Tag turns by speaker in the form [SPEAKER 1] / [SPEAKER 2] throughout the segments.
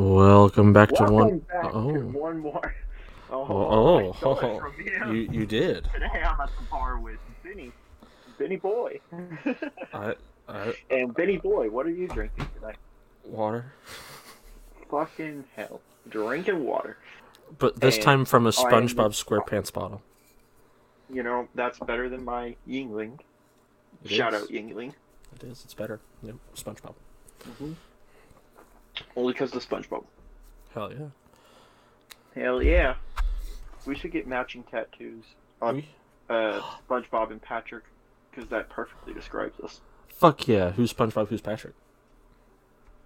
[SPEAKER 1] Welcome back to
[SPEAKER 2] Welcome
[SPEAKER 1] one.
[SPEAKER 2] back to
[SPEAKER 1] Oh,
[SPEAKER 2] one more. Oh,
[SPEAKER 1] oh,
[SPEAKER 2] stole it
[SPEAKER 1] oh,
[SPEAKER 2] you.
[SPEAKER 1] you you did.
[SPEAKER 2] Today I'm at the bar with Benny, Benny Boy,
[SPEAKER 1] I I
[SPEAKER 2] and Benny Boy. What are you drinking today?
[SPEAKER 1] water,
[SPEAKER 2] Fucking hell, drinking water.
[SPEAKER 1] but this
[SPEAKER 2] And
[SPEAKER 1] time from a SpongeBob SquarePants bottle.
[SPEAKER 2] You know that's better than my Yuengling.
[SPEAKER 1] It
[SPEAKER 2] Shout
[SPEAKER 1] is.
[SPEAKER 2] out Yuengling.
[SPEAKER 1] It is. It's better. Yep. SpongeBob. Mm-hmm.
[SPEAKER 2] Only because of SpongeBob.
[SPEAKER 1] Hell yeah.
[SPEAKER 2] Hell yeah. We should get matching tattoos on
[SPEAKER 1] We-
[SPEAKER 2] uh, SpongeBob and Patrick because that perfectly describes us.
[SPEAKER 1] Fuck yeah. Who's SpongeBob? Who's Patrick?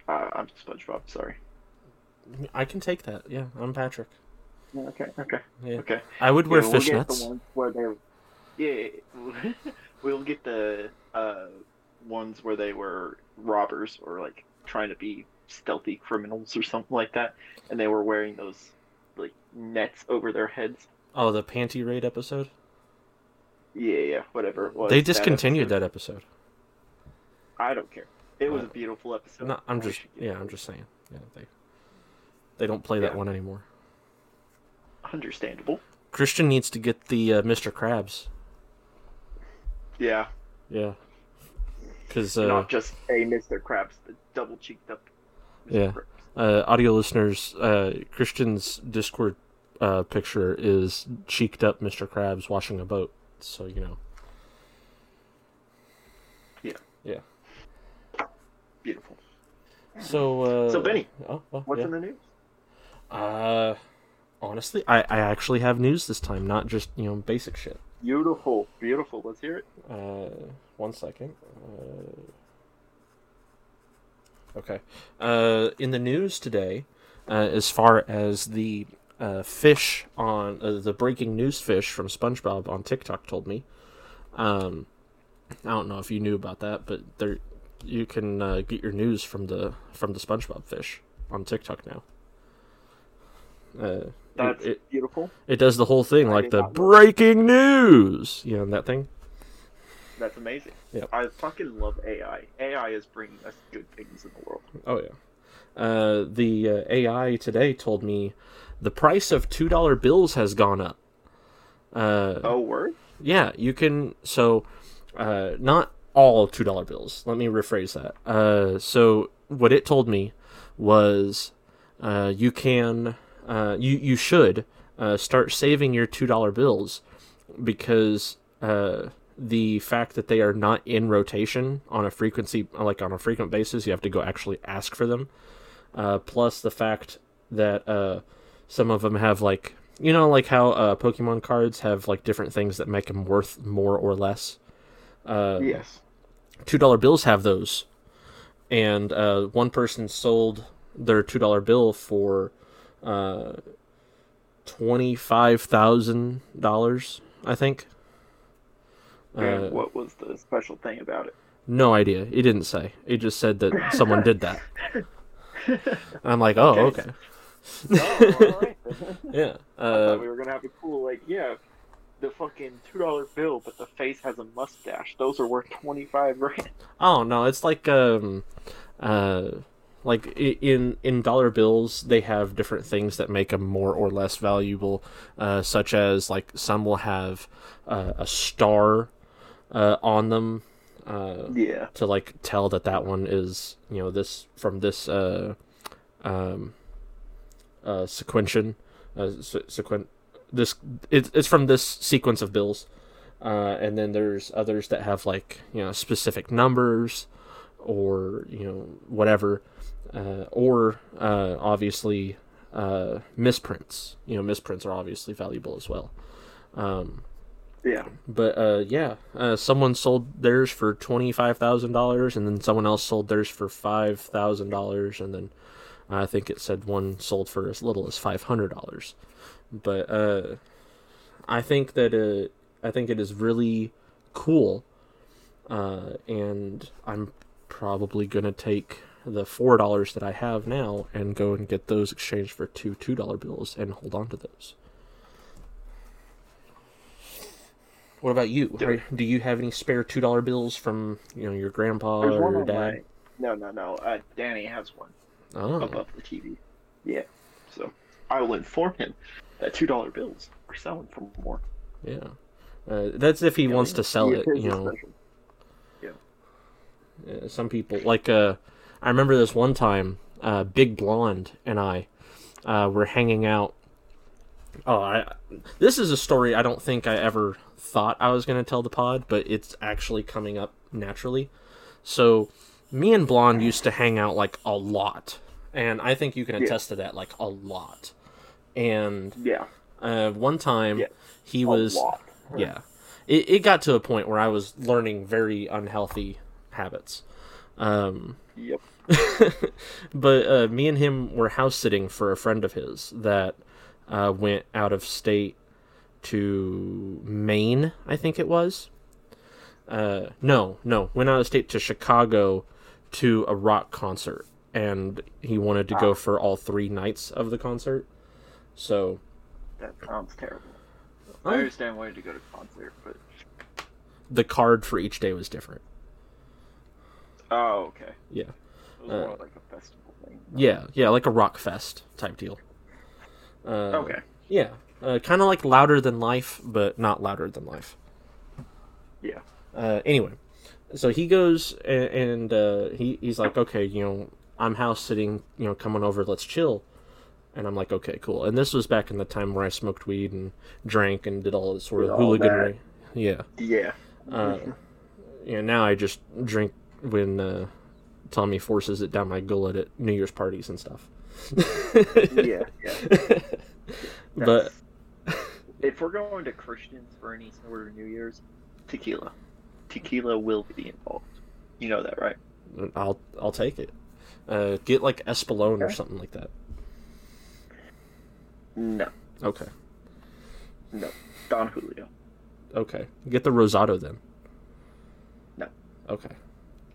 [SPEAKER 2] Uh, I'm SpongeBob. Sorry.
[SPEAKER 1] I can take that. Yeah, I'm Patrick.
[SPEAKER 2] Yeah, Okay. Okay.
[SPEAKER 1] Yeah.
[SPEAKER 2] Okay.
[SPEAKER 1] I would wear
[SPEAKER 2] Yeah, we'll get
[SPEAKER 1] fishnets.
[SPEAKER 2] the ones where they, yeah, we'll get the uh, ones where they were robbers or like trying to be stealthy criminals or something like that, and they were wearing those like nets over their heads.
[SPEAKER 1] Oh, the panty raid episode.
[SPEAKER 2] Yeah, yeah, whatever it was.
[SPEAKER 1] they discontinued
[SPEAKER 2] episode.
[SPEAKER 1] that episode.
[SPEAKER 2] I don't care. It was
[SPEAKER 1] Uh,
[SPEAKER 2] a beautiful episode.
[SPEAKER 1] No, I'm just yeah. I'm just saying. Yeah, they they don't play that one anymore.
[SPEAKER 2] understandable.
[SPEAKER 1] Christian needs to get the uh, Mr. Krabs.
[SPEAKER 2] Yeah,
[SPEAKER 1] Yeah. Because uh,
[SPEAKER 2] not just a Mr. Krabs, the double cheeked up.
[SPEAKER 1] Yeah. Uh, audio listeners, uh, Christian's Discord uh, picture is cheeked up Mr. Krabs washing a boat. So you know.
[SPEAKER 2] Yeah.
[SPEAKER 1] Yeah.
[SPEAKER 2] Beautiful.
[SPEAKER 1] So. Uh,
[SPEAKER 2] So, Benny,
[SPEAKER 1] Oh, well,
[SPEAKER 2] What's
[SPEAKER 1] yeah.
[SPEAKER 2] in the news?
[SPEAKER 1] Uh, honestly, I I actually have news this time, not just you know basic shit.
[SPEAKER 2] Beautiful, beautiful. Let's hear it.
[SPEAKER 1] Uh, one second. Uh, okay. Uh, in the news today, uh, as far as the uh, fish on uh, the breaking news fish from SpongeBob on TikTok told me. Um, I don't know if you knew about that, but there you can uh, get your news from the from the SpongeBob fish on TikTok now. Uh,
[SPEAKER 2] That's
[SPEAKER 1] it, it,
[SPEAKER 2] beautiful.
[SPEAKER 1] it does the whole thing
[SPEAKER 2] I
[SPEAKER 1] like the breaking news, you know that thing.
[SPEAKER 2] That's amazing.
[SPEAKER 1] Yep.
[SPEAKER 2] I fucking love AI. AI is bringing us good things in the world.
[SPEAKER 1] Oh yeah. Uh, the uh, AI today told me the price of two dollar bills has gone up. Uh,
[SPEAKER 2] Oh, word?
[SPEAKER 1] yeah, you can. So, uh, not all two dollar bills. Let me rephrase that. Uh, so what it told me was, uh, you can, uh, you you should uh, start saving your two dollar bills because uh, the fact that they are not in rotation on a frequency like on a frequent basis, you have to go actually ask for them. Uh, plus the fact that uh, some of them have like you know like how uh, Pokemon cards have like different things that make them worth more or less. Uh,
[SPEAKER 2] yes.
[SPEAKER 1] two dollar bills have those, and uh, one person sold their two dollar bill for uh, twenty five thousand dollars, I think. Uh,
[SPEAKER 2] what was the special thing about it?
[SPEAKER 1] no idea. He didn't say. He just said that someone did that. I'm like, oh,
[SPEAKER 2] Okay.
[SPEAKER 1] okay,
[SPEAKER 2] oh, then.
[SPEAKER 1] yeah.
[SPEAKER 2] I
[SPEAKER 1] Uh,
[SPEAKER 2] thought we were gonna have a cool, like, yeah, the fucking two dollar bill, but the face has a mustache. Those are worth twenty five grand.
[SPEAKER 1] Oh no, it's like um, uh, like in in dollar bills they have different things that make them more or less valuable, uh, such as like some will have uh, a star uh, on them uh,
[SPEAKER 2] Yeah.
[SPEAKER 1] to like tell that that one is you know this from this uh, um, uh, sequential uh, se- sequen this it, it's from this sequence of bills. Uh, and then there's others that have like you know specific numbers or you know whatever uh, or uh, obviously uh, misprints you know misprints are obviously valuable as well um,
[SPEAKER 2] Yeah.
[SPEAKER 1] but uh, yeah uh, someone sold theirs for $25000 and then someone else sold theirs for $5000 and then i think it said one sold for as little as $500 but uh, i think that uh, i think it is really cool uh, and i'm probably gonna take the four dollars that i have now and go and get those exchanged for two two dollar bills and hold on to those what about you
[SPEAKER 2] Do
[SPEAKER 1] Are, do you have any spare two dollar bills from you know your grandpa
[SPEAKER 2] There's
[SPEAKER 1] or your dad
[SPEAKER 2] my. No, no, no. Uh, Danny has one
[SPEAKER 1] oh
[SPEAKER 2] above the TV. Yeah. So I will inform him that two dollar bills are selling for more.
[SPEAKER 1] Yeah, uh, that's if he
[SPEAKER 2] Yeah,
[SPEAKER 1] wants to sell
[SPEAKER 2] yeah,
[SPEAKER 1] it. You know,
[SPEAKER 2] special.
[SPEAKER 1] Uh, some people like uh i remember this one time uh big blonde and i uh were hanging out oh i this is a story i don't think i ever thought i was going to tell the pod but it's actually coming up naturally so me and blonde used to hang out like a lot and i think you can
[SPEAKER 2] Yeah.
[SPEAKER 1] attest to that like a lot and
[SPEAKER 2] Yeah.
[SPEAKER 1] uh one time
[SPEAKER 2] Yeah.
[SPEAKER 1] he
[SPEAKER 2] a
[SPEAKER 1] was
[SPEAKER 2] lot.
[SPEAKER 1] yeah it, it got to a point where i was learning very unhealthy habits um
[SPEAKER 2] Yep.
[SPEAKER 1] but uh, me and him were house sitting for a friend of his that uh, went out of state to Maine, I think it was. Uh, no, no, went out of state to Chicago to a rock concert, and he wanted to go
[SPEAKER 2] Ah.
[SPEAKER 1] for all three nights of the concert. So,
[SPEAKER 2] That sounds terrible. I understand wanting to go to concert, but
[SPEAKER 1] the card for each day was different.
[SPEAKER 2] oh, okay.
[SPEAKER 1] Yeah,
[SPEAKER 2] It was
[SPEAKER 1] Uh,
[SPEAKER 2] more like a festival thing.
[SPEAKER 1] yeah, yeah, like a rock fest type deal. Uh,
[SPEAKER 2] Okay.
[SPEAKER 1] Yeah, uh, kind of like louder than life, but not louder than life.
[SPEAKER 2] Yeah.
[SPEAKER 1] Uh, anyway, so he goes and, and uh, he he's like, okay, you know, I'm house sitting, you know, coming over, let's chill. And I'm like, okay, cool. And this was back in the time where I smoked weed and drank and did all this sort of hooliganry. Yeah.
[SPEAKER 2] Yeah.
[SPEAKER 1] Uh, you know, now I just drink when uh, Tommy forces it down my gullet at New Year's parties and stuff.
[SPEAKER 2] yeah. Yeah.
[SPEAKER 1] but
[SPEAKER 2] if we're going to Christians for any sort of New Year's, tequila. Tequila will be involved. You know that, right?
[SPEAKER 1] I'll I'll take it. Uh, get like Espolone or something like that.
[SPEAKER 2] No.
[SPEAKER 1] Okay.
[SPEAKER 2] No. Don Julio.
[SPEAKER 1] Okay. Get the Rosado then.
[SPEAKER 2] No.
[SPEAKER 1] Okay.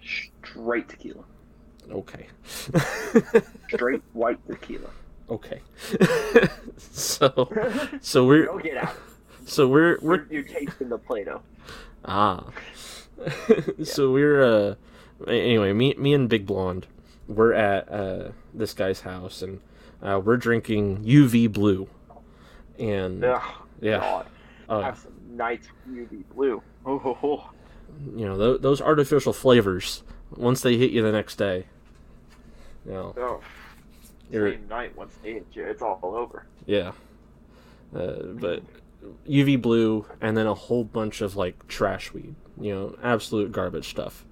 [SPEAKER 2] Straight tequila.
[SPEAKER 1] Okay.
[SPEAKER 2] Straight white tequila.
[SPEAKER 1] Okay. so so we're
[SPEAKER 2] Go get out.
[SPEAKER 1] so we're we're
[SPEAKER 2] You're, you're tasting the Play-Doh.
[SPEAKER 1] ah. so we're uh anyway, me me and Big Blonde we're at uh this guy's house and uh we're drinking UV blue. And
[SPEAKER 2] Ugh,
[SPEAKER 1] yeah.
[SPEAKER 2] God.
[SPEAKER 1] uh,
[SPEAKER 2] Have some nice UV blue. Oh, ho, ho.
[SPEAKER 1] you know, th- those artificial flavors once they hit you the next day. You know,
[SPEAKER 2] oh. Same night once they hit you, it's all over.
[SPEAKER 1] Yeah. Uh, but UV blue and then a whole bunch of like trash weed, you know, absolute garbage stuff.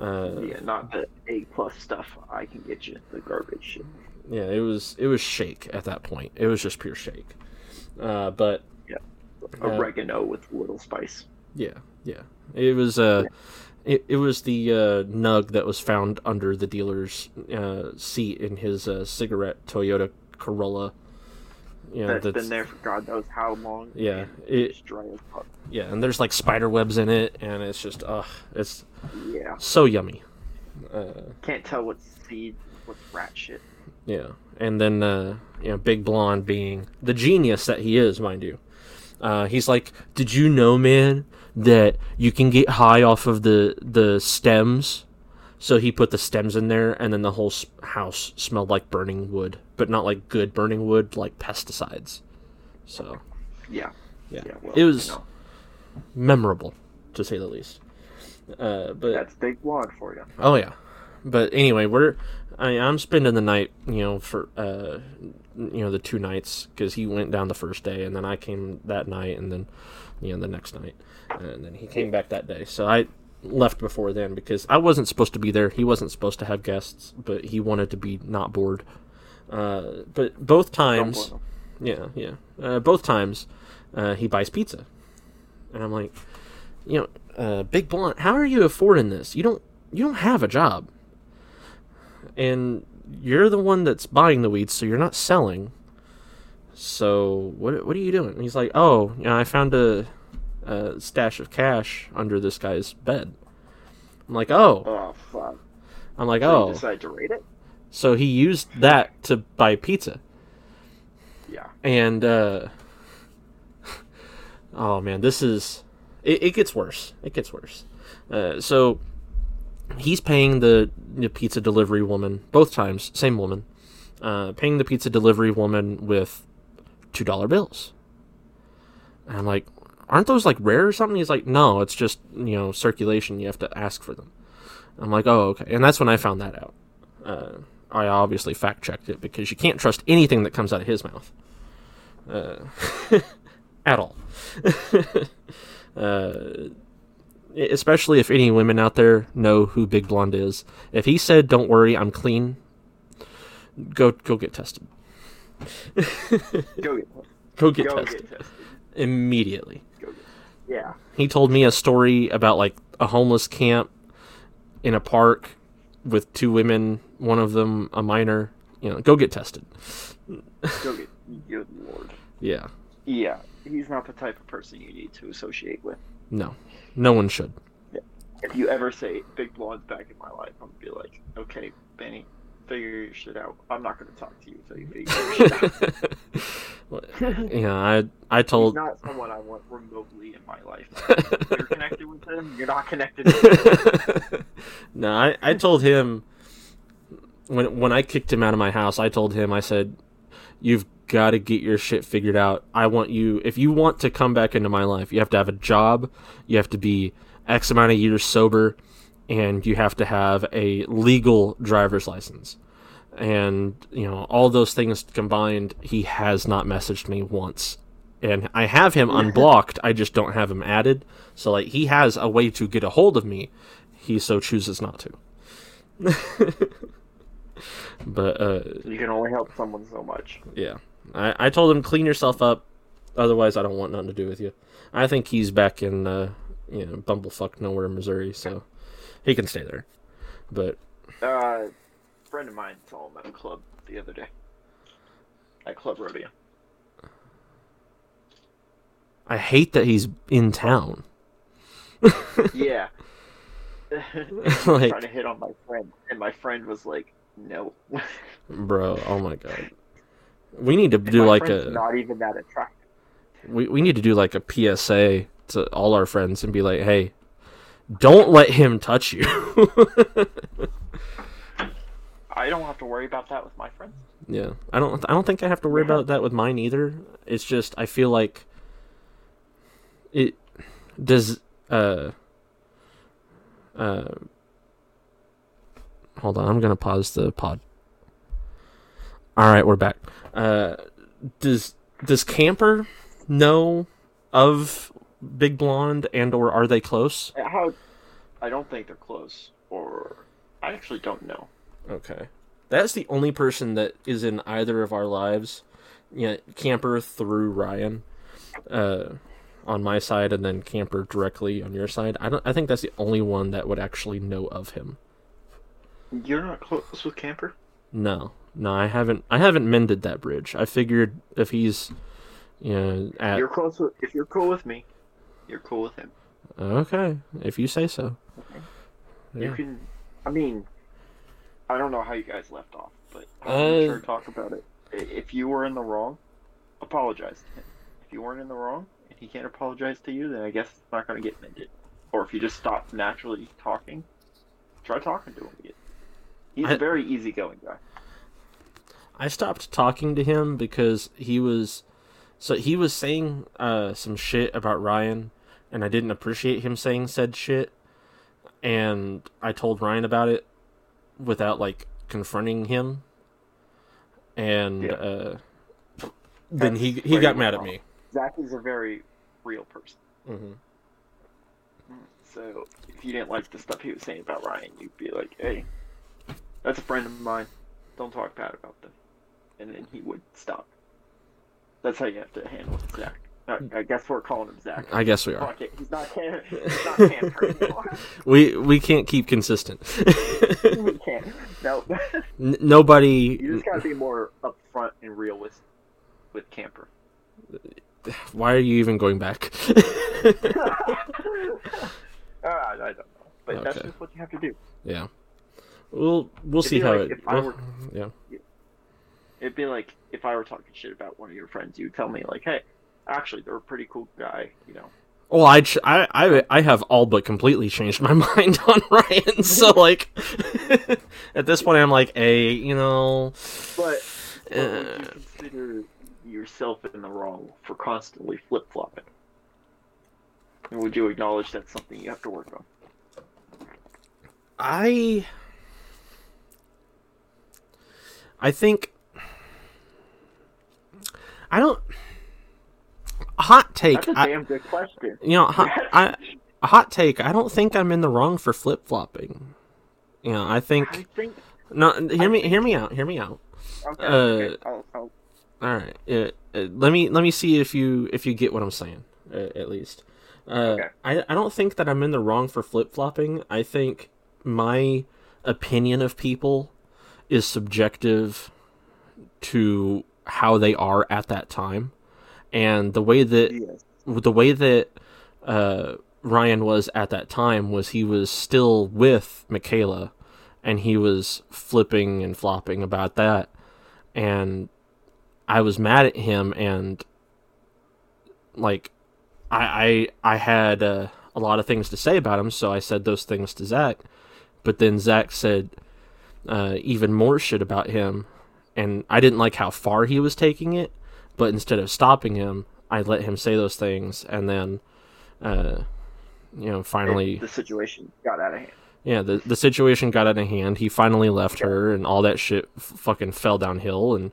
[SPEAKER 1] Uh,
[SPEAKER 2] Yeah, not the A plus stuff. I can get you the garbage shit.
[SPEAKER 1] yeah, it was it was shake at that point. It was just pure shake. Uh, but Uh,
[SPEAKER 2] Oregano with little spice.
[SPEAKER 1] yeah, yeah, it was uh, it, it was the uh, nug that was found under the dealer's uh, seat in his uh, cigarette Toyota Corolla. You know,
[SPEAKER 2] That's
[SPEAKER 1] that's
[SPEAKER 2] been there for God knows how long.
[SPEAKER 1] Yeah, it-
[SPEAKER 2] it's dry as fuck.
[SPEAKER 1] yeah, and there's like spider webs in it, and it's just ugh, it's
[SPEAKER 2] Yeah.
[SPEAKER 1] so yummy. Uh,
[SPEAKER 2] Can't tell what's seed, what's rat shit.
[SPEAKER 1] yeah, and then uh, you know, Big Blonde being the genius that he is, mind you. Uh, he's like, "Did you know, man, that you can get high off of the the stems?" So he put the stems in there, and then the whole house smelled like burning wood, but not like good burning wood, like pesticides. So
[SPEAKER 2] Yeah.
[SPEAKER 1] yeah,
[SPEAKER 2] Yeah. Well,
[SPEAKER 1] it was memorable, to say the least. Uh, but
[SPEAKER 2] that's big blonde for you.
[SPEAKER 1] Oh yeah, but anyway, we're I, I'm spending the night, you know, for uh, you know, the two nights because he went down the first day, and then I came that night, and then you know the next night, and then he came back that day. So I left before then because I wasn't supposed to be there. He wasn't supposed to have guests, but he wanted to be not bored. Uh, but both times, yeah, yeah. Uh, both times, uh, he buys pizza, and I'm like, you know, uh, Big Blonde, how are you affording this? You don't, you don't have a job, and you're the one that's buying the weeds, so you're not selling. So what, what are you doing? And he's like, oh, you know, I found a, a stash of cash under this guy's bed. I'm like, oh,
[SPEAKER 2] Oh fuck.
[SPEAKER 1] I'm like,
[SPEAKER 2] So
[SPEAKER 1] oh,
[SPEAKER 2] decide to raid it?
[SPEAKER 1] so he used that to buy pizza.
[SPEAKER 2] Yeah.
[SPEAKER 1] and uh oh man this is it, it gets worse it gets worse uh, so he's paying the, the pizza delivery woman both times same woman uh, paying the pizza delivery woman with two dollar bills. And I'm like, aren't those like rare or something? He's like, no, it's just you know circulation. You have to ask for them. I'm like, oh okay, and that's when I found that out. Uh, I obviously fact checked it because you can't trust anything that comes out of his mouth, uh, at all. uh, especially if any women out there know who Big Blonde is. If he said, "Don't worry, I'm clean," go go get tested.
[SPEAKER 2] Go get
[SPEAKER 1] Go get
[SPEAKER 2] go
[SPEAKER 1] tested
[SPEAKER 2] get tested.
[SPEAKER 1] immediately.
[SPEAKER 2] Get. Yeah.
[SPEAKER 1] He told me a story about like a homeless camp in a park with two women, one of them a minor. You know, go get tested.
[SPEAKER 2] Go get. Good lord.
[SPEAKER 1] Yeah,
[SPEAKER 2] Yeah. He's not the type of person you need to associate with.
[SPEAKER 1] no, no one should.
[SPEAKER 2] If you ever say "Big Blonde's back in my life," I'm gonna be like, "Okay, Benny, figure your shit out. I'm not gonna talk to you until you figure your shit out."
[SPEAKER 1] yeah, I I
[SPEAKER 2] He's
[SPEAKER 1] told.
[SPEAKER 2] not someone I want remotely in my life. If you're connected with him. You're not connected. With
[SPEAKER 1] no, I, I told him when when I kicked him out of my house. I told him I said, "You've got to get your shit figured out. I want you. If you want to come back into my life, you have to have a job. You have to be X amount of years sober, and you have to have a legal driver's license." And you know all those things combined, he has not messaged me once. And I have him unblocked. I just don't have him added. So like he has a way to get a hold of me he so chooses not to. but uh,
[SPEAKER 2] You can only help someone so much.
[SPEAKER 1] yeah, I, I told him clean yourself up, otherwise I don't want nothing to do with you. I think he's back in uh, you know bumblefuck nowhere, Missouri, so he can stay there. But
[SPEAKER 2] Uh, a friend of mine saw him at a club the other day. At Club Rodeo.
[SPEAKER 1] I hate that he's in town.
[SPEAKER 2] Yeah.
[SPEAKER 1] Like-
[SPEAKER 2] trying to hit on my friend, and my friend was like, "No."
[SPEAKER 1] Bro, oh my god. We need to
[SPEAKER 2] And
[SPEAKER 1] do like a
[SPEAKER 2] not even that attractive.
[SPEAKER 1] we, we need to do like a PSA to all our friends and be like, hey, don't let him touch you.
[SPEAKER 2] I don't have to worry about that with my friends.
[SPEAKER 1] yeah, I don't I don't think I have to worry about that with mine either. It's just I feel like it does uh uh hold on, I'm gonna pause the pod. All right, we're back. Uh, does does Camper know of Big Blonde and or are they close?
[SPEAKER 2] How? I don't think they're close, or I actually don't know.
[SPEAKER 1] Okay. That's the only person that is in either of our lives. Yeah, Camper through Ryan, uh, on my side, and then Camper directly on your side. I don't. I think that's the only one that would actually know of him.
[SPEAKER 2] You're not close with Camper.
[SPEAKER 1] No, no, I haven't. I haven't mended that bridge. I figured if he's, you know, at
[SPEAKER 2] You're close with. If you're cool with me, you're cool with him.
[SPEAKER 1] okay, if you say so.
[SPEAKER 2] You
[SPEAKER 1] Yeah.
[SPEAKER 2] can. I mean, I don't know how you guys left off, but
[SPEAKER 1] Uh,
[SPEAKER 2] I'm sure talk about it. If you were in the wrong, apologize to him. If you weren't in the wrong and he can't apologize to you, then I guess it's not going to get mended. Or if you just stop naturally talking, try talking to him again. He's
[SPEAKER 1] I-
[SPEAKER 2] a very easygoing guy.
[SPEAKER 1] I stopped talking to him because he was so he was saying uh some shit about Ryan and I didn't appreciate him saying said shit and I told Ryan about it without like confronting him and
[SPEAKER 2] Yeah.
[SPEAKER 1] uh then he he got mad at me.
[SPEAKER 2] Zach is a very real person.
[SPEAKER 1] hmm
[SPEAKER 2] So if you didn't like the stuff he was saying about Ryan, you'd be like, "Hey, that's a friend of mine. Don't talk bad about them." And then he would stop. That's how you have to handle it, Zach. I, I guess we're calling him Zach.
[SPEAKER 1] I guess we are.
[SPEAKER 2] He's not can He's not anymore.
[SPEAKER 1] We we can't keep consistent.
[SPEAKER 2] we can't. No.
[SPEAKER 1] N- nobody
[SPEAKER 2] you just gotta be more upfront and real with with camper.
[SPEAKER 1] why are you even going back?
[SPEAKER 2] Ah, I don't know, but that's just what you have to do.
[SPEAKER 1] yeah. We'll we'll
[SPEAKER 2] It'd
[SPEAKER 1] see how
[SPEAKER 2] like
[SPEAKER 1] it well,
[SPEAKER 2] were-
[SPEAKER 1] yeah.
[SPEAKER 2] It'd be like if I were talking shit about one of your friends, you would tell me like, "Hey, actually, they're a pretty cool guy," you know.
[SPEAKER 1] Well, I, ch- I, I, I have all but completely changed my mind on Ryan. So, like, at this point, I'm like, a, you know,
[SPEAKER 2] But
[SPEAKER 1] Uh,
[SPEAKER 2] you consider yourself in the wrong for constantly flip flopping? And would you acknowledge that's something you have to work on?
[SPEAKER 1] I I think I don't hot take.
[SPEAKER 2] That's a
[SPEAKER 1] I,
[SPEAKER 2] damn good question.
[SPEAKER 1] you know, hot, I, a hot take. I don't think I'm in the wrong for flip flopping. You know, I think
[SPEAKER 2] I think.
[SPEAKER 1] no. Hear me.
[SPEAKER 2] think-
[SPEAKER 1] Hear me out. Hear me out.
[SPEAKER 2] Okay,
[SPEAKER 1] Uh,
[SPEAKER 2] okay, I'll, I'll,
[SPEAKER 1] All right. Uh, uh, let me let me see if you if you get what I'm saying. Uh, at least. Uh,
[SPEAKER 2] Okay.
[SPEAKER 1] I I don't think that I'm in the wrong for flip flopping. I think my opinion of people is subjective to how they are at that time, and the way that
[SPEAKER 2] yes.
[SPEAKER 1] the way that uh, Ryan was at that time was he was still with Michaela, and he was flipping and flopping about that, and I was mad at him, and like I I I had uh, a lot of things to say about him, so I said those things to Zach, but then Zach said uh, even more shit about him, and I didn't like how far he was taking it but instead of stopping him, I let him say those things, and then, uh, you know, finally,
[SPEAKER 2] the situation got out of hand.
[SPEAKER 1] yeah, the the situation got out of hand. He finally left her, and all that shit f- fucking fell downhill. And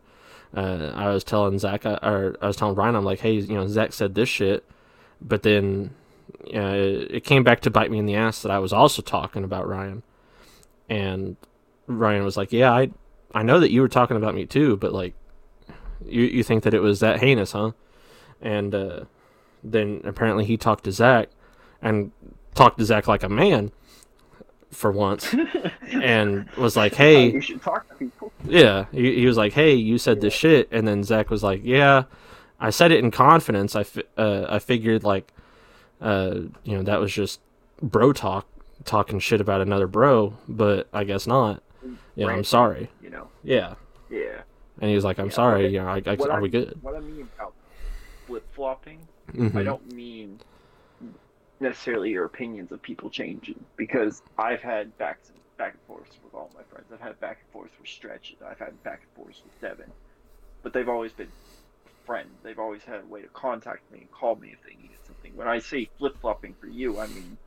[SPEAKER 1] uh, I was telling Zach, uh, or I was telling Ryan, I'm like, hey, you know, Zach said this shit, but then uh, it came back to bite me in the ass that I was also talking about Ryan, and Ryan was like, yeah, I I know that you were talking about me too, but like, you you think that it was that heinous, huh? And uh, then apparently he talked to Zach, and talked to Zach like a man for once, and was like, "Hey,
[SPEAKER 2] you should talk to people.
[SPEAKER 1] yeah." He, he was like, "Hey, you said this shit," and then Zach was like, "Yeah, I said it in confidence. I fi- uh, I figured like, uh, you know, that was just bro talk, talking shit about another bro, but I guess not. Yeah, I'm sorry.
[SPEAKER 2] You know.
[SPEAKER 1] Yeah."
[SPEAKER 2] Yeah.
[SPEAKER 1] And he was like, "I'm
[SPEAKER 2] Yeah,
[SPEAKER 1] sorry. You know, I, I, are
[SPEAKER 2] I-
[SPEAKER 1] we good?"
[SPEAKER 2] What I mean about flip flopping, I
[SPEAKER 1] Mhm.
[SPEAKER 2] don't mean necessarily your opinions of people changing because I've had back back and forths with all my friends. I've had back and forths with Stretch. I've had back and forths with Devin, but they've always been friends. They've always had a way to contact me and call me if they needed something. When I say flip flopping for you, I mean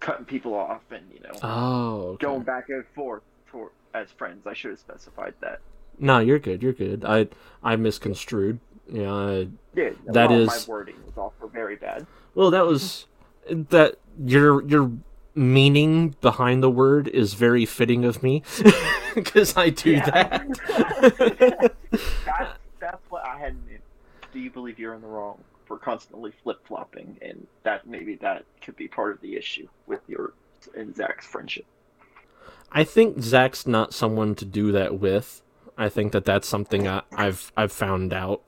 [SPEAKER 2] cutting people off and you know
[SPEAKER 1] Oh, okay.
[SPEAKER 2] going back and forth for as friends. I should have specified that.
[SPEAKER 1] No, you're good. You're good. I I misconstrued. You know,
[SPEAKER 2] Yeah,
[SPEAKER 1] That
[SPEAKER 2] well,
[SPEAKER 1] is-
[SPEAKER 2] my wording was also very bad.
[SPEAKER 1] well, that was that your your meaning behind the word is very fitting of me because I do
[SPEAKER 2] Yeah.
[SPEAKER 1] that.
[SPEAKER 2] That's that's what I had. in- Do you believe you're in the wrong for constantly flip flopping, and that maybe that could be part of the issue with your and Zach's friendship?
[SPEAKER 1] I think Zach's not someone to do that with. I think that that's something I, I've I've found out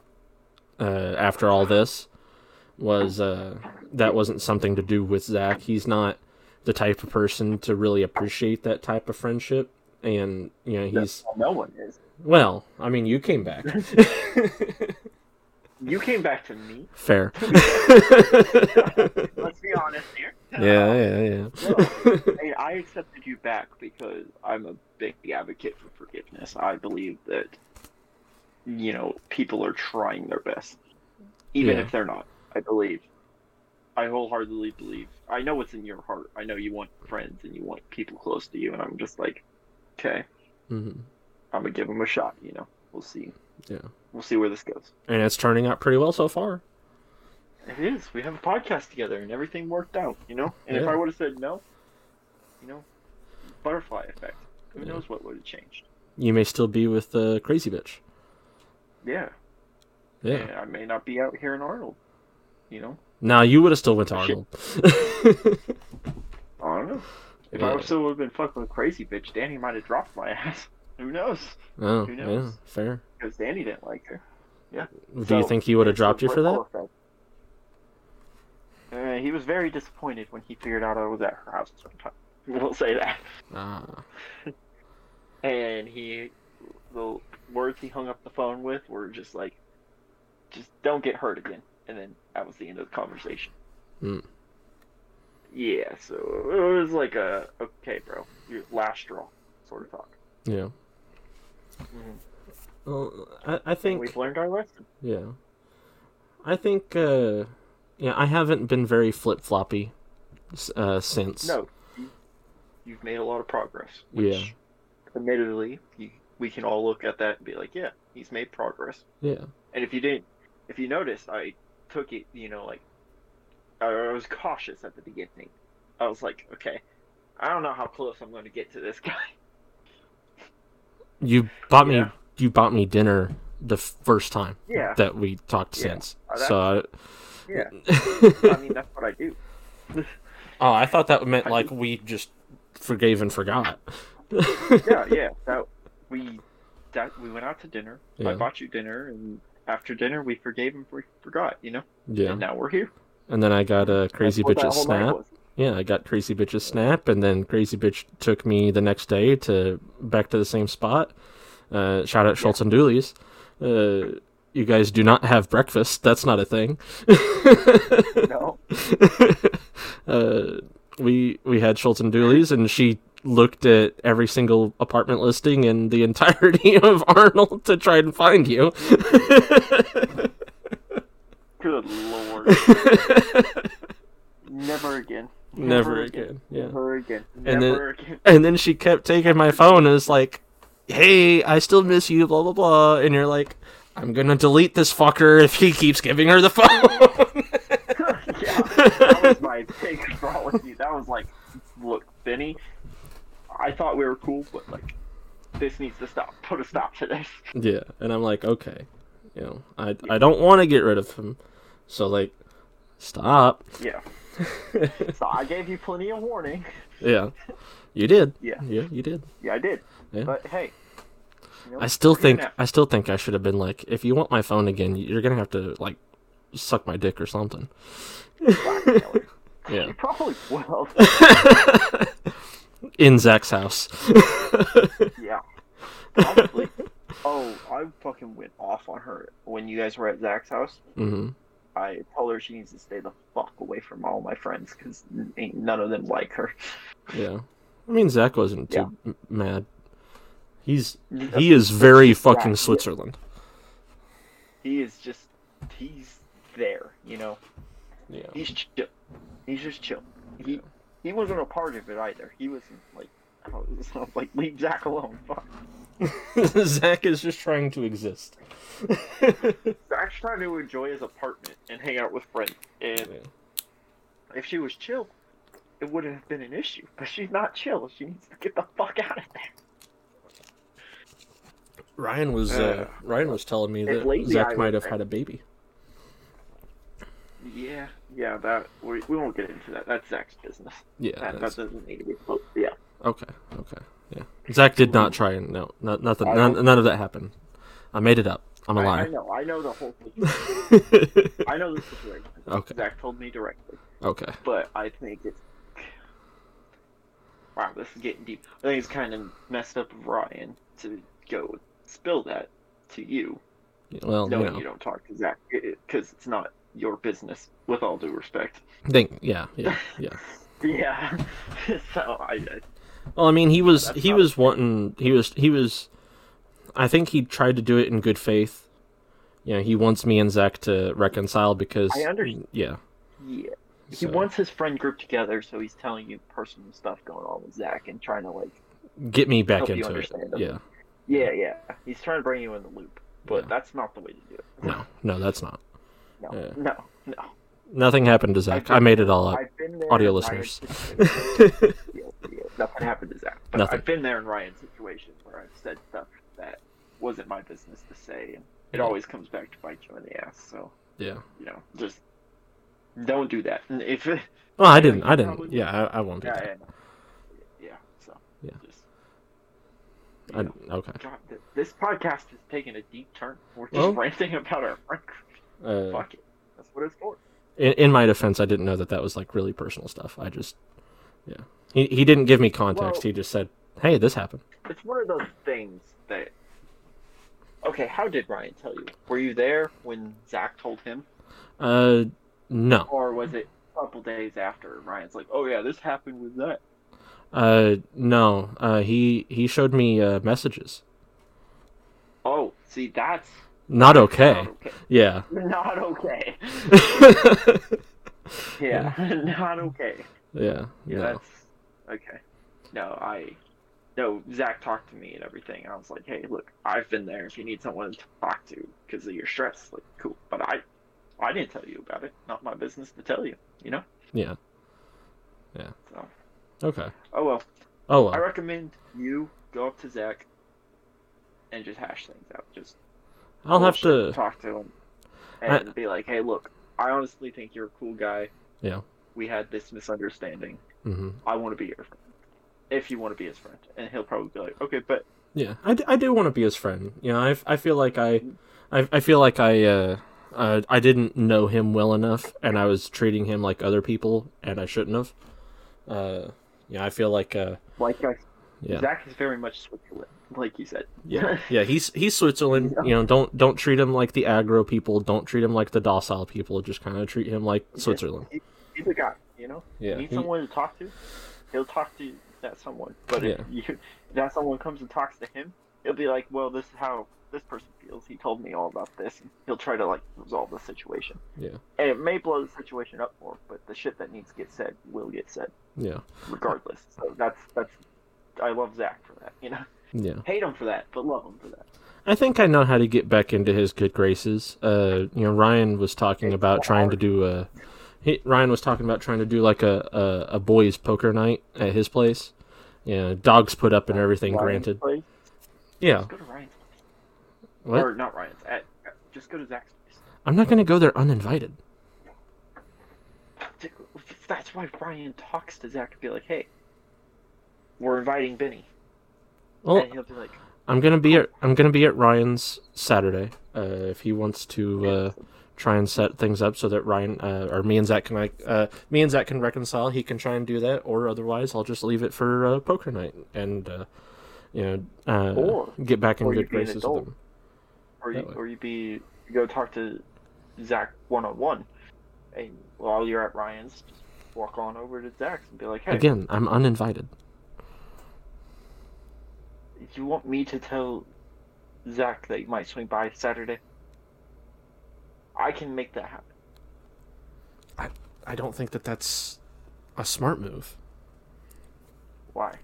[SPEAKER 1] uh, after all this was uh, that wasn't something to do with Zach. He's not the type of person to really appreciate that type of friendship, and you know he's
[SPEAKER 2] no one is.
[SPEAKER 1] well. I mean, you came back.
[SPEAKER 2] You came back to me.
[SPEAKER 1] Fair.
[SPEAKER 2] Let's be honest here.
[SPEAKER 1] yeah, yeah, yeah.
[SPEAKER 2] No, hey, I accepted you back because I'm a big advocate for forgiveness. I believe that you know people are trying their best, even
[SPEAKER 1] Yeah.
[SPEAKER 2] if they're not. I believe. I wholeheartedly believe. I know what's in your heart. I know you want friends and you want people close to you, and I'm just like, okay,
[SPEAKER 1] mm-hmm.
[SPEAKER 2] I'm gonna give them a shot. You know, we'll see.
[SPEAKER 1] Yeah.
[SPEAKER 2] We'll see where this goes.
[SPEAKER 1] And it's turning out pretty well so far.
[SPEAKER 2] It is. We have a podcast together, and everything worked out. You know. And if I would have said no, you know, butterfly effect. Who
[SPEAKER 1] Yeah.
[SPEAKER 2] knows what would have changed?
[SPEAKER 1] You may still be with the crazy bitch.
[SPEAKER 2] Yeah.
[SPEAKER 1] Yeah.
[SPEAKER 2] And I may not be out here in Arnold. You know.
[SPEAKER 1] Now you would have still went to Arnold.
[SPEAKER 2] I don't know. If
[SPEAKER 1] Yeah.
[SPEAKER 2] I still would have been fucking with crazy bitch, Danny might have dropped my ass. Who knows?
[SPEAKER 1] oh,
[SPEAKER 2] Who
[SPEAKER 1] yeah,
[SPEAKER 2] knows?
[SPEAKER 1] fair.
[SPEAKER 2] Because Danny didn't like her. Yeah.
[SPEAKER 1] Do you think he would have dropped you for that?
[SPEAKER 2] Uh, he was very disappointed when he figured out I was at her house sometime. We'll say that.
[SPEAKER 1] Ah,
[SPEAKER 2] And he, the words he hung up the phone with were just like, just don't get hurt again. And then that was the end of the conversation.
[SPEAKER 1] Hmm.
[SPEAKER 2] Yeah, so it was like a, okay, bro, your last straw sort of talk.
[SPEAKER 1] yeah. Well, I, I think
[SPEAKER 2] We've learned our lesson.
[SPEAKER 1] yeah. I think uh, yeah, I haven't been very flip floppy uh, since.
[SPEAKER 2] No, you, you've made a lot of progress. Which,
[SPEAKER 1] Yeah.
[SPEAKER 2] Admittedly, you, we can all look at that and be like, yeah, he's made progress.
[SPEAKER 1] Yeah.
[SPEAKER 2] And if you didn't, if you noticed, I took it, you know, like I was cautious at the beginning. I was like, okay, I don't know how close I'm going to get to this guy.
[SPEAKER 1] You bought me
[SPEAKER 2] Yeah.
[SPEAKER 1] You bought me dinner the first time
[SPEAKER 2] Yeah,
[SPEAKER 1] that we talked
[SPEAKER 2] Yeah.
[SPEAKER 1] since.
[SPEAKER 2] Uh,
[SPEAKER 1] so
[SPEAKER 2] yeah.
[SPEAKER 1] I,
[SPEAKER 2] mean, that's what I do.
[SPEAKER 1] Oh, I thought that meant
[SPEAKER 2] I
[SPEAKER 1] like we just forgave and forgot.
[SPEAKER 2] Yeah, yeah. That we that we went out to dinner.
[SPEAKER 1] Yeah.
[SPEAKER 2] I bought you dinner, and after dinner we forgave and we forgot. You know,
[SPEAKER 1] Yeah.
[SPEAKER 2] and now we're here.
[SPEAKER 1] And then I got a crazy bitch's snap. Yeah, I got crazy bitch's snap, and then crazy bitch took me the next day to back to the same spot. Uh, shout out Schultz and Dooley's. Uh, you guys do not have breakfast. That's not a thing.
[SPEAKER 2] No,
[SPEAKER 1] uh, we we had Schultz and Dooley's, and she looked at every single apartment listing in the entirety of Arnold to try and find you.
[SPEAKER 2] good lord, never again.
[SPEAKER 1] Never again. Yeah.
[SPEAKER 2] Never again.
[SPEAKER 1] And
[SPEAKER 2] Never again.
[SPEAKER 1] And then she kept taking my phone and was like, "Hey, I still miss you." Blah blah blah. And you're like, "I'm gonna delete this fucker if he keeps giving her the phone."
[SPEAKER 2] yeah, that was my big brawl with you. That was like, look, Benny, I thought we were cool, but like, this needs to stop. Put a stop to this.
[SPEAKER 1] yeah. And I'm like, okay, you know, I I don't want to get rid of him, so like, stop.
[SPEAKER 2] Yeah. So I gave you plenty of warning.
[SPEAKER 1] Yeah, you did.
[SPEAKER 2] Yeah.
[SPEAKER 1] Yeah, you did.
[SPEAKER 2] Yeah, I did.
[SPEAKER 1] Yeah.
[SPEAKER 2] But hey, you know,
[SPEAKER 1] I still think. I still think I should have been like, if you want my phone again, you're gonna have to like suck my dick or something. Yeah.
[SPEAKER 2] You probably will.
[SPEAKER 1] In Zach's house.
[SPEAKER 2] yeah. Probably. Oh, I fucking went off on her when you guys were at Zach's house.
[SPEAKER 1] Mm-hmm.
[SPEAKER 2] I told her she needs to stay the fuck away from all my friends because ain't none of them like her.
[SPEAKER 1] Yeah. I mean, Zach wasn't too
[SPEAKER 2] Yeah.
[SPEAKER 1] mad. He's he is very fucking Switzerland.
[SPEAKER 2] He is just he's there, you know.
[SPEAKER 1] Yeah.
[SPEAKER 2] He's chill. He's just chill. He he wasn't a part of it either. He wasn't like I was like leave Zach alone. Fuck.
[SPEAKER 1] Zach is just trying to exist.
[SPEAKER 2] Zach's trying to enjoy his apartment and hang out with friends. And
[SPEAKER 1] Yeah.
[SPEAKER 2] if she was chill, it wouldn't have been an issue. But she's not chill. She needs to get the fuck out of there.
[SPEAKER 1] Ryan was uh, Ryan was telling me that Zach might have had a baby.
[SPEAKER 2] Yeah, yeah. That we, we won't get into that. That's Zach's business.
[SPEAKER 1] Yeah.
[SPEAKER 2] that, that doesn't need to be. Oh, yeah.
[SPEAKER 1] Okay. Okay. Yeah. Zach did not try and no, not, nothing. None, none of that happened. I made it up. I'm a
[SPEAKER 2] I
[SPEAKER 1] liar.
[SPEAKER 2] I know. I know the whole thing. I know the situation.
[SPEAKER 1] okay.
[SPEAKER 2] Zach told me directly.
[SPEAKER 1] Okay.
[SPEAKER 2] but I think it's wow. This is getting deep. I think it's kind of messed up of Ryan to go spill that to you,
[SPEAKER 1] Well, you know.
[SPEAKER 2] you don't talk to Zach because it's not your business. With all due respect.
[SPEAKER 1] Think. Yeah. Yeah. Yeah.
[SPEAKER 2] Yeah. so I, I
[SPEAKER 1] Well, I mean, he was he was wanting he was he was. I think he tried to do it in good faith. You know, he wants me and Zach to reconcile because
[SPEAKER 2] I understand.
[SPEAKER 1] yeah.
[SPEAKER 2] yeah. He
[SPEAKER 1] So,
[SPEAKER 2] wants his friend group together, so he's telling you personal stuff going on with Zach and trying to like.
[SPEAKER 1] get me back into it.
[SPEAKER 2] him.
[SPEAKER 1] Yeah.
[SPEAKER 2] Yeah, yeah. He's trying to bring you in the loop, but
[SPEAKER 1] Yeah.
[SPEAKER 2] that's not the way to do it.
[SPEAKER 1] No, no, that's not.
[SPEAKER 2] No,
[SPEAKER 1] Yeah.
[SPEAKER 2] no, no.
[SPEAKER 1] Nothing happened to Zach.
[SPEAKER 2] been-
[SPEAKER 1] I made it all up.
[SPEAKER 2] I've been there
[SPEAKER 1] Audio listeners.
[SPEAKER 2] yeah, nothing happened to Zach. But
[SPEAKER 1] Nothing.
[SPEAKER 2] I've been there in Ryan's situation where I've said stuff that wasn't my business to say, and it always comes back to bite you in the ass. So
[SPEAKER 1] yeah.
[SPEAKER 2] you know, just don't do that. If
[SPEAKER 1] Well, I didn't. I didn't. Yeah, I, I won't do
[SPEAKER 2] yeah,
[SPEAKER 1] that.
[SPEAKER 2] yeah, yeah. So
[SPEAKER 1] Yeah.
[SPEAKER 2] just.
[SPEAKER 1] I,
[SPEAKER 2] know,
[SPEAKER 1] okay.
[SPEAKER 2] God, this podcast is taking a deep turn. We're just
[SPEAKER 1] Well-
[SPEAKER 2] ranting about our friend.
[SPEAKER 1] Uh,
[SPEAKER 2] Fuck it. That's what it's for.
[SPEAKER 1] in, in my defense, I didn't know that that was like really personal stuff. I just, yeah. He he didn't give me context.
[SPEAKER 2] Well-
[SPEAKER 1] he just said, "Hey, this happened."
[SPEAKER 2] It's one of those things that. Okay, how did Ryan tell you? Were you there when Zach told him?
[SPEAKER 1] Uh, no.
[SPEAKER 2] Or was it a couple days after Ryan's like, oh yeah, this happened with that?
[SPEAKER 1] Uh, no. Uh, he he showed me uh, messages.
[SPEAKER 2] Oh, See, that's
[SPEAKER 1] Not okay.
[SPEAKER 2] not okay.
[SPEAKER 1] Yeah.
[SPEAKER 2] Not okay. Yeah, not okay.
[SPEAKER 1] yeah.
[SPEAKER 2] Yeah,
[SPEAKER 1] No.
[SPEAKER 2] that's okay. No, I no. Zach talked to me and everything. I was like, hey, look, I've been there. If you need someone to talk to because of your stress, like, cool. But I, I didn't tell you about it. Not my business to tell you. You know.
[SPEAKER 1] Yeah. Yeah.
[SPEAKER 2] So,
[SPEAKER 1] Okay.
[SPEAKER 2] oh well.
[SPEAKER 1] Oh
[SPEAKER 2] I recommend you go up to Zach and just hash things out. Just
[SPEAKER 1] I'll have to.
[SPEAKER 2] talk to him
[SPEAKER 1] I-
[SPEAKER 2] and be like, hey, look, I honestly think you're a cool guy.
[SPEAKER 1] Yeah.
[SPEAKER 2] We had this misunderstanding.
[SPEAKER 1] Mm-hmm.
[SPEAKER 2] I want to be your friend. If you want to be his friend, and he'll probably be like, okay, but
[SPEAKER 1] Yeah, I, d- I do want to be his friend. You know, I, I feel like I, I, I feel like I, uh, uh, I didn't know him well enough, and I was treating him like other people, and I shouldn't have. Uh, yeah, I feel like, uh,
[SPEAKER 2] like I
[SPEAKER 1] yeah,
[SPEAKER 2] Zach is very much Switzerland, like you said.
[SPEAKER 1] yeah, yeah. He's he's Switzerland. You know, don't don't treat him like the aggro people. Don't treat him like the docile people. Just kind of treat him like Switzerland.
[SPEAKER 2] He's a guy, you know.
[SPEAKER 1] Yeah,
[SPEAKER 2] You need
[SPEAKER 1] he-
[SPEAKER 2] someone to talk to. He'll talk to that someone. But if you if that someone comes and talks to him, he'll be like, "Well, this is how this person feels. He told me all about this." And he'll try to like resolve the situation.
[SPEAKER 1] Yeah.
[SPEAKER 2] And it may blow the situation up more, but the shit that needs to get said will get said
[SPEAKER 1] yeah,
[SPEAKER 2] regardless. So that's that's. I love Zach for that. You know,
[SPEAKER 1] yeah.
[SPEAKER 2] hate him for that, but love him for that.
[SPEAKER 1] I think I know how to get back into his good graces. Uh, you know, Ryan was talking
[SPEAKER 2] It's
[SPEAKER 1] about trying to do a. He, Ryan was talking about trying to do like a, a, a boys poker night at his place. You know, dogs put up and everything.
[SPEAKER 2] Ryan's
[SPEAKER 1] granted,
[SPEAKER 2] place,
[SPEAKER 1] yeah.
[SPEAKER 2] Just go to Ryan's place.
[SPEAKER 1] What?
[SPEAKER 2] Or not Ryan's. At, just go to Zach's place.
[SPEAKER 1] I'm not gonna go there uninvited.
[SPEAKER 2] That's why Ryan talks to Zach and be like, "Hey, we're inviting Benny,"
[SPEAKER 1] Well,
[SPEAKER 2] and he'll be like,
[SPEAKER 1] I'm gonna be at I'm gonna be at Ryan's Saturday. Uh, if he wants to uh, try and set things up so that Ryan uh, or me and Zach can like uh, me and Zach can reconcile, he can try and do that. Or otherwise, I'll just leave it for uh, poker night and uh, you know uh,
[SPEAKER 2] Or-
[SPEAKER 1] get back in good graces with him.
[SPEAKER 2] Or you,
[SPEAKER 1] way.
[SPEAKER 2] or you be you go talk to Zach one on one, and while you're at Ryan's, just walk on over to Zach's and be like, "Hey,
[SPEAKER 1] Again, I'm uninvited.
[SPEAKER 2] If you want me to tell Zach that you might swing by Saturday? I can make that happen.
[SPEAKER 1] I I don't think that that's a smart move
[SPEAKER 2] Why?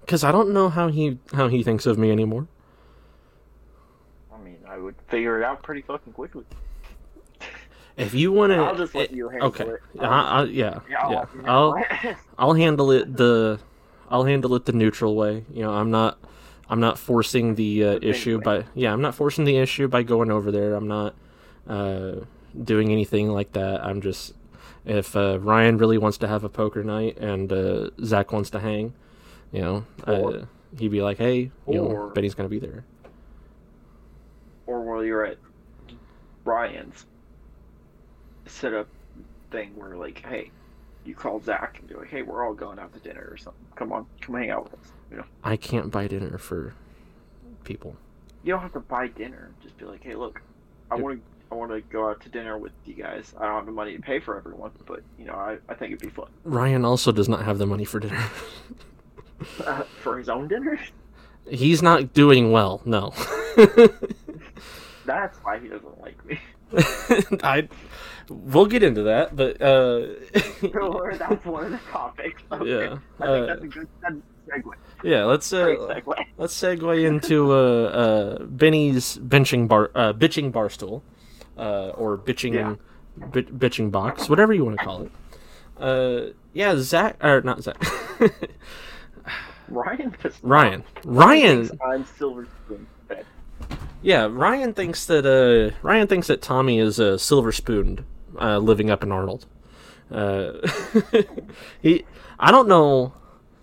[SPEAKER 1] because I don't know how he how he thinks of me anymore.
[SPEAKER 2] I would figure it out pretty fucking quickly.
[SPEAKER 1] If you want to,
[SPEAKER 2] I'll just let you handle
[SPEAKER 1] okay,
[SPEAKER 2] it.
[SPEAKER 1] I, yeah,
[SPEAKER 2] Yeah, I'll
[SPEAKER 1] yeah. I'll
[SPEAKER 2] handle it.
[SPEAKER 1] I'll handle it the I'll handle it the neutral way. You know, I'm not I'm not forcing the uh, issue by yeah, I'm not forcing the issue by going over there. I'm not uh, doing anything like that. I'm just if uh, Ryan really wants to have a poker night and uh, Zach wants to hang, you know, uh,
[SPEAKER 2] Or-
[SPEAKER 1] he'd be like, "Hey, you know, Benny's gonna be there."
[SPEAKER 2] You're at Ryan's, set up thing where like, hey, you call Zach and be like, hey, we're all going out to dinner or something. Come on, come hang out with us. You know,
[SPEAKER 1] I can't buy dinner for people.
[SPEAKER 2] you don't have to buy dinner. Just be like, hey, look, I want to. I want to go out to dinner with you guys. I don't have the money to pay for everyone, but you know, I, I think it'd be fun
[SPEAKER 1] Ryan also does not have the money for dinner.
[SPEAKER 2] uh, for his own dinner.
[SPEAKER 1] He's not doing well. No.
[SPEAKER 2] That's why he doesn't like me.
[SPEAKER 1] I we'll get into that, but uh
[SPEAKER 2] or that's one of the topics. Okay.
[SPEAKER 1] Yeah,
[SPEAKER 2] I
[SPEAKER 1] uh,
[SPEAKER 2] that's a good that's a segue.
[SPEAKER 1] yeah, let's uh
[SPEAKER 2] segue.
[SPEAKER 1] let's segue into uh uh Benny's benching bar uh bitching barstool uh or bitching
[SPEAKER 2] Yeah.
[SPEAKER 1] bit, bitching box, whatever you want to call it. Uh yeah, Zach or not Zach.
[SPEAKER 2] Ryan.
[SPEAKER 1] Ryan. Ryan
[SPEAKER 2] I'm silver spoon.
[SPEAKER 1] Yeah, Ryan thinks that uh, Ryan thinks that Tommy is a uh, silver spooned, uh, living up in Arnold. Uh, he, I don't know.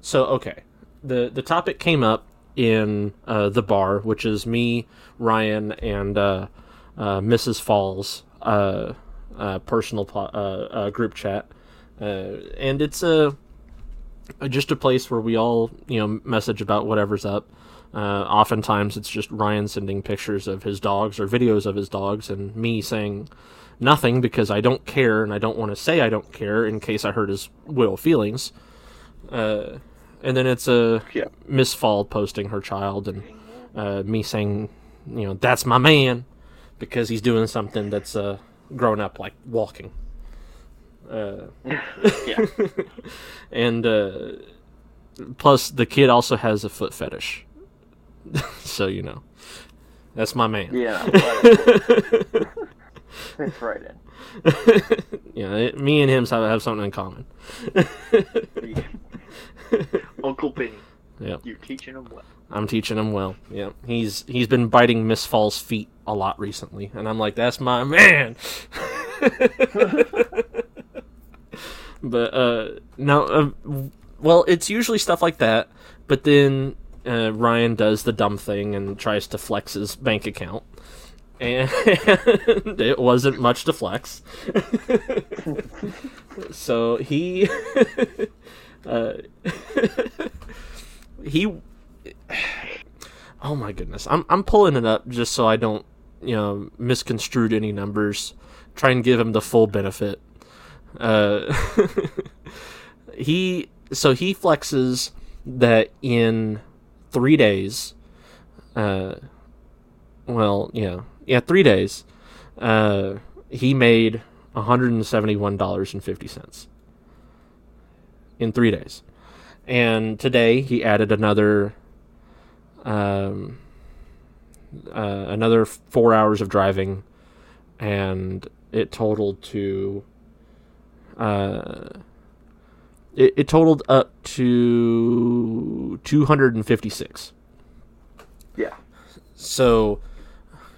[SPEAKER 1] So okay, the the topic came up in uh, the bar, which is me, Ryan, and uh, uh, Mrs. Falls uh, uh, personal po- uh, uh, group chat, uh, and it's a just a place where we all you know message about whatever's up. Uh, oftentimes, it's just Ryan sending pictures of his dogs or videos of his dogs, and me saying nothing because I don't care and I don't want to say I don't care in case I hurt his will feelings. Uh, and then it's a
[SPEAKER 2] Yeah.
[SPEAKER 1] Miss Fall posting her child and uh, me saying you know that's my man because he's doing something that's uh grown up like walking. Uh,
[SPEAKER 2] yeah.
[SPEAKER 1] and uh, plus the kid also has a foot fetish, so you know that's my man.
[SPEAKER 2] Yeah. Fits right in.
[SPEAKER 1] yeah, it, me and him have, have something in common.
[SPEAKER 2] Uncle Benny.
[SPEAKER 1] Yeah,
[SPEAKER 2] You're teaching him well.
[SPEAKER 1] I'm teaching him well. Yeah, he's he's been biting Miss Fall's feet a lot recently, and I'm like, that's my man. but uh, no, uh, well, it's usually stuff like that. But then uh, Ryan does the dumb thing and tries to flex his bank account, and it wasn't much to flex. so he. uh, he oh my goodness i'm i'm pulling it up just so i don't you know misconstrued any numbers try and give him the full benefit uh he so he flexes that in 3 days uh well yeah yeah 3 days uh he made $171.50 in 3 days. And today he added another um, uh, another four hours of driving and it totaled to uh, it, it totaled up to 256
[SPEAKER 2] Yeah.
[SPEAKER 1] so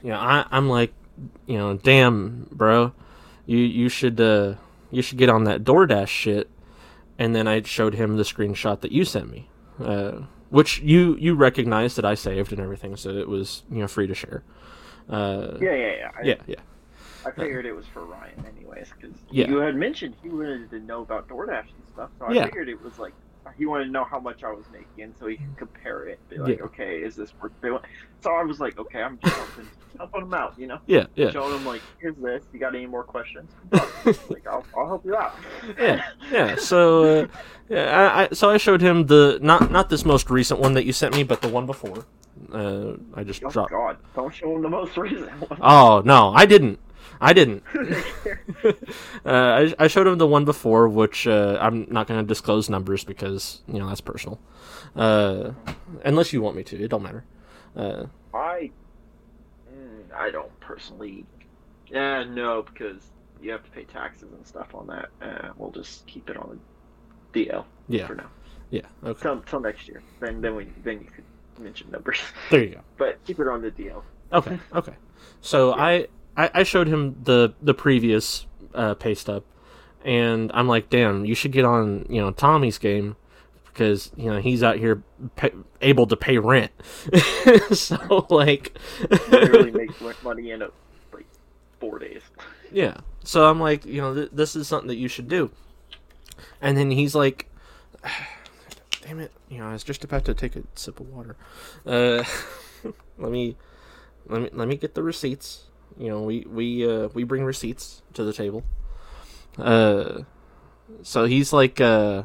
[SPEAKER 1] you know I, i'm like you know damn bro you you should uh you should get on that DoorDash shit and then I showed him the screenshot that you sent me, uh, which you you recognized that I saved and everything, so it was you know free to share. Uh,
[SPEAKER 2] Yeah, yeah, yeah. I,
[SPEAKER 1] yeah, yeah,
[SPEAKER 2] I figured it was for Ryan, anyways, because
[SPEAKER 1] Yeah.
[SPEAKER 2] you had mentioned he wanted to know about DoorDash and stuff. So I
[SPEAKER 1] Yeah.
[SPEAKER 2] figured it was like he wanted to know how much I was making, so he could compare it. Be like,
[SPEAKER 1] Yeah.
[SPEAKER 2] okay, is this worth doing? So I was like, okay, I'm just helping, helping him out, you know,
[SPEAKER 1] yeah, yeah,
[SPEAKER 2] showing him like, here's this. You got any more questions? like, I'll, I'll help you out.
[SPEAKER 1] yeah, yeah. So uh, yeah, I, I so I showed him the not not this most recent one that you sent me, but the one before. Uh, I just
[SPEAKER 2] Oh
[SPEAKER 1] dropped.
[SPEAKER 2] God! Don't show him the most recent one.
[SPEAKER 1] Oh no, I didn't. I didn't. uh, I, I showed him the one before, which uh, I'm not going to disclose numbers because you know that's personal. Uh, unless you want me to, it don't matter. Uh,
[SPEAKER 2] I, mm, I don't personally. Yeah, no, because you have to pay taxes and stuff on that. Uh, we'll just keep it on the DL
[SPEAKER 1] yeah,
[SPEAKER 2] for now.
[SPEAKER 1] yeah. Okay,
[SPEAKER 2] Till, till next year. Then then we then you could mention numbers.
[SPEAKER 1] there you go.
[SPEAKER 2] but keep it on the DL.
[SPEAKER 1] Okay, okay. So I, I I showed him the the previous uh, pay stub, and I'm like, damn, you should get on you know Tommy's game because you know he's out here pay, able to pay rent. so like,
[SPEAKER 2] Literally makes money in a, like four days.
[SPEAKER 1] yeah. So I'm like, you know, th- this is something that you should do. And then he's like, damn it, you know, I was just about to take a sip of water. Uh, let me, let me, let me get the receipts. You know, we we uh, we bring receipts to the table. Uh, so he's like, uh,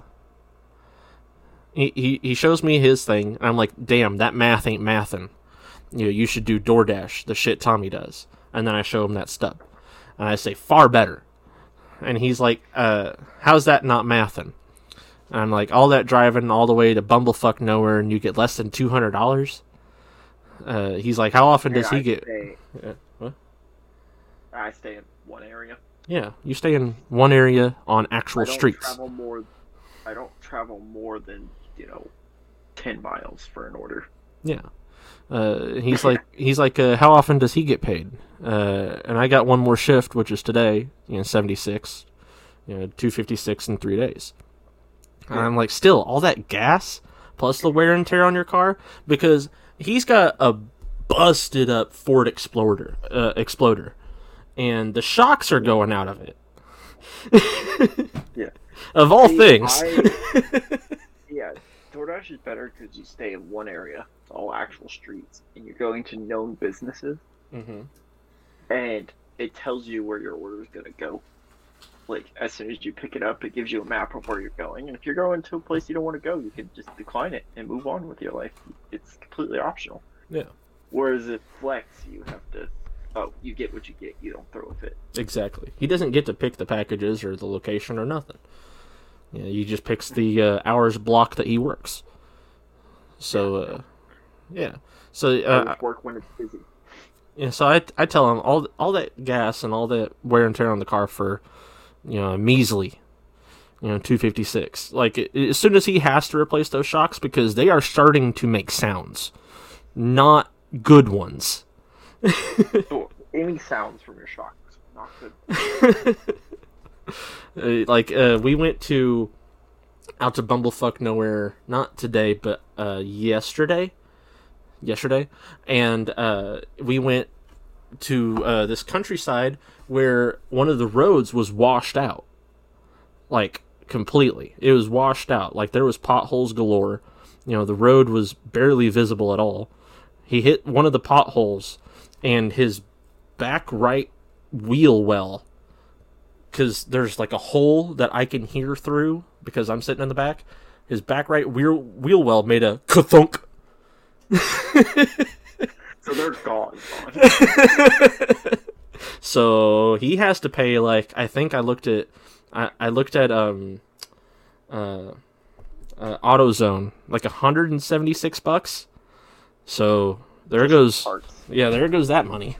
[SPEAKER 1] he, he he shows me his thing, and I'm like, damn, that math ain't mathin'. You know, you should do DoorDash, the shit Tommy does. And then I show him that stub, and I say, far better. And he's like, uh, how's that not mathin'? And I'm like, all that driving all the way to bumblefuck nowhere, and you get less than two hundred dollars. Uh, he's like, how often does he
[SPEAKER 2] I
[SPEAKER 1] get?
[SPEAKER 2] Stay,
[SPEAKER 1] Uh?
[SPEAKER 2] I stay in one area.
[SPEAKER 1] Yeah, you stay in one area on actual
[SPEAKER 2] I don't
[SPEAKER 1] streets.
[SPEAKER 2] travel more. I don't travel more than you know, ten miles for an order.
[SPEAKER 1] Yeah. Uh, he's like, he's like, uh, how often does he get paid? Uh, and I got one more shift, which is today, you know, seventy six, you know, two fifty six in three days. And I'm like, still, all that gas plus the wear and tear on your car because he's got a busted up Ford Explorer, uh, Exploder, and the shocks are going out of it.
[SPEAKER 2] Yeah.
[SPEAKER 1] Of all
[SPEAKER 2] See,
[SPEAKER 1] things.
[SPEAKER 2] I- yeah, DoorDash is better because you stay in one area. It's all actual streets, and you're going to known businesses,
[SPEAKER 1] hmm
[SPEAKER 2] and it tells you where your order is going to go. Like as soon as you pick it up, it gives you a map of where you're going, and if you're going to a place you don't want to go, you can just decline it and move on with your life. It's completely optional.
[SPEAKER 1] Yeah.
[SPEAKER 2] Whereas if flex, you have to. Oh, you get what you get. You don't throw a fit.
[SPEAKER 1] Exactly. He doesn't get to pick the packages or the location or nothing. Yeah, he just picks the uh, hours block that he works. So, uh, yeah. So, uh,
[SPEAKER 2] work when it's busy.
[SPEAKER 1] yeah. So I, I tell him all all that gas and all that wear and tear on the car for, you know, a measly, you know, two fifty six. Like a- as soon as he has to replace those shocks because they are starting to make sounds, not good ones.
[SPEAKER 2] Any sounds from your shocks not good.
[SPEAKER 1] Uh, like uh, we went to out to bumblefuck nowhere not today but uh, yesterday yesterday and uh, we went to uh, this countryside where one of the roads was washed out like completely. It was washed out. Like there was potholes galore. You know the road was barely visible at all. He hit one of the potholes and his back right wheel well because there's like a hole that I can hear through because I'm sitting in the back. His back right wheel wheel well made a kathunk.
[SPEAKER 2] So they're gone. gone.
[SPEAKER 1] So he has to pay like I think I looked at I, I looked at um uh, uh AutoZone like 176 bucks. So there goes
[SPEAKER 2] Parts.
[SPEAKER 1] Yeah there goes that money.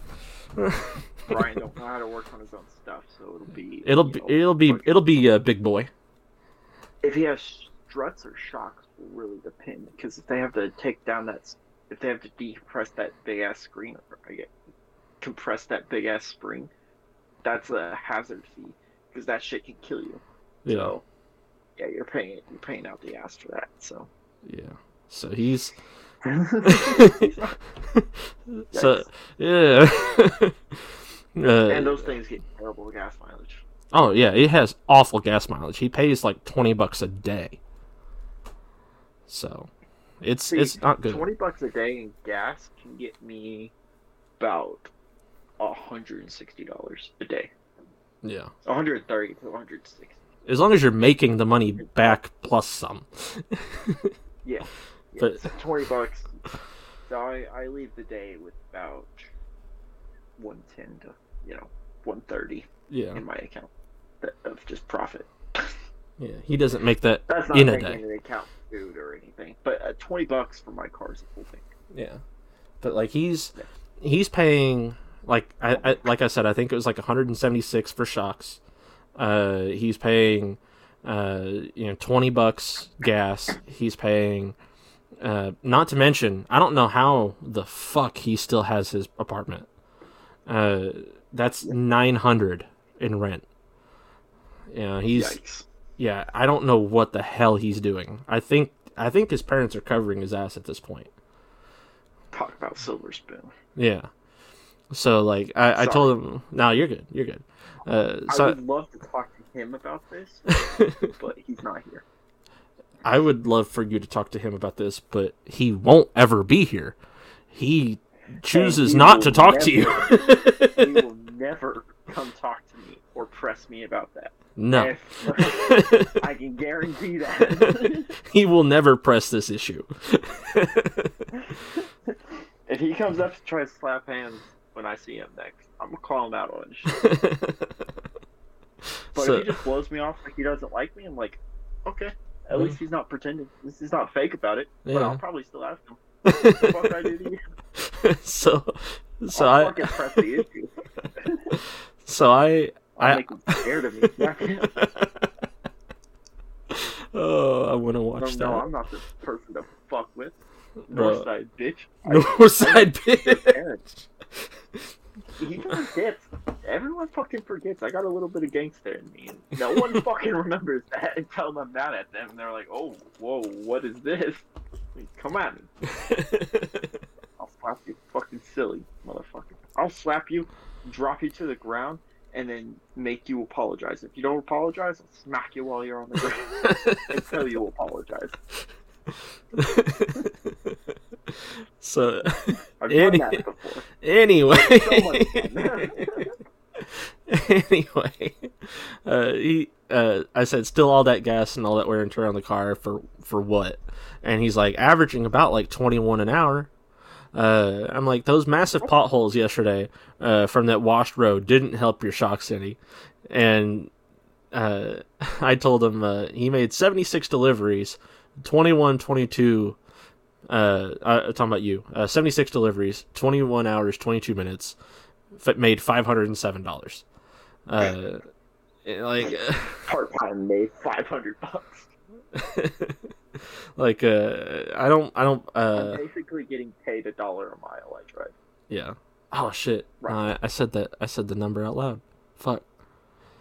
[SPEAKER 2] Brian don't know how to work on his own stuff, so it'll be.
[SPEAKER 1] It'll be
[SPEAKER 2] know,
[SPEAKER 1] it'll be it'll be a big boy.
[SPEAKER 2] if he has struts or shocks will really depend because if they have to take down that if they have to decompress that big ass screen or I get compress that big ass spring that's a hazard fee because that shit can kill you
[SPEAKER 1] Yeah.
[SPEAKER 2] so yeah you're paying you're paying out the ass for that so
[SPEAKER 1] Yeah. So he's so yeah. uh,
[SPEAKER 2] those things get terrible gas mileage
[SPEAKER 1] oh yeah, it has awful gas mileage. He pays like twenty bucks a day. So it's
[SPEAKER 2] See,
[SPEAKER 1] it's not good.
[SPEAKER 2] 20 bucks a day in gas can get me about $160 a day
[SPEAKER 1] Yeah.
[SPEAKER 2] 130 to 160
[SPEAKER 1] As long as you're making the money back plus some.
[SPEAKER 2] Yeah. Yeah
[SPEAKER 1] But-
[SPEAKER 2] so 20 bucks. So I, I leave the day with about 110 to, you know, 130
[SPEAKER 1] Yeah.
[SPEAKER 2] in my account of just profit.
[SPEAKER 1] Yeah. He doesn't make that
[SPEAKER 2] That's not
[SPEAKER 1] in a day.
[SPEAKER 2] into account food or anything. But uh, 20 bucks for my car is a full thing.
[SPEAKER 1] Yeah, but like he's he's paying like I, I like I said I think it was like 176 for shocks. Uh, he's paying uh you know 20 bucks gas. He's paying uh not to mention I don't know how the fuck he still has his apartment. Uh, that's 900 in rent. Yeah, he's
[SPEAKER 2] Yikes.
[SPEAKER 1] yeah, I don't know what the hell he's doing. I think I think his parents are covering his ass at this point.
[SPEAKER 2] Talk about silver spoon.
[SPEAKER 1] Yeah. So like I, I told him, no, you're good, you're good. Uh, so I
[SPEAKER 2] would love to talk to him about this, but he's not here.
[SPEAKER 1] I would love for you to talk to him about this, but he won't ever be here. He chooses
[SPEAKER 2] he
[SPEAKER 1] not to talk to you.
[SPEAKER 2] He will never come talk to me or press me about that.
[SPEAKER 1] no,
[SPEAKER 2] If- I can guarantee that.
[SPEAKER 1] he will never press this issue.
[SPEAKER 2] if he comes up to try to slap hands when I see him next, I'm gonna call him out on shit. But
[SPEAKER 1] So-
[SPEAKER 2] if he just blows me off like he doesn't like me, I'm like, okay. At least he's not pretending. This is not fake about it. But
[SPEAKER 1] Yeah.
[SPEAKER 2] I'll probably still ask him. What the fuck I do to you?
[SPEAKER 1] so, so
[SPEAKER 2] I'll
[SPEAKER 1] I,
[SPEAKER 2] fucking press the issue.
[SPEAKER 1] so I,
[SPEAKER 2] I'll
[SPEAKER 1] I,
[SPEAKER 2] make him scared of me.
[SPEAKER 1] Oh, I want to oh, watch
[SPEAKER 2] no,
[SPEAKER 1] that.
[SPEAKER 2] no, I'm not the person to fuck with. Northside bitch.
[SPEAKER 1] Northside bitch.
[SPEAKER 2] He forgets. Everyone fucking forgets. I got a little bit of gangster in me, no one fucking remembers that until I'm mad at them, and they're like, "Oh, whoa, what is this? Come at me! I'll slap you, fucking silly motherfucker! I'll slap you, drop you to the ground, and then make you apologize. If you don't apologize, I'll smack you while you're on the ground until you apologize.
[SPEAKER 1] So Any- anyway,
[SPEAKER 2] So much fun.
[SPEAKER 1] anyway, uh, he, uh, I said, still all that gas and all that wear and tear on the car for for what? And he's like averaging about like twenty one an hour. Uh, I'm like those massive potholes yesterday uh, from that washed road didn't help your shocks any, and uh, I told him uh, he made 76 deliveries, 21, 22. Uh, uh, talking about you, uh, 76 deliveries, 21 hours, 22 minutes, f- made 507 dollars. Uh, like
[SPEAKER 2] Part time made five hundred bucks.
[SPEAKER 1] like uh i don't i don't uh
[SPEAKER 2] I'm basically getting paid a dollar a mile I drive.
[SPEAKER 1] yeah oh shit
[SPEAKER 2] Right.
[SPEAKER 1] uh, i said that i said the number out loud fuck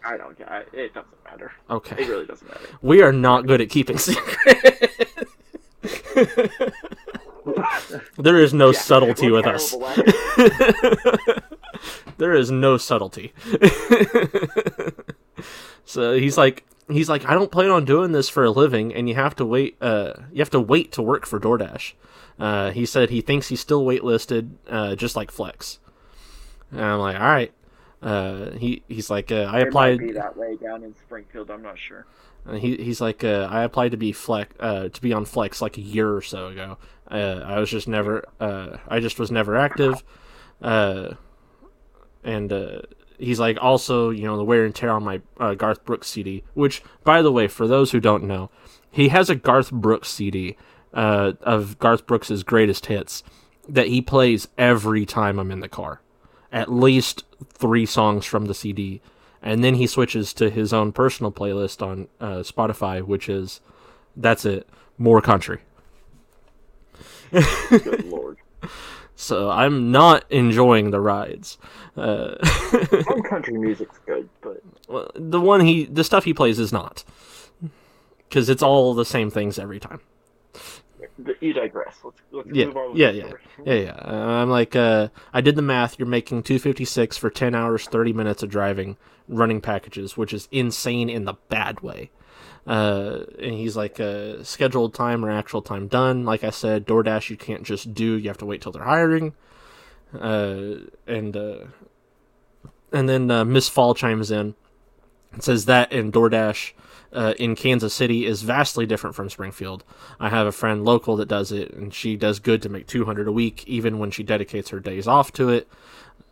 [SPEAKER 2] I don't care. I- It doesn't matter.
[SPEAKER 1] Okay.
[SPEAKER 2] It really doesn't matter.
[SPEAKER 1] we are not good at keeping secrets there is no
[SPEAKER 2] Yeah,
[SPEAKER 1] subtlety with us.
[SPEAKER 2] terrible at it.
[SPEAKER 1] there is no subtlety. So he's like he's like i don't plan on doing this for a living and you have to wait uh you have to wait to work for doordash. Uh he said he thinks he's still waitlisted uh just like flex. And i'm like all right uh he he's like uh, i
[SPEAKER 2] It
[SPEAKER 1] applied
[SPEAKER 2] might be that way down in Springfield. I'm not sure.
[SPEAKER 1] and he he's like, uh, I applied to be flex, uh, to be on Flex like a year or so ago. Uh, I was just never, uh, I just was never active. Uh, and uh, he's like, also, you know, the wear and tear on my uh, Garth Brooks CD. Which, by the way, for those who don't know, he has a Garth Brooks CD uh, of Garth Brooks's greatest hits that he plays every time I'm in the car. At least three songs from the CD and then he switches to his own personal playlist on uh, Spotify, which is that's it, more country.
[SPEAKER 2] Good lord.
[SPEAKER 1] So I'm not enjoying the rides. Uh,
[SPEAKER 2] Some country music's good, but
[SPEAKER 1] well, the one he, the stuff he plays is not, because it's all the same things every time.
[SPEAKER 2] You digress. Let's, let's
[SPEAKER 1] Yeah,
[SPEAKER 2] move on
[SPEAKER 1] yeah, yeah. Yeah, yeah. Uh, I'm like, uh, I did the math. You're making 256 for 10 hours, 30 minutes of driving, running packages, which is insane in the bad way. Uh, and he's like, uh, scheduled time or actual time done. Like I said, DoorDash you can't just do. You have to wait till they're hiring. Uh, and uh, and then uh, Miss Fall chimes in and says that in DoorDash uh, in Kansas City is vastly different from Springfield. I have a friend local that does it, and she does good to make 200 a week, even when she dedicates her days off to it.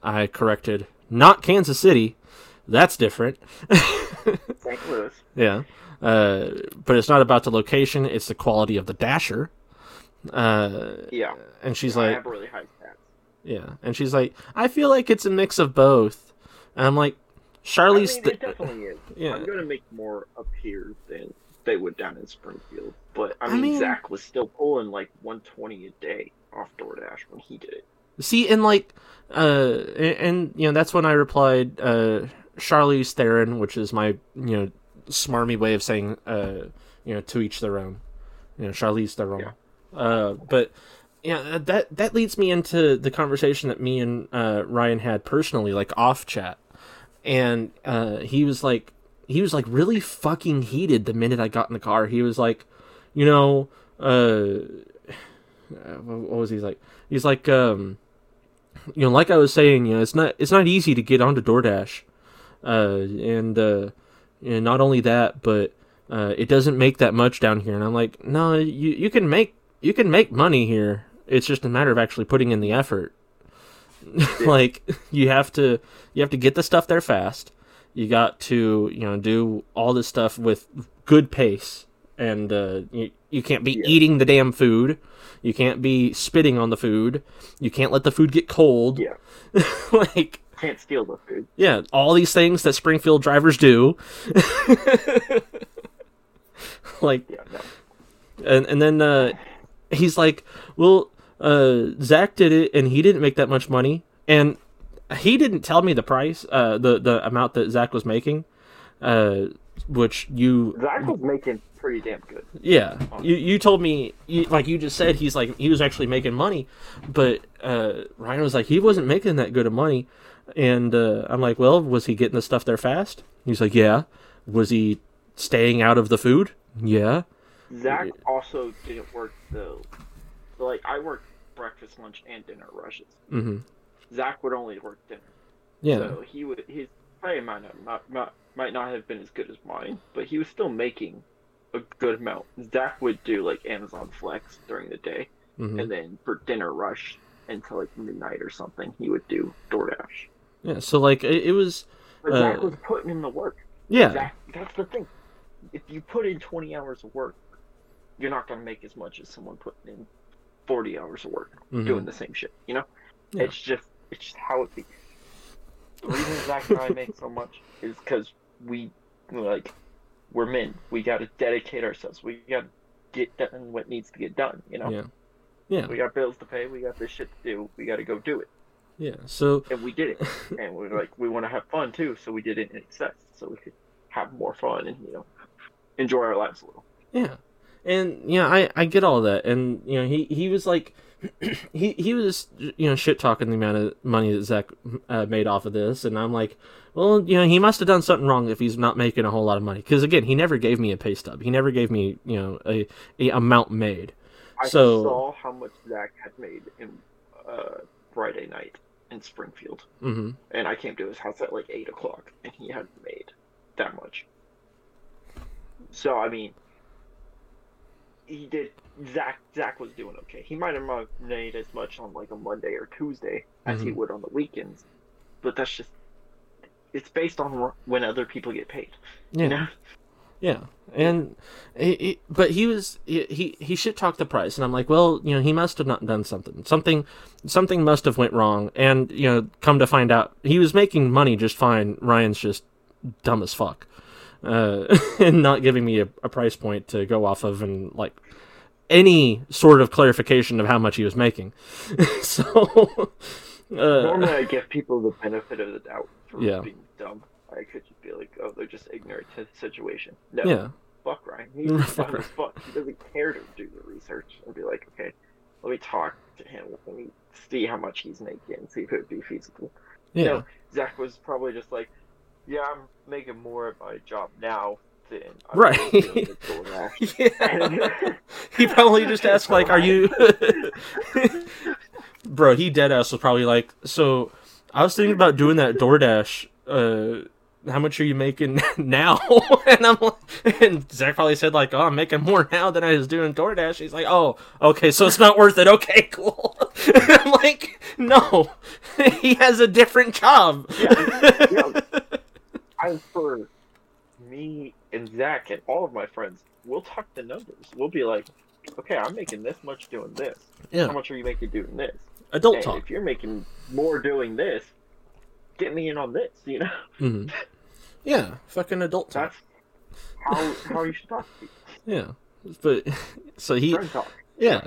[SPEAKER 1] I corrected, not Kansas City. That's different.
[SPEAKER 2] St. Louis.
[SPEAKER 1] Yeah. Uh, but it's not about the location, it's the quality of the dasher. Uh,
[SPEAKER 2] Yeah.
[SPEAKER 1] and she's
[SPEAKER 2] I
[SPEAKER 1] like,
[SPEAKER 2] really high stats.
[SPEAKER 1] yeah. And she's like, I feel like it's a mix of both. And I'm like, Charlie's.
[SPEAKER 2] I mean, it definitely is.
[SPEAKER 1] Yeah.
[SPEAKER 2] I'm gonna make more up here than they would down in Springfield. But I
[SPEAKER 1] I
[SPEAKER 2] mean,
[SPEAKER 1] mean-
[SPEAKER 2] Zach was still pulling like 120 a day off DoorDash when he did it.
[SPEAKER 1] See, and like, uh, and, and you know, that's when I replied, uh, Charlize Theron, which is my, you know, smarmy way of saying, uh, you know, to each their own. You know, Charlize Theron.
[SPEAKER 2] Yeah.
[SPEAKER 1] Uh, but yeah, that that leads me into the conversation that me and uh, Ryan had personally, like off chat, and uh, he was like, he was like really fucking heated the minute I got in the car. He was like, you know, uh, what was he like? He's like, um, you know, like I was saying, you know, it's not it's not easy to get onto DoorDash, uh, and uh, and not only that, but uh, it doesn't make that much down here. And I'm like, no, you you can make you can make money here. It's just a matter of actually putting in the effort. like you have to you have to get the stuff there fast. You got to you know do all this stuff with good pace, and uh, you you can't be
[SPEAKER 2] Yeah.
[SPEAKER 1] eating the damn food. You can't be spitting on the food. You can't let the food get cold.
[SPEAKER 2] Yeah.
[SPEAKER 1] like
[SPEAKER 2] Can't steal the food.
[SPEAKER 1] yeah, all these things that Springfield drivers do. like
[SPEAKER 2] Yeah, no.
[SPEAKER 1] and and then uh, he's like, "Well, uh, Zach did it, and he didn't make that much money, and he didn't tell me the price, uh, the the amount that Zach was making, uh, which you,
[SPEAKER 2] Zach was making pretty damn good.
[SPEAKER 1] yeah, you you told me, you, like you just said, he's like he was actually making money, but uh, Ryan was like he wasn't making that good of money, and uh, I'm like, well, was he getting the stuff there fast? He's like, yeah. Was he staying out of the food? Yeah.
[SPEAKER 2] Zach also didn't work though. So like I worked breakfast, lunch, and dinner rushes.
[SPEAKER 1] Mm-hmm.
[SPEAKER 2] Zach would only work dinner.
[SPEAKER 1] Yeah.
[SPEAKER 2] So he would his pay might not, not might not have been as good as mine, but he was still making a good amount. Zach would do like Amazon Flex during the day,
[SPEAKER 1] Mhm.
[SPEAKER 2] and then for dinner rush, until like midnight or something. He would do DoorDash.
[SPEAKER 1] Yeah, so like it, it was
[SPEAKER 2] But
[SPEAKER 1] Uh,
[SPEAKER 2] Zach was putting in the work.
[SPEAKER 1] yeah.
[SPEAKER 2] Zach, that's the thing. If you put in 20 hours of work, you're not going to make as much as someone putting in 40 hours of work
[SPEAKER 1] Mhm.
[SPEAKER 2] doing the same shit. You know,
[SPEAKER 1] Yeah.
[SPEAKER 2] it's just it's just how it be. The reason Zach and I make so much is because we like we're men. We got to dedicate ourselves. We got to get done what needs to get done. You know,
[SPEAKER 1] Yeah. Yeah.
[SPEAKER 2] we got bills to pay. We got this shit to do. We got to go do it,
[SPEAKER 1] Yeah. So
[SPEAKER 2] and we did it. and we're like we want to have fun too, so we did it in excess, so we could have more fun and you know enjoy our lives a little.
[SPEAKER 1] Yeah, and yeah, I I get all that, and you know he he was like. he he was you know shit talking the amount of money that Zach uh, made off of this, and I'm like, well, you know, he must have done something wrong if he's not making a whole lot of money. Because again, he never gave me a pay stub. He never gave me you know a, a amount made.
[SPEAKER 2] I
[SPEAKER 1] So-
[SPEAKER 2] saw how much Zach had made in uh, Friday night in Springfield,
[SPEAKER 1] hmm
[SPEAKER 2] and I came to his house at like eight o'clock, and he hadn't made that much. So I mean, he did. Zach Zach was doing okay. He might have not made as much on like a Monday or Tuesday as he
[SPEAKER 1] Mhm.
[SPEAKER 2] would on the weekends, but that's just it's based on when other people get paid.
[SPEAKER 1] Yeah.
[SPEAKER 2] You know?
[SPEAKER 1] Yeah, and he, he- but he was he he, he shit talked the price, and I'm like, well, you know, he must have not done something. Something something must have went wrong, and you know, come to find out, he was making money just fine. Ryan's just dumb as fuck, uh, and not giving me a, a price point to go off of, and like any sort of clarification of how much he was making. so. Uh,
[SPEAKER 2] Normally, I give people the benefit of the doubt for
[SPEAKER 1] Yeah.
[SPEAKER 2] being dumb. I could just be like, oh, they're just ignorant to the situation. No,
[SPEAKER 1] yeah,
[SPEAKER 2] fuck Ryan. He's dumb as fuck. He doesn't care to do the research and be like, okay, let me talk to him. Let me see how much he's making and see if it would be feasible.
[SPEAKER 1] yeah,
[SPEAKER 2] No, Zach was probably just like, yeah, I'm making more at my job now than I'm
[SPEAKER 1] Right.
[SPEAKER 2] doing
[SPEAKER 1] yeah. he probably just asked like, "Are you?" Bro, he dead ass was probably like, "So, I was thinking about doing that DoorDash. Uh, how much are you making now?" and I'm like, and Zach probably said like, "Oh, I'm making more now than I was doing DoorDash." He's like, "Oh, okay, so it's not worth it. Okay, cool." I'm like, "No, he has a different job."
[SPEAKER 2] yeah. I for me and Zach and all of my friends, we'll talk the numbers. We'll be like, okay, I'm making this much doing this.
[SPEAKER 1] Yeah.
[SPEAKER 2] How much are you making doing this?
[SPEAKER 1] Adult talk.
[SPEAKER 2] if you're making more doing this, get me in on this. You know,
[SPEAKER 1] hmm Yeah, fucking adult talk.
[SPEAKER 2] that's how how you should talk to people.
[SPEAKER 1] Yeah, but so he,
[SPEAKER 2] Friend talk.
[SPEAKER 1] yeah,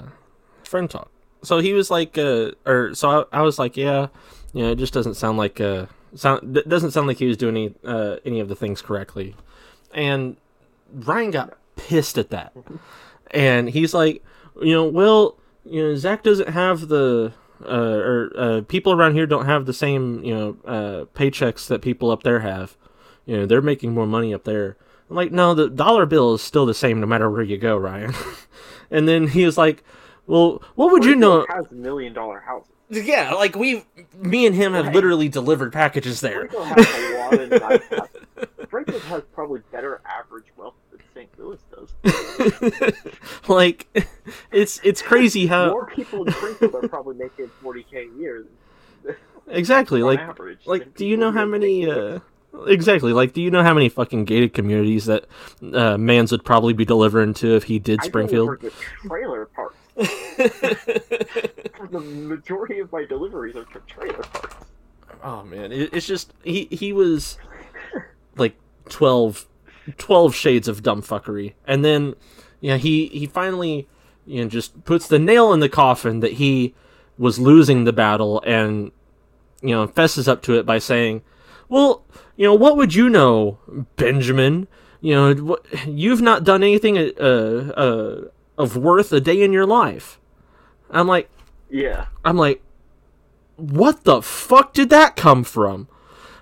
[SPEAKER 1] friend talk. So he was like, uh, or so I, I was like, yeah, you know, it just doesn't sound like, uh, sound d- doesn't sound like he was doing any, uh, any of the things correctly, and Ryan got pissed at that, and he's like, you know, well, you know, Zach doesn't have the. Uh, or uh, people around here don't have the same, you know, uh, paychecks that people up there have. You know, they're making more money up there. I'm like, no, the dollar bill is still the same no matter where you go, Ryan. and then he was like, well, what would you know?
[SPEAKER 2] Has million dollar houses.
[SPEAKER 1] Yeah, like we, me and him have
[SPEAKER 2] Right.
[SPEAKER 1] literally delivered packages there.
[SPEAKER 2] Springfield has a lot of nice houses. Has probably better average wealth than St. Louis does.
[SPEAKER 1] like, it's it's crazy how
[SPEAKER 2] More people in Springfield are probably making 40k a year
[SPEAKER 1] exactly like
[SPEAKER 2] average.
[SPEAKER 1] like do you know how many uh exactly like do you know how many fucking gated communities that uh mans would probably be delivering to if he did
[SPEAKER 2] I
[SPEAKER 1] springfield
[SPEAKER 2] trailer to parks. The majority of my deliveries are trailer parks.
[SPEAKER 1] oh man it, it's just he he was like 12 12 shades of dumb fuckery and then yeah he he finally you know just puts the nail in the coffin that he was losing the battle and you know fesses up to it by saying well you know what would you know benjamin you know what, you've not done anything uh, uh, of worth a day in your life i'm like
[SPEAKER 2] Yeah.
[SPEAKER 1] I'm like, what the fuck did that come from?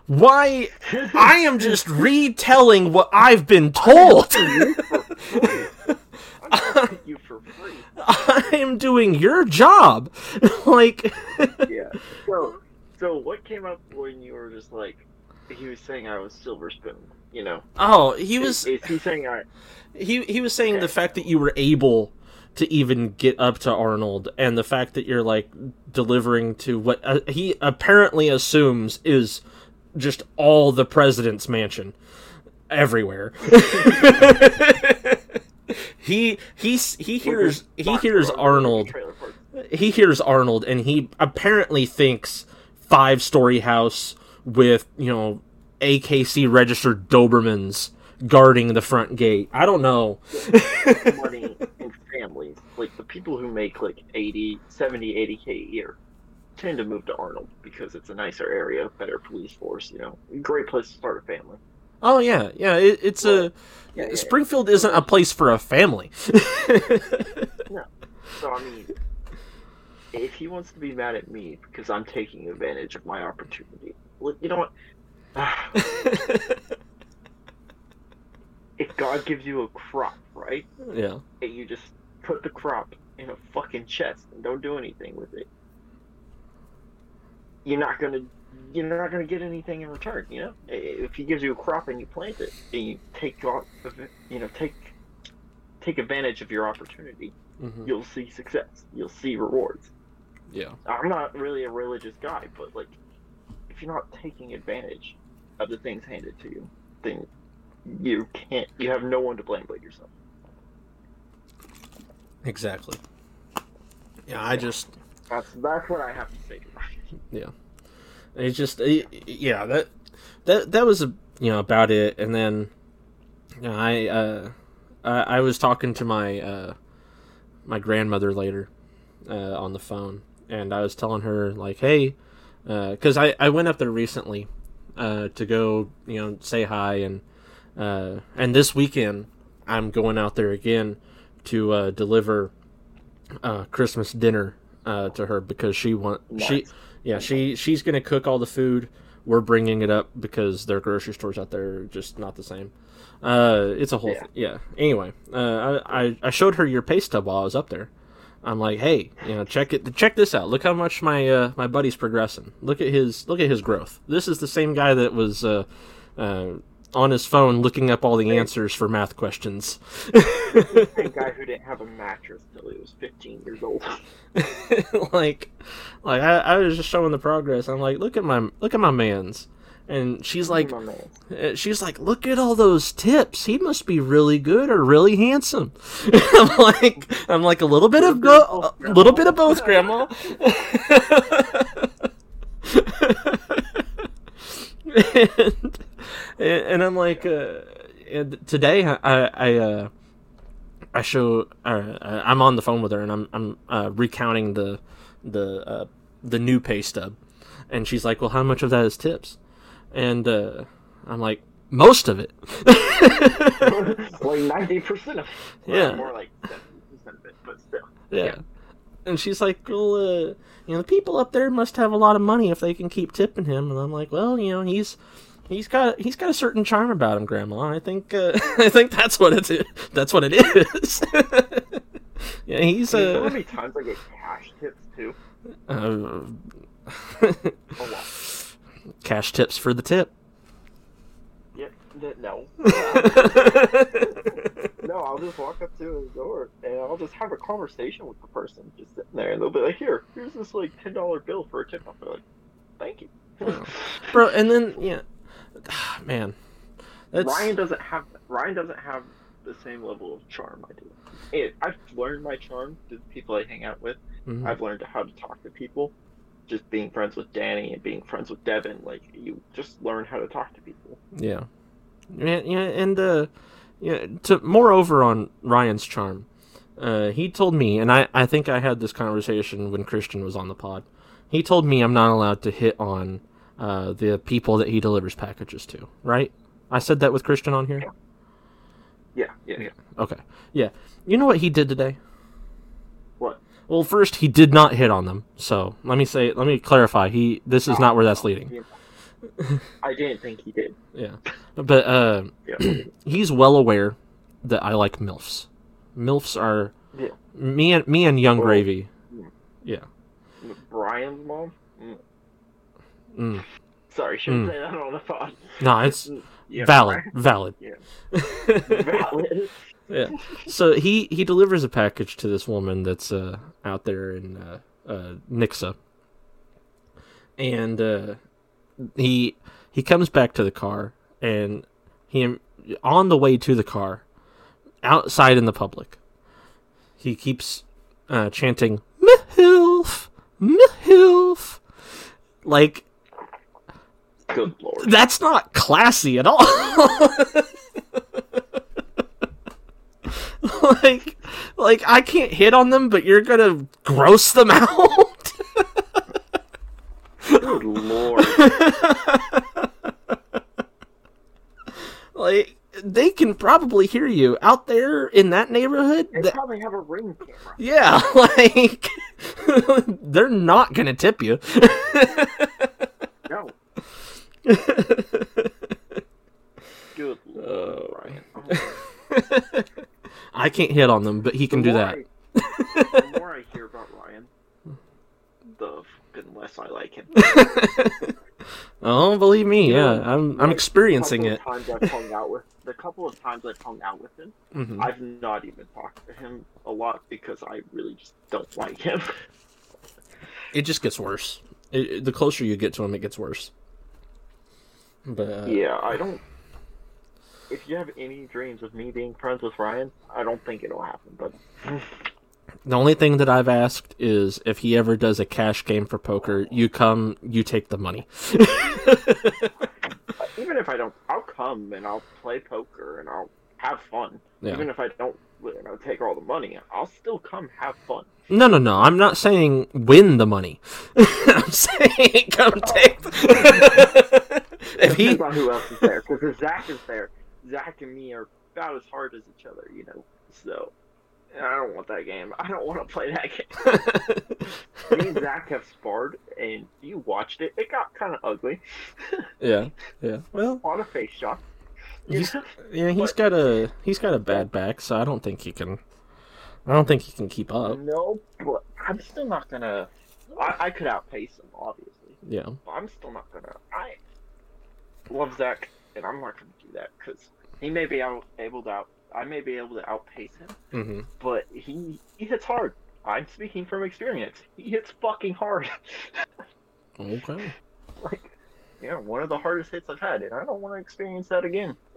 [SPEAKER 1] Why? I am just retelling what I've been told.
[SPEAKER 2] I'm gonna pay you for free.
[SPEAKER 1] I am doing your job. like,
[SPEAKER 2] Yeah. So, so what came up when you were just like, he was saying I was silver spoon, you know?
[SPEAKER 1] oh, he was
[SPEAKER 2] Is, is he saying I?
[SPEAKER 1] he he was saying the fact that you were able to even get up to Arnold, and the fact that you're like delivering to what uh, he apparently assumes is just all the president's mansion everywhere. he he's he hears he hears Arnold he hears Arnold and he apparently thinks five story house with, you know, AKC registered Dobermans guarding the front gate. I don't know.
[SPEAKER 2] money in families. Like the people who make like 80, 70, 80k a year tend to move to Arnold because it's a nicer area, better police force, you know. Great place to start a family.
[SPEAKER 1] Oh yeah, yeah, it, it's a
[SPEAKER 2] Yeah, yeah,
[SPEAKER 1] Springfield isn't a place for a family.
[SPEAKER 2] no, So I mean if he wants to be mad at me because I'm taking advantage of my opportunity, you know what? If God gives you a crop, right?
[SPEAKER 1] yeah.
[SPEAKER 2] And you just put the crop in a fucking chest and don't do anything with it. You're not gonna you're not gonna get anything in return, you know? If he gives you a crop and you plant it and you take off you know, take take advantage of your opportunity,
[SPEAKER 1] hmm
[SPEAKER 2] you'll see success. You'll see rewards.
[SPEAKER 1] Yeah.
[SPEAKER 2] I'm not really a religious guy, but like if you're not taking advantage of the things handed to you, then you can't you have no one to blame but yourself.
[SPEAKER 1] Exactly. Yeah, I just
[SPEAKER 2] That's that's what I have to say yeah.
[SPEAKER 1] It's just it, yeah that that that was a, you know about it, and then you know, I uh I, I was talking to my uh my grandmother later uh, on the phone, and I was telling her like, hey, because I I went up there recently uh to go you know say hi and uh and this weekend I'm going out there again to uh, deliver uh Christmas dinner uh to her because she want she yeah, she she's gonna cook all the food. We're bringing it up because their grocery stores out there are just not the same. Uh, it's a whole
[SPEAKER 2] Yeah.
[SPEAKER 1] yeah. yeah. Anyway, uh, I I- I showed her your pay stub while I was up there. I'm like, hey, you know, check it, check this out. Look how much my uh, my buddy's progressing. Look at his look at his growth. This is the same guy that was uh, uh, on his phone looking up all the answers for math questions.
[SPEAKER 2] the Same guy who didn't have a mattress till he was 15 years old.
[SPEAKER 1] like like I, I was just showing the progress i'm like look at my look at my man's and she's like uh, she's like look at all those tips. He must be really good or really handsome. I'm like i'm like a little bit of go a little bit of both grandma. And, and i'm like uh, and today i i uh I show. Uh, I'm on the phone with her, and I'm I'm uh, recounting the the uh, the new pay stub, and she's like, "Well, how much of that is tips?" And uh, I'm like, "Most of it."
[SPEAKER 2] like 90% of it.
[SPEAKER 1] Yeah.
[SPEAKER 2] More like 70% of it, but still.
[SPEAKER 1] yeah. And she's like, "Well, uh, you know, the people up there must have a lot of money if they can keep tipping him." And I'm like, "Well, you know, he's." He's got he's got a certain charm about him, Grandma. I think uh, I think that's what it's that's what it is. yeah, he's
[SPEAKER 2] Do you know how
[SPEAKER 1] uh,
[SPEAKER 2] many times I get cash tips too?
[SPEAKER 1] uh
[SPEAKER 2] A lot.
[SPEAKER 1] Cash tips for the tip.
[SPEAKER 2] Yeah, no. no, I'll just walk up to the door and I'll just have a conversation with the person just sitting there, and they'll be like, "Here, here's this like ten dollar bill for a tip." I'll be like, "Thank you."
[SPEAKER 1] bro and then yeah man that's
[SPEAKER 2] Ryan doesn't have Ryan doesn't have the same level of charm I do. And I've learned my charm to the people I hang out with.
[SPEAKER 1] Mhm.
[SPEAKER 2] I've learned how to talk to people. Just being friends with Danny and being friends with Devin, like you just learn how to talk to people.
[SPEAKER 1] yeah. Yeah yeah and uh yeah to moreover on ryan's charm uh he told me and i i think i had this conversation when christian was on the pod. He told me i'm not allowed to hit on uh the people that he delivers packages to right? I said that with christian on here?
[SPEAKER 2] Yeah, yeah, yeah.
[SPEAKER 1] okay. Yeah. You know what he did today? Well first he did not hit on them so let me say let me clarify he this is not where that's leading
[SPEAKER 2] I didn't think he did.
[SPEAKER 1] Yeah, but uh,
[SPEAKER 2] Yeah.
[SPEAKER 1] he's well aware that I like milfs. Milfs are
[SPEAKER 2] Yeah.
[SPEAKER 1] me and me and Young
[SPEAKER 2] Well,
[SPEAKER 1] Gravy.
[SPEAKER 2] yeah.
[SPEAKER 1] Yeah.
[SPEAKER 2] Brian's mom? Mm.
[SPEAKER 1] Mm.
[SPEAKER 2] Sorry, shouldn't
[SPEAKER 1] Mm.
[SPEAKER 2] say that on the pod.
[SPEAKER 1] No, it's valid, valid.
[SPEAKER 2] Valid.
[SPEAKER 1] Yeah. So he he delivers a package to this woman that's uh out there in uh, uh Nixa, and uh, he he comes back to the car, and he on the way to the car, outside in the public, he keeps uh, chanting "Mihilf, Mihilf," like
[SPEAKER 2] Good lord.
[SPEAKER 1] that's not classy at all. like, like I can't hit on them, but you're gonna gross them out.
[SPEAKER 2] Good lord.
[SPEAKER 1] like they can probably hear you out there in that neighborhood.
[SPEAKER 2] They
[SPEAKER 1] That-
[SPEAKER 2] probably have a ring camera.
[SPEAKER 1] yeah, like they're not gonna tip you.
[SPEAKER 2] No. Good lord,
[SPEAKER 1] Oh. I can't hit on them, but he can do that.
[SPEAKER 2] I- the more I hear about Ryan, the fucking less I like him.
[SPEAKER 1] Oh, believe me,
[SPEAKER 2] You know,
[SPEAKER 1] yeah, I'm I'm
[SPEAKER 2] like,
[SPEAKER 1] experiencing it.
[SPEAKER 2] times I've hung out with the couple of times I've hung out with him,
[SPEAKER 1] Mhm.
[SPEAKER 2] I've not even talked to him a lot because I really just don't like him.
[SPEAKER 1] It just gets worse. It- the closer you get to him, it gets worse. But uh,
[SPEAKER 2] yeah, I don't. If you have any dreams of me being friends with Ryan, I don't think it'll happen. But
[SPEAKER 1] the only thing that I've asked is if he ever does a cash game for poker, you come, you take the money.
[SPEAKER 2] Uh, even if I don't, I'll come and I'll play poker and I'll have fun.
[SPEAKER 1] Yeah.
[SPEAKER 2] Even if I don't, you know, take all the money, I'll still come have fun.
[SPEAKER 1] No, no, no. I'm not saying win the money. I'm saying come take. The... if he,
[SPEAKER 2] Depends on who else is there. Because if Zach is there, Zach and me are about as hard as each other, you know. So I don't want that game. I don't want to play that game. me and Zach have sparred, and you watched it. It got kind of ugly.
[SPEAKER 1] yeah, yeah. Well,
[SPEAKER 2] on A face shots.
[SPEAKER 1] he's, yeah, he's got a he's got a bad back, so I don't think he can. I don't think he can keep up.
[SPEAKER 2] No, but I'm still not gonna. I, I could outpace him, obviously.
[SPEAKER 1] Yeah.
[SPEAKER 2] But I'm still not gonna. I love Zach, and I'm not gonna do that because he may be out, able to out. I may be able to outpace him,
[SPEAKER 1] hmm
[SPEAKER 2] but he he hits hard. I'm speaking from experience. He hits fucking hard.
[SPEAKER 1] Okay.
[SPEAKER 2] like, yeah, one of the hardest hits I've had, and I don't want to experience that again.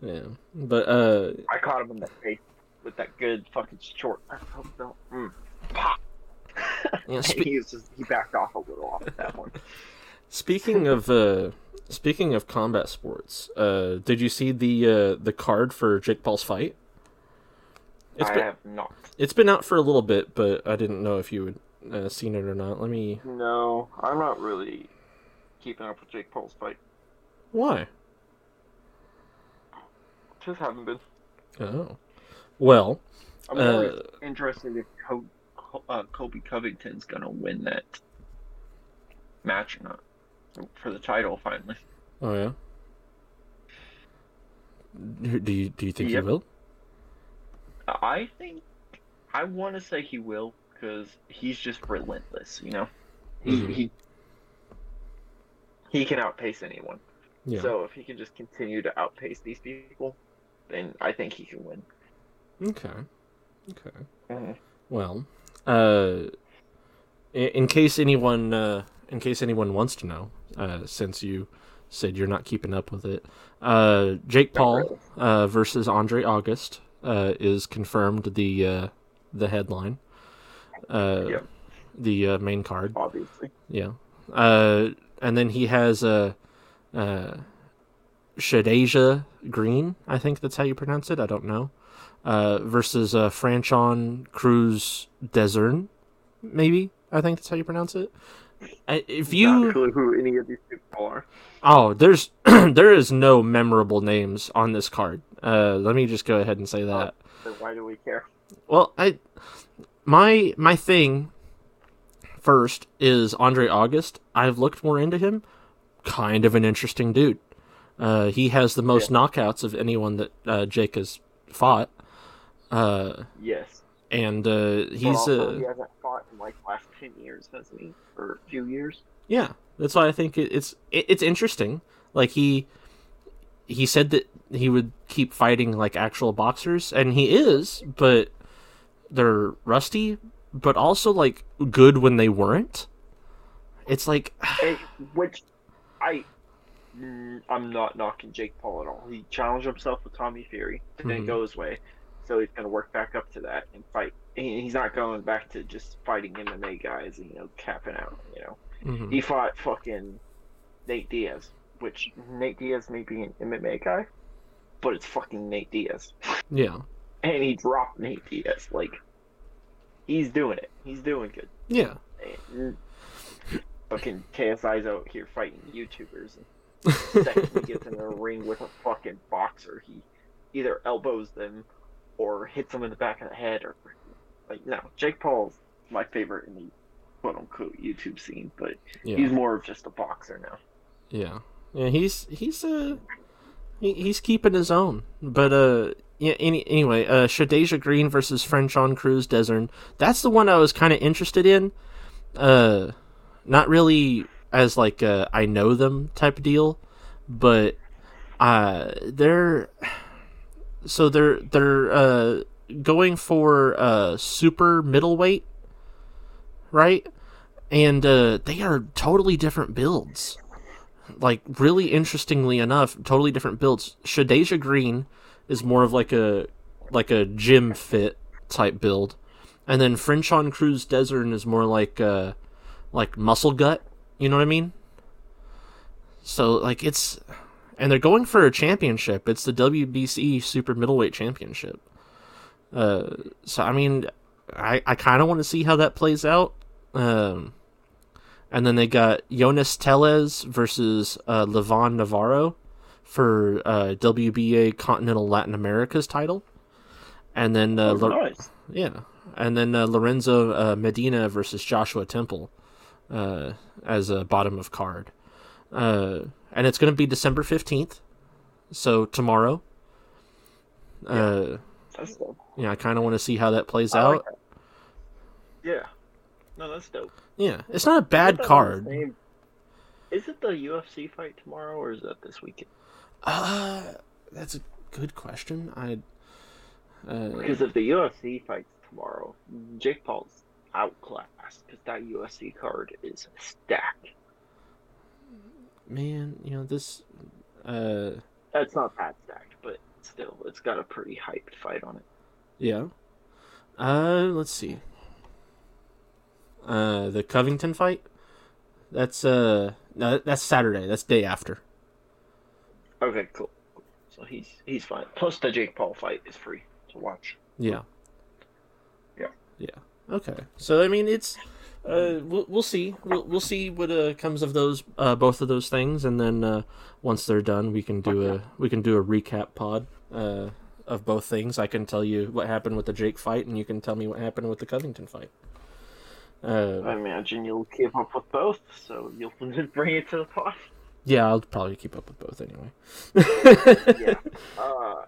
[SPEAKER 1] yeah, but uh,
[SPEAKER 2] I caught him in the face with that good fucking short. Oh, no. Mm. Pop.
[SPEAKER 1] Yeah, spe-
[SPEAKER 2] he just he backed off a little off of that one.
[SPEAKER 1] speaking of uh, speaking of combat sports, uh, did you see the uh, the card for Jake Paul's fight? It's
[SPEAKER 2] I
[SPEAKER 1] been
[SPEAKER 2] have not.
[SPEAKER 1] it's been out for a little bit, but I didn't know if you had uh, seen it or not. Let me.
[SPEAKER 2] No, I'm not really keeping up with Jake Paul's fight.
[SPEAKER 1] Why?
[SPEAKER 2] Just haven't been.
[SPEAKER 1] Oh, well,
[SPEAKER 2] I'm
[SPEAKER 1] Uh,
[SPEAKER 2] more interested if uh, Colby Covington's gonna win that match or not for the title finally.
[SPEAKER 1] oh yeah. Do you do you think
[SPEAKER 2] Yep.
[SPEAKER 1] he will?
[SPEAKER 2] I think I want to say he will because he's just relentless. You know, he
[SPEAKER 1] Mhm.
[SPEAKER 2] he he can outpace anyone.
[SPEAKER 1] Yeah.
[SPEAKER 2] So if he can just continue to outpace these people, then I think he can win.
[SPEAKER 1] Okay. Okay.
[SPEAKER 2] Mhm.
[SPEAKER 1] Well, uh, in, in case anyone, uh, in case anyone wants to know, uh, since you said you're not keeping up with it, uh, Jake Paul uh, versus Andre August uh, is confirmed the uh, the headline, uh,
[SPEAKER 2] Yep.
[SPEAKER 1] the uh, main card.
[SPEAKER 2] Obviously,
[SPEAKER 1] Yeah. Uh, and then he has a uh, uh, Shadeja Green, I think that's how you pronounce it. I don't know. Uh, versus uh, Franchon Cruz Desern, maybe I think that's how you pronounce it. Uh, If you
[SPEAKER 2] not clue who any of these people are.
[SPEAKER 1] oh, there's there is no memorable names on this card. Uh, let me just go ahead and say that.
[SPEAKER 2] Then why do we care?
[SPEAKER 1] Well, I my my thing first is Andre August. I've looked more into him. Kind of an interesting dude. Uh, he has the most knockouts of anyone that uh, Jake has fought. Uh,
[SPEAKER 2] Yes.
[SPEAKER 1] And uh, he's
[SPEAKER 2] also,
[SPEAKER 1] uh,
[SPEAKER 2] he hasn't fought in like last ten years, hasn't he? Or a few years.
[SPEAKER 1] yeah. That's why I think it, it's it, it's interesting. Like he he said that he would keep fighting like actual boxers, and he is, but they're rusty, but also like good when they weren't. It's like
[SPEAKER 2] And- which I mm, I'm not knocking Jake Paul at all. He challenged himself with Tommy Fury, it didn't
[SPEAKER 1] Mhm.
[SPEAKER 2] go his way, so he's gonna work back up to that and fight. And he's not going back to just fighting MMA guys and you know capping out. You know,
[SPEAKER 1] mhm.
[SPEAKER 2] he fought fucking Nate Diaz, which Nate Diaz may be an MMA guy, but it's fucking Nate Diaz,
[SPEAKER 1] yeah,
[SPEAKER 2] and he dropped Nate Diaz. Like he's doing it. He's doing good.
[SPEAKER 1] yeah,
[SPEAKER 2] And fucking KSI's out here fighting YouTubers. And second he gets in a ring with a fucking boxer, he either elbows them or hits them in the back of the head or like no. Jake Paul's my favorite in the quote unquote YouTube scene, but
[SPEAKER 1] yeah.
[SPEAKER 2] he's more of just a boxer now.
[SPEAKER 1] Yeah, yeah, he's he's uh he, he's keeping his own. But uh, yeah. Any anyway, uh, Shadasia Green versus Franchón Crews-Dezurn. That's the one I was kind of interested in. Uh, not really as like uh, I know them type of deal, but uh, they're so they're they're uh going for uh super middleweight, right? And uh, they are totally different builds like really interestingly enough, totally different builds. Shadasia Green is more of like a like a gym fit type build, and then Franchón Crews-Dezurn is more like uh like muscle gut. You know what I mean? So like it's, and they're going for a championship. It's the WBC Super Middleweight Championship. Uh, so I mean, I I kind of want to see how that plays out. Um, and then they got Jonas Teles versus uh, Levon Navarro for uh, WBA Continental Latin America's title. And then uh,
[SPEAKER 2] Oh, nice.
[SPEAKER 1] yeah, and then uh, Lorenzo uh, Medina versus Joshua Temple uh, as a bottom of card, uh, and it's going to be December fifteenth, so tomorrow. Uh,
[SPEAKER 2] That's dope.
[SPEAKER 1] yeah, I kind of want to see how that plays
[SPEAKER 2] I like
[SPEAKER 1] out.
[SPEAKER 2] that. Yeah. No, that's dope.
[SPEAKER 1] Yeah, it's not a bad
[SPEAKER 2] Is that on the
[SPEAKER 1] card.
[SPEAKER 2] same- Is it the UFC fight tomorrow or is that this weekend?
[SPEAKER 1] Uh, that's a good question. I. Uh,
[SPEAKER 2] Because if the UFC fights tomorrow, Jake Paul's outclassed because that UFC card is stacked.
[SPEAKER 1] Man, you know this. Uh,
[SPEAKER 2] That's not that stacked, but still, it's got a pretty hyped fight on it.
[SPEAKER 1] yeah. Uh, let's see. Uh, the Covington fight. That's uh, no, that's Saturday. That's day after.
[SPEAKER 2] Okay, cool. So he's he's fine. Plus, the Jake Paul fight is free to watch.
[SPEAKER 1] Yeah.
[SPEAKER 2] Yeah.
[SPEAKER 1] Yeah. Okay. So I mean, it's uh, we'll we'll see. We'll we'll see what uh comes of those uh both of those things, and then uh once they're done, we can do a we can do a recap pod uh of both things. I can tell you what happened with the Jake fight, and you can tell me what happened with the Covington fight. Uh,
[SPEAKER 2] I imagine you'll keep up with both, so you'll just bring it to the pod.
[SPEAKER 1] yeah, I'll probably keep up with both anyway.
[SPEAKER 2] Yeah. Uh,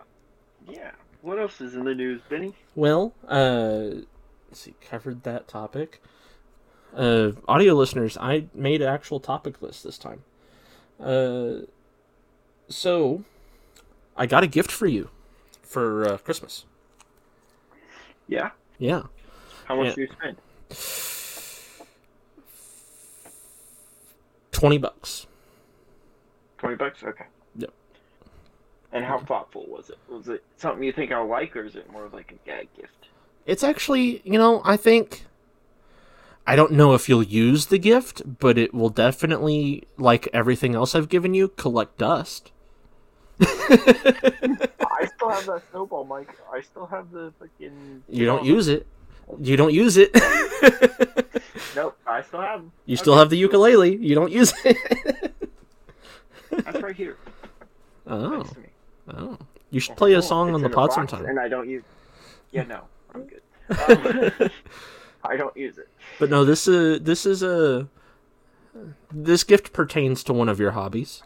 [SPEAKER 2] yeah. What else is in the news, Benny?
[SPEAKER 1] Well, uh, let's see, covered that topic. Uh, audio listeners, I made an actual topic list this time. Uh, so I got a gift for you for uh, Christmas.
[SPEAKER 2] Yeah.
[SPEAKER 1] Yeah,
[SPEAKER 2] How much
[SPEAKER 1] Yeah.
[SPEAKER 2] do you spend?
[SPEAKER 1] twenty bucks.
[SPEAKER 2] Twenty bucks. Okay.
[SPEAKER 1] Yep.
[SPEAKER 2] And how thoughtful was it? Was it something you think I'll like, or is it more like a gag gift?
[SPEAKER 1] It's actually, you know, I think. I don't know if you'll use the gift, but it will definitely, like everything else I've given you, collect dust.
[SPEAKER 2] I still have that snowball, Mike. I still have the fucking.
[SPEAKER 1] You don't use it. You don't use it.
[SPEAKER 2] Nope. I still have.
[SPEAKER 1] You still have the ukulele. You don't use it.
[SPEAKER 2] That's right here.
[SPEAKER 1] oh,
[SPEAKER 2] Next to me.
[SPEAKER 1] oh. You should play a song
[SPEAKER 2] it's
[SPEAKER 1] on the pod sometime.
[SPEAKER 2] And I don't use. Yeah, no, I'm good. Um, I don't use it.
[SPEAKER 1] But no, this is this is a this gift pertains to one of your hobbies.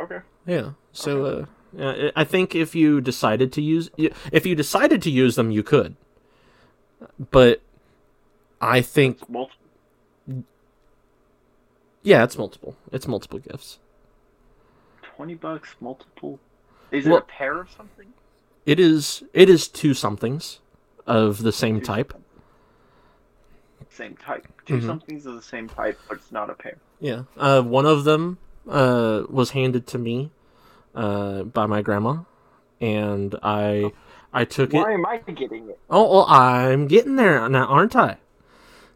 [SPEAKER 2] Okay.
[SPEAKER 1] Yeah. So uh, I think if you decided to use if you decided to use them, you could. But I think
[SPEAKER 2] Multiple.
[SPEAKER 1] yeah, it's multiple. It's multiple gifts.
[SPEAKER 2] twenty bucks multiple? Is
[SPEAKER 1] Well-
[SPEAKER 2] it a pair of something?
[SPEAKER 1] It is it is two somethings of the same
[SPEAKER 2] Two
[SPEAKER 1] type.
[SPEAKER 2] something. Same type. 2
[SPEAKER 1] Mhm.
[SPEAKER 2] somethings of the same type, but it's not a pair.
[SPEAKER 1] Yeah. Uh, one of them uh, was handed to me uh, by my grandma, and I I took it.
[SPEAKER 2] Why am I getting it?
[SPEAKER 1] Oh, well, I'm getting there now, aren't I?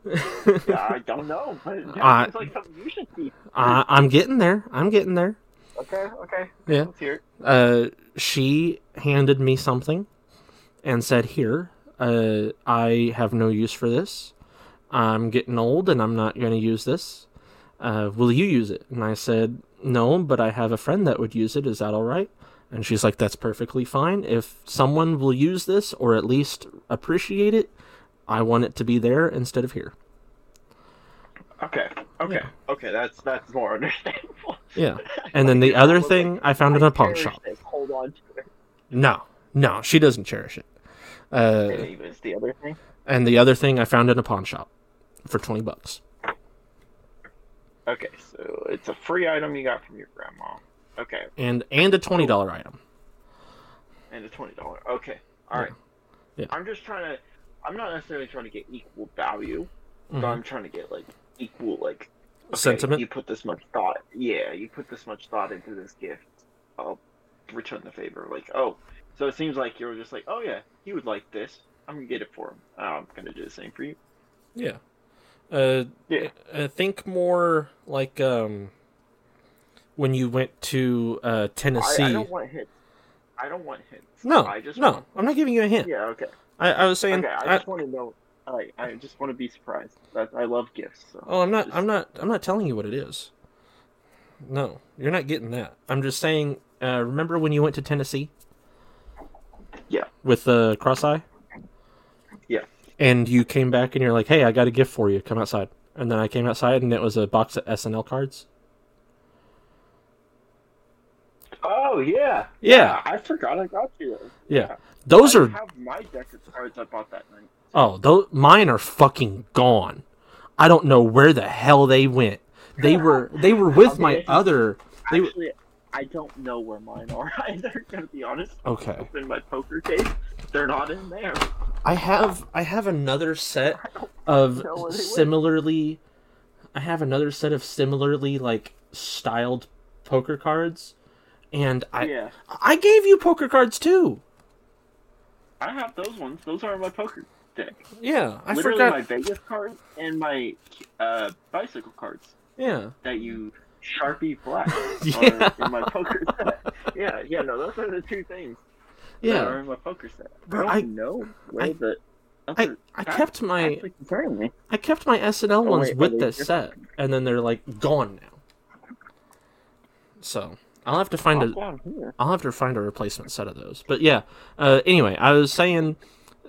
[SPEAKER 2] Yeah, I don't know.
[SPEAKER 1] I,
[SPEAKER 2] like you should be.
[SPEAKER 1] I, I'm getting there. I'm getting there.
[SPEAKER 2] Okay, okay.
[SPEAKER 1] Yeah.
[SPEAKER 2] Let's hear it.
[SPEAKER 1] Uh, she handed me something and said, "Here, uh, I have no use for this. I'm getting old and I'm not going to use this. Uh, will you use it?" And I said, "No, but I have a friend that would use it. Is that all right?" And she's like, "That's perfectly fine. If someone will use this or at least appreciate it, I want it to be there instead of here."
[SPEAKER 2] Okay, okay,
[SPEAKER 1] Yeah.
[SPEAKER 2] okay. That's that's more understandable.
[SPEAKER 1] Yeah. And then the other thing I found in
[SPEAKER 2] I
[SPEAKER 1] a pawn shop.
[SPEAKER 2] this, Hold on to it.
[SPEAKER 1] No, no, she doesn't cherish it. Uh,
[SPEAKER 2] Anyways, the other thing.
[SPEAKER 1] And the other thing I found in a pawn shop for twenty bucks.
[SPEAKER 2] Okay, so it's a free item you got from your grandma. Okay,
[SPEAKER 1] and and a twenty dollar item.
[SPEAKER 2] and a twenty dollar. Okay, all
[SPEAKER 1] Yeah.
[SPEAKER 2] right.
[SPEAKER 1] Yeah.
[SPEAKER 2] I'm just trying to. I'm not necessarily trying to get equal value, but
[SPEAKER 1] Mhm.
[SPEAKER 2] I'm trying to get like equal like okay,
[SPEAKER 1] Sentiment.
[SPEAKER 2] You put this much thought. Yeah, you put this much thought into this gift. I'll return the favor. Like, oh, so it seems like you're just like, oh yeah, he would like this. I'm gonna get it for him. Oh, I'm gonna do the same for you.
[SPEAKER 1] Yeah. Uh,
[SPEAKER 2] Yeah.
[SPEAKER 1] I think more like um, when you went to uh, Tennessee.
[SPEAKER 2] I, I don't want hits. I don't want hints.
[SPEAKER 1] no,
[SPEAKER 2] I just
[SPEAKER 1] no,
[SPEAKER 2] Want,
[SPEAKER 1] I'm not giving you a hint.
[SPEAKER 2] yeah. Okay.
[SPEAKER 1] I, I was saying.
[SPEAKER 2] Okay. I
[SPEAKER 1] I,
[SPEAKER 2] just want to know. I I just want to be surprised. That I love gifts. So.
[SPEAKER 1] oh, I'm not.
[SPEAKER 2] just-
[SPEAKER 1] I'm not. I'm not telling you what it is. No, you're not getting that. I'm just saying. Uh, remember when you went to Tennessee?
[SPEAKER 2] Yeah.
[SPEAKER 1] With the uh, cross eye.
[SPEAKER 2] Yeah.
[SPEAKER 1] And you came back and you're like, "Hey, I got a gift for you. Come outside." And then I came outside and it was a box of SNL cards.
[SPEAKER 2] Oh yeah.
[SPEAKER 1] Yeah.
[SPEAKER 2] I forgot I got you those.
[SPEAKER 1] Yeah. Those
[SPEAKER 2] I
[SPEAKER 1] are
[SPEAKER 2] have my deck of cards I bought that night.
[SPEAKER 1] Oh, those mine are fucking gone. I don't know where the hell they went. They were they were with my other. They were,
[SPEAKER 2] Actually, I don't know where mine are either. Gonna be honest.
[SPEAKER 1] okay.
[SPEAKER 2] It's in my poker case. They're not in there.
[SPEAKER 1] I have I have another set of
[SPEAKER 2] know where they went.
[SPEAKER 1] similarly. I have another set of similarly like styled poker cards, and I
[SPEAKER 2] yeah,
[SPEAKER 1] I gave you poker cards too.
[SPEAKER 2] I have those ones. Those are in my poker deck.
[SPEAKER 1] Yeah, I
[SPEAKER 2] Literally
[SPEAKER 1] forgot.
[SPEAKER 2] my Vegas cards and my uh, bicycle cards
[SPEAKER 1] Yeah,
[SPEAKER 2] that you Sharpie black
[SPEAKER 1] Yeah.
[SPEAKER 2] in my poker set. Yeah, yeah, no, those are the two things that
[SPEAKER 1] yeah.
[SPEAKER 2] are in my poker set.
[SPEAKER 1] Bro,
[SPEAKER 2] I
[SPEAKER 1] I-
[SPEAKER 2] know where
[SPEAKER 1] I-
[SPEAKER 2] the.
[SPEAKER 1] I I kept my. I kept my SNL
[SPEAKER 2] Oh,
[SPEAKER 1] ones
[SPEAKER 2] wait,
[SPEAKER 1] with
[SPEAKER 2] this
[SPEAKER 1] that set, and then they're like gone now. So I'll have to find a
[SPEAKER 2] Pop down here.
[SPEAKER 1] I'll have to find a replacement set of those. But yeah. Uh, anyway, I was saying,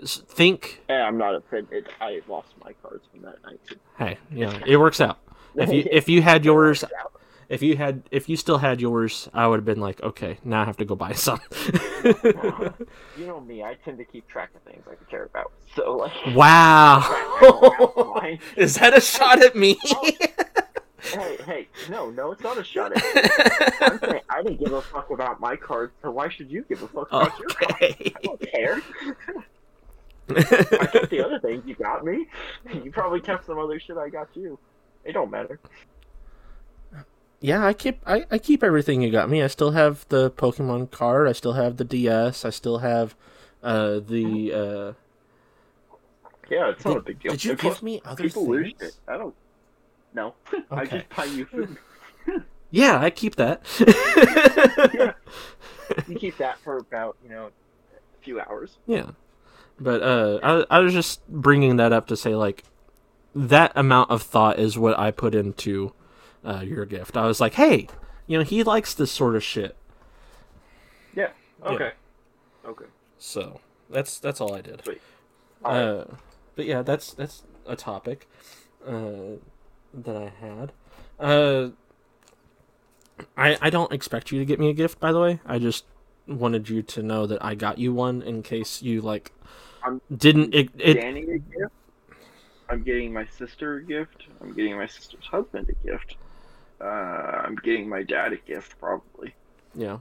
[SPEAKER 1] think.
[SPEAKER 2] Yeah, I'm not offended. I lost my cards from that night.
[SPEAKER 1] Hey, yeah, it works out. If you if you had yours, if you had if you still had yours, I would have been like, okay, now I have to go buy some.
[SPEAKER 2] You know me, I tend to keep track of things I care about. So like,
[SPEAKER 1] wow, is that a shot at me?
[SPEAKER 2] hey, hey, no, no, it's not a shot at you. I'm saying I didn't give a fuck about my cards, so why should you give a fuck about your cards? I don't care. I kept the other things you got me. You probably kept some other shit I got you. It don't matter.
[SPEAKER 1] Yeah, I keep I, I keep everything you got me. I still have the Pokemon card. I still have the DS. I still have uh, the. Uh,
[SPEAKER 2] Yeah, it's not
[SPEAKER 1] did,
[SPEAKER 2] a big deal.
[SPEAKER 1] did you
[SPEAKER 2] People-
[SPEAKER 1] give me other
[SPEAKER 2] People lose
[SPEAKER 1] things?
[SPEAKER 2] shit. I don't. No, I just buy you food.
[SPEAKER 1] Yeah, I keep that.
[SPEAKER 2] yeah. You keep that for about you know a few hours.
[SPEAKER 1] Yeah, but uh, I I was just bringing that up to say like that amount of thought is what I put into uh, your gift. I was like, hey, you know, he likes this sort of shit.
[SPEAKER 2] Yeah.
[SPEAKER 1] Yeah.
[SPEAKER 2] Okay. Okay.
[SPEAKER 1] So that's that's all I did.
[SPEAKER 2] Sweet. All right.
[SPEAKER 1] Uh, but yeah, that's that's a topic uh, that I had. Uh, I I don't expect you to get me a gift, by the way. I just wanted you to know that I got you one in case you like
[SPEAKER 2] I'm-
[SPEAKER 1] didn't it, it
[SPEAKER 2] Danny a gift. I'm getting my sister a gift. I'm getting my sister's husband a gift. Uh, I'm getting my dad a gift probably.
[SPEAKER 1] Yeah.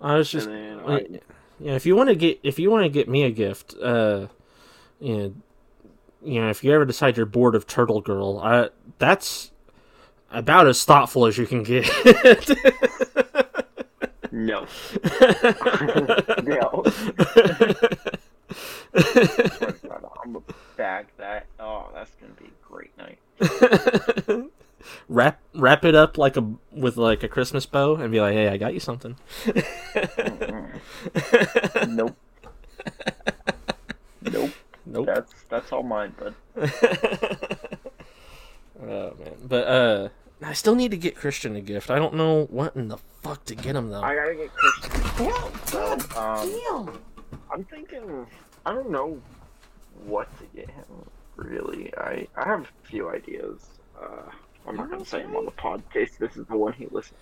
[SPEAKER 1] I was just
[SPEAKER 2] and I,
[SPEAKER 1] yeah. If you want to get if you want to get me a gift, uh, you know, you know, if you ever decide you're bored of Turtle Girl, I that's about as thoughtful as you can get.
[SPEAKER 2] no, no. I'm bag that. Oh, that's gonna be a great night.
[SPEAKER 1] wrap wrap it up like a with like a Christmas bow and be like, "Hey, I got you something."
[SPEAKER 2] nope. Nope.
[SPEAKER 1] Nope.
[SPEAKER 2] That's that's all mine, bud.
[SPEAKER 1] oh man, but uh, I still need to get Christian a gift. I don't know what in the fuck to get him though.
[SPEAKER 2] I gotta get Christian. So, um, I'm thinking. I don't know what to get him. Really, I I have a few ideas. Uh, I'm not gonna say them on the podcast. This is the one he listens.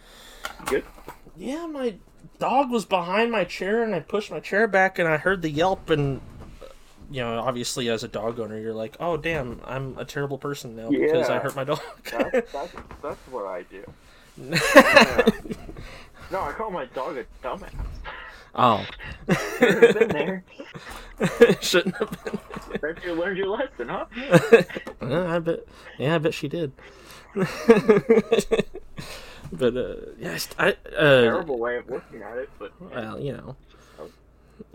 [SPEAKER 2] Good.
[SPEAKER 1] Yeah, my dog was behind my chair and I pushed my chair back and I heard the yelp and you know, obviously as a dog owner, you're like, "Oh, damn, I'm a terrible person now because I hurt my dog."
[SPEAKER 2] That's that's, that's what I do. Yeah. No, I call my dog a dumbass.
[SPEAKER 1] oh,
[SPEAKER 2] Been there.
[SPEAKER 1] shouldn't have been.
[SPEAKER 2] Bet you learned your lesson, huh?
[SPEAKER 1] Uh, I bet. Yeah, I bet she did. but uh, yes, I uh,
[SPEAKER 2] Terrible way of looking at it, but
[SPEAKER 1] well, you know.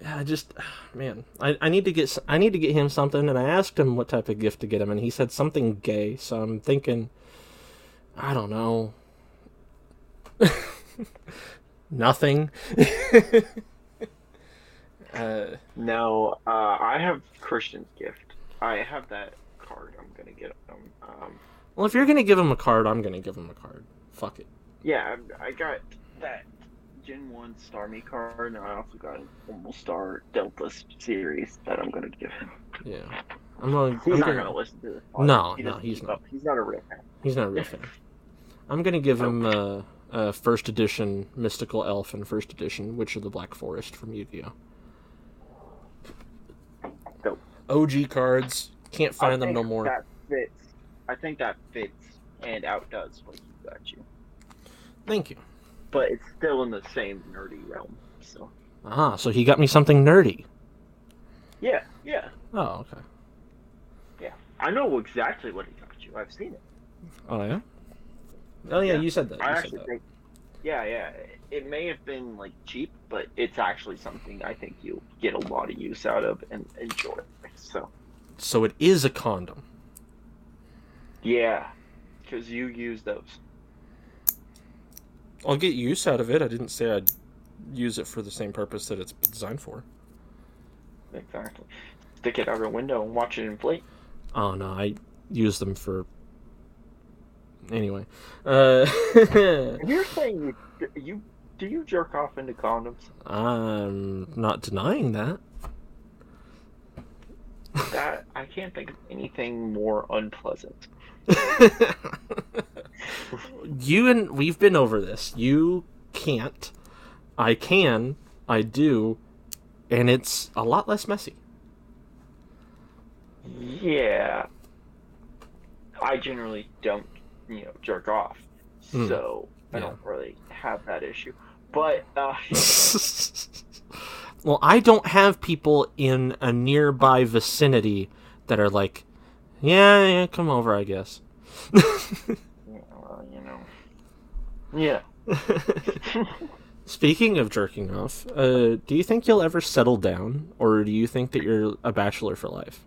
[SPEAKER 1] yeah, I just man, I, I need to get I need to get him something, and I asked him what type of gift to get him, and he said something gay. So I'm thinking, I don't know, nothing. uh,
[SPEAKER 2] no. Uh, I have Christian's gift. I have that card. I'm gonna get him. Um,
[SPEAKER 1] well, if you're gonna give him a card, I'm gonna give him a card. Fuck it.
[SPEAKER 2] yeah, I, got that Gen One Starmie card, and I also got an Normal Star Delta series that I'm gonna give him.
[SPEAKER 1] Yeah, I'm going.
[SPEAKER 2] He's
[SPEAKER 1] I'm
[SPEAKER 2] not
[SPEAKER 1] gonna,
[SPEAKER 2] gonna listen to this.
[SPEAKER 1] No,
[SPEAKER 2] He
[SPEAKER 1] no, he's not.
[SPEAKER 2] up. He's not a real fan.
[SPEAKER 1] He's not a real fan. I'm gonna give him a, a first edition mystical elf and first edition Witch of the Black Forest from Yu-Gi-Oh.
[SPEAKER 2] Dope.
[SPEAKER 1] OG cards. Can't find them no more.
[SPEAKER 2] That fits. I think that fits and outdoes what you got you.
[SPEAKER 1] Thank you.
[SPEAKER 2] But it's still in the same nerdy realm. So
[SPEAKER 1] Ah, so he got me something nerdy.
[SPEAKER 2] yeah, yeah,
[SPEAKER 1] Oh, okay.
[SPEAKER 2] yeah. I know exactly what he got you. I've seen it.
[SPEAKER 1] Oh yeah. Oh yeah,
[SPEAKER 2] Yeah.
[SPEAKER 1] you said that. You
[SPEAKER 2] I
[SPEAKER 1] said
[SPEAKER 2] actually
[SPEAKER 1] that.
[SPEAKER 2] think. Yeah, yeah. It may have been like cheap, but it's actually something I think you'll get a lot of use out of and enjoy. So
[SPEAKER 1] So it is a condom.
[SPEAKER 2] yeah, because you use those.
[SPEAKER 1] I'll get use out of it. I didn't say I'd use it for the same purpose that it's designed for.
[SPEAKER 2] Exactly. Stick it out a window and watch it inflate.
[SPEAKER 1] Oh no, I use them for. Anyway, uh,
[SPEAKER 2] you're saying you, you do you jerk off into condoms?
[SPEAKER 1] I'm not denying that.
[SPEAKER 2] That I can't think of anything more unpleasant.
[SPEAKER 1] you and we've been over this. You can't. I can. I do, and it's a lot less messy.
[SPEAKER 2] Yeah. I generally don't, you know, jerk off.
[SPEAKER 1] Hmm.
[SPEAKER 2] So I
[SPEAKER 1] Yeah.
[SPEAKER 2] don't really have that issue. But uh
[SPEAKER 1] well, I don't have people in a nearby vicinity that are like, yeah, yeah, come over, I guess.
[SPEAKER 2] you know, you know. Yeah.
[SPEAKER 1] Speaking of jerking off, uh, do you think you'll ever settle down, or do you think that you're a bachelor for life?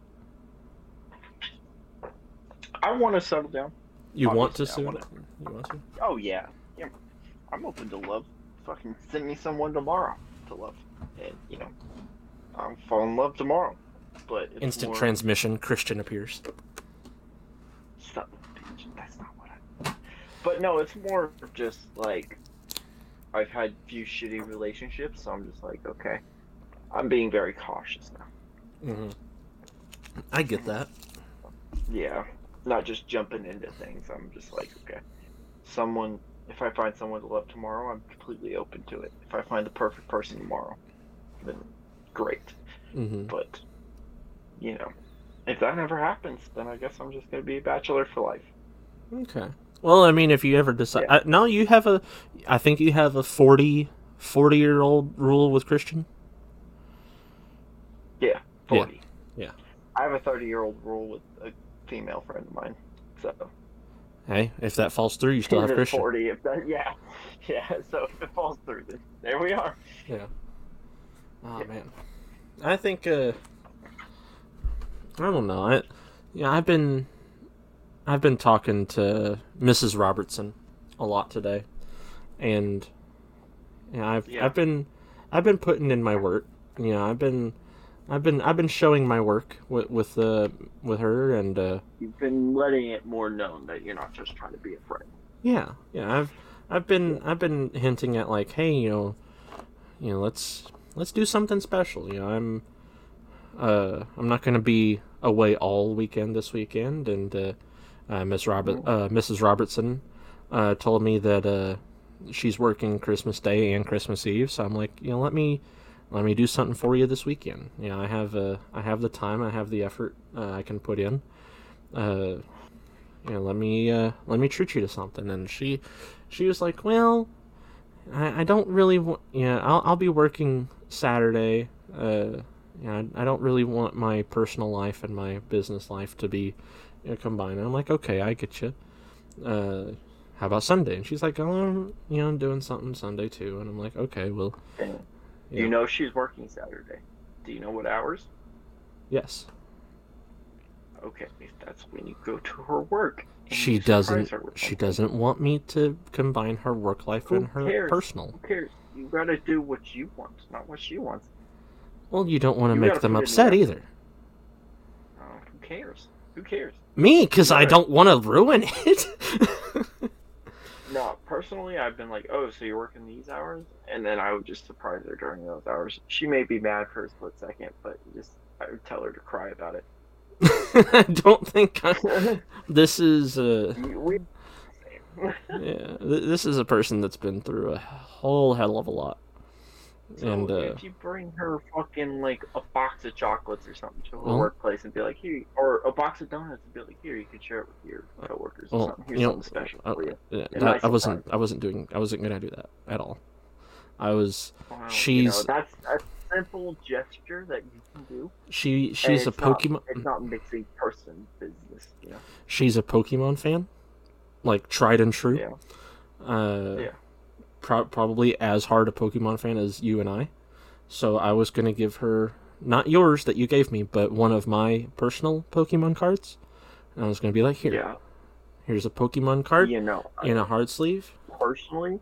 [SPEAKER 2] I want to settle down.
[SPEAKER 1] You want to soon?
[SPEAKER 2] wanna-
[SPEAKER 1] You want to?
[SPEAKER 2] Oh yeah. Yeah. I'm open to love. Fucking send me someone tomorrow to love. And you know, I'll fall in love tomorrow. But it's
[SPEAKER 1] Instant
[SPEAKER 2] more-
[SPEAKER 1] transmission. Christian appears.
[SPEAKER 2] Stop, bitch. That's not what I. But no, it's more just like I've had few shitty relationships, so I'm just like, okay, I'm being very cautious now.
[SPEAKER 1] hmm I get that.
[SPEAKER 2] Yeah, not just jumping into things. I'm just like, okay, someone. If I find someone to love tomorrow, I'm completely open to it. If I find the perfect person tomorrow, then great.
[SPEAKER 1] hmm
[SPEAKER 2] But you know, if that never happens, then I guess I'm just gonna be a bachelor for life.
[SPEAKER 1] Okay. Well, I mean, if you ever decide,
[SPEAKER 2] Yeah.
[SPEAKER 1] uh, no, you have a, I think you have a 40, 40 year old rule with Christian.
[SPEAKER 2] Yeah, forty.
[SPEAKER 1] Yeah.
[SPEAKER 2] I have a thirty-year-old rule with a female friend of mine. So
[SPEAKER 1] Hey, if that falls through, you still have Christian.
[SPEAKER 2] Forty. If that, yeah, yeah. So if it falls through, then there we are.
[SPEAKER 1] Yeah. Oh
[SPEAKER 2] Yeah.
[SPEAKER 1] man, I think uh, I don't know. I yeah, I've been I've been talking to Mrs. Robertson a lot today, and yeah, I've
[SPEAKER 2] Yeah.
[SPEAKER 1] I've been I've been putting in my work. You know, I've been I've been I've been showing my work with with uh, with her, and uh,
[SPEAKER 2] You've been letting it more known that you're not just trying to be a friend.
[SPEAKER 1] Yeah, yeah. I've I've been I've been hinting at like, hey, you know, you know, let's let's do something special. You know, I'm uh I'm not gonna be away all weekend this weekend, and uh, uh Miss Robert uh Mrs. Robertson uh told me that uh she's working Christmas Day and Christmas Eve, so I'm like, you know, let me let me do something for you this weekend. You know, I have uh I have the time, I have the effort uh, I can put in. Uh you know, let me uh, let me treat you to something. And she she was like, well, I, I don't really want. Yeah, I'll I'll be working Saturday. Uh, you know, I, I don't really want my personal life and my business life to be you know, combined. And I'm like, okay, I get you. Uh, how about Sunday? And she's like, oh, I'm, you know, I'm doing something Sunday too. And I'm like, okay, well, Yeah.
[SPEAKER 2] you know she's working Saturday? Do you know what hours?
[SPEAKER 1] yes.
[SPEAKER 2] Okay, that's when you go to her work.
[SPEAKER 1] She doesn't.
[SPEAKER 2] her
[SPEAKER 1] She doesn't want me to combine her work life
[SPEAKER 2] Who
[SPEAKER 1] and her
[SPEAKER 2] cares?
[SPEAKER 1] personal.
[SPEAKER 2] Who cares? You gotta do what you want, not what she wants.
[SPEAKER 1] Well, you don't want to
[SPEAKER 2] You
[SPEAKER 1] make them
[SPEAKER 2] put it in
[SPEAKER 1] upset either.
[SPEAKER 2] Oh, who cares? Who cares?
[SPEAKER 1] Me, because I don't want to ruin it.
[SPEAKER 2] No, personally, I've been like, oh, so you're working these hours, and then I would just surprise her during those hours. She may be mad for a split second, but just I would tell her to cry about it.
[SPEAKER 1] I don't think I, this is
[SPEAKER 2] we,
[SPEAKER 1] yeah, this is a person that's been through a whole hell of a lot.
[SPEAKER 2] So
[SPEAKER 1] and uh,
[SPEAKER 2] if you bring her fucking like a box of chocolates or something to her
[SPEAKER 1] Well-
[SPEAKER 2] workplace and be like, here, or a box of donuts and be like, here, you can share it with your coworkers or
[SPEAKER 1] well,
[SPEAKER 2] something. Here's
[SPEAKER 1] you know,
[SPEAKER 2] something special
[SPEAKER 1] uh,
[SPEAKER 2] for you.
[SPEAKER 1] yeah,
[SPEAKER 2] nice
[SPEAKER 1] I wasn't. I wasn't doing, I wasn't gonna do that at all. I was,
[SPEAKER 2] Wow, you know,
[SPEAKER 1] she's-
[SPEAKER 2] that's a simple gesture that you can do.
[SPEAKER 1] she, she's a
[SPEAKER 2] it's not-
[SPEAKER 1] Pokemon,
[SPEAKER 2] it's not mixing person business, you know.
[SPEAKER 1] she's a Pokemon fan, like tried and true.
[SPEAKER 2] Yeah.
[SPEAKER 1] Uh,
[SPEAKER 2] Yeah.
[SPEAKER 1] Pro- probably as hard a Pokemon fan as you and I. So I was gonna give her not yours that you gave me, but one of my personal Pokemon cards. And I was gonna be like, here,
[SPEAKER 2] Yeah.
[SPEAKER 1] here's a Pokemon card
[SPEAKER 2] You know,
[SPEAKER 1] in a hard sleeve.
[SPEAKER 2] personally,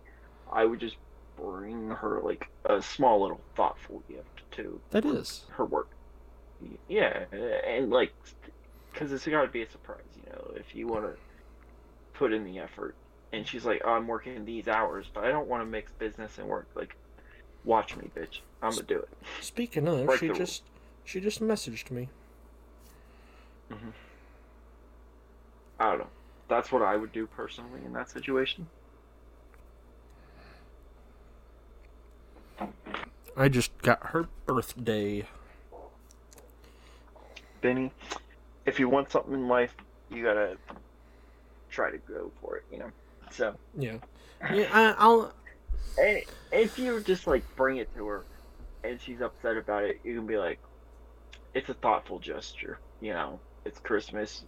[SPEAKER 2] I would just bring her like a small little thoughtful gift to
[SPEAKER 1] That is.
[SPEAKER 2] her work. Yeah, and like, because it's got to be a surprise, you know. If you want to put in the effort, and she's like, oh, "I'm working these hours, but I don't want to mix business and work." Like, watch me, bitch. I'm gonna do it.
[SPEAKER 1] Speaking of,
[SPEAKER 2] Break
[SPEAKER 1] she just she just messaged me. Mm-hmm.
[SPEAKER 2] I don't know. That's what I would do personally in that situation.
[SPEAKER 1] I just got her birthday.
[SPEAKER 2] Benny, if you want something in life, you gotta try to go for it, you know. So,
[SPEAKER 1] Yeah, yeah. I, I'll.
[SPEAKER 2] and if you just like bring it to her, and she's upset about it, you can be like, "It's a thoughtful gesture, you know. It's Christmas,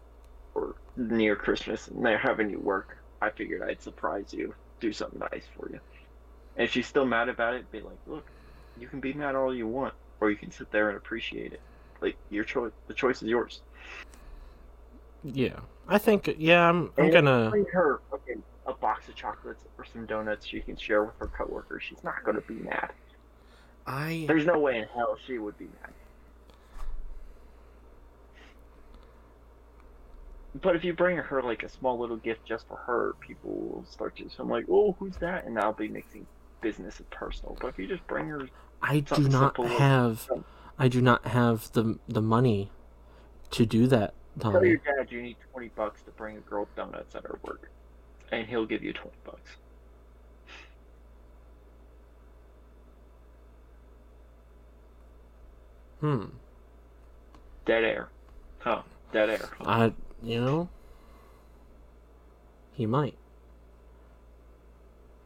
[SPEAKER 2] or near Christmas, and they're having you work. I figured I'd surprise you, do something nice for you." And if she's still mad about it, be like, "Look, you can be mad all you want, or you can sit there and appreciate it. Like your choice. The choice is yours."
[SPEAKER 1] Yeah, I think. Yeah, I'm. I'm gonna.
[SPEAKER 2] bring her fucking a box of chocolates or some donuts she can share with her coworkers. She's not gonna be mad.
[SPEAKER 1] I.
[SPEAKER 2] There's no way in hell she would be mad. But if you bring her like a small little gift just for her, people will start to. So I'm like, oh, who's that? And I'll be mixing business and personal. But if you just bring her,
[SPEAKER 1] I do not have. I do not have the the money to do that,
[SPEAKER 2] tell your dad you need twenty bucks to bring a girl donuts at her work, and he'll give you twenty bucks.
[SPEAKER 1] Hmm.
[SPEAKER 2] Dead air. Huh? Dead air.
[SPEAKER 1] I. You know. He might.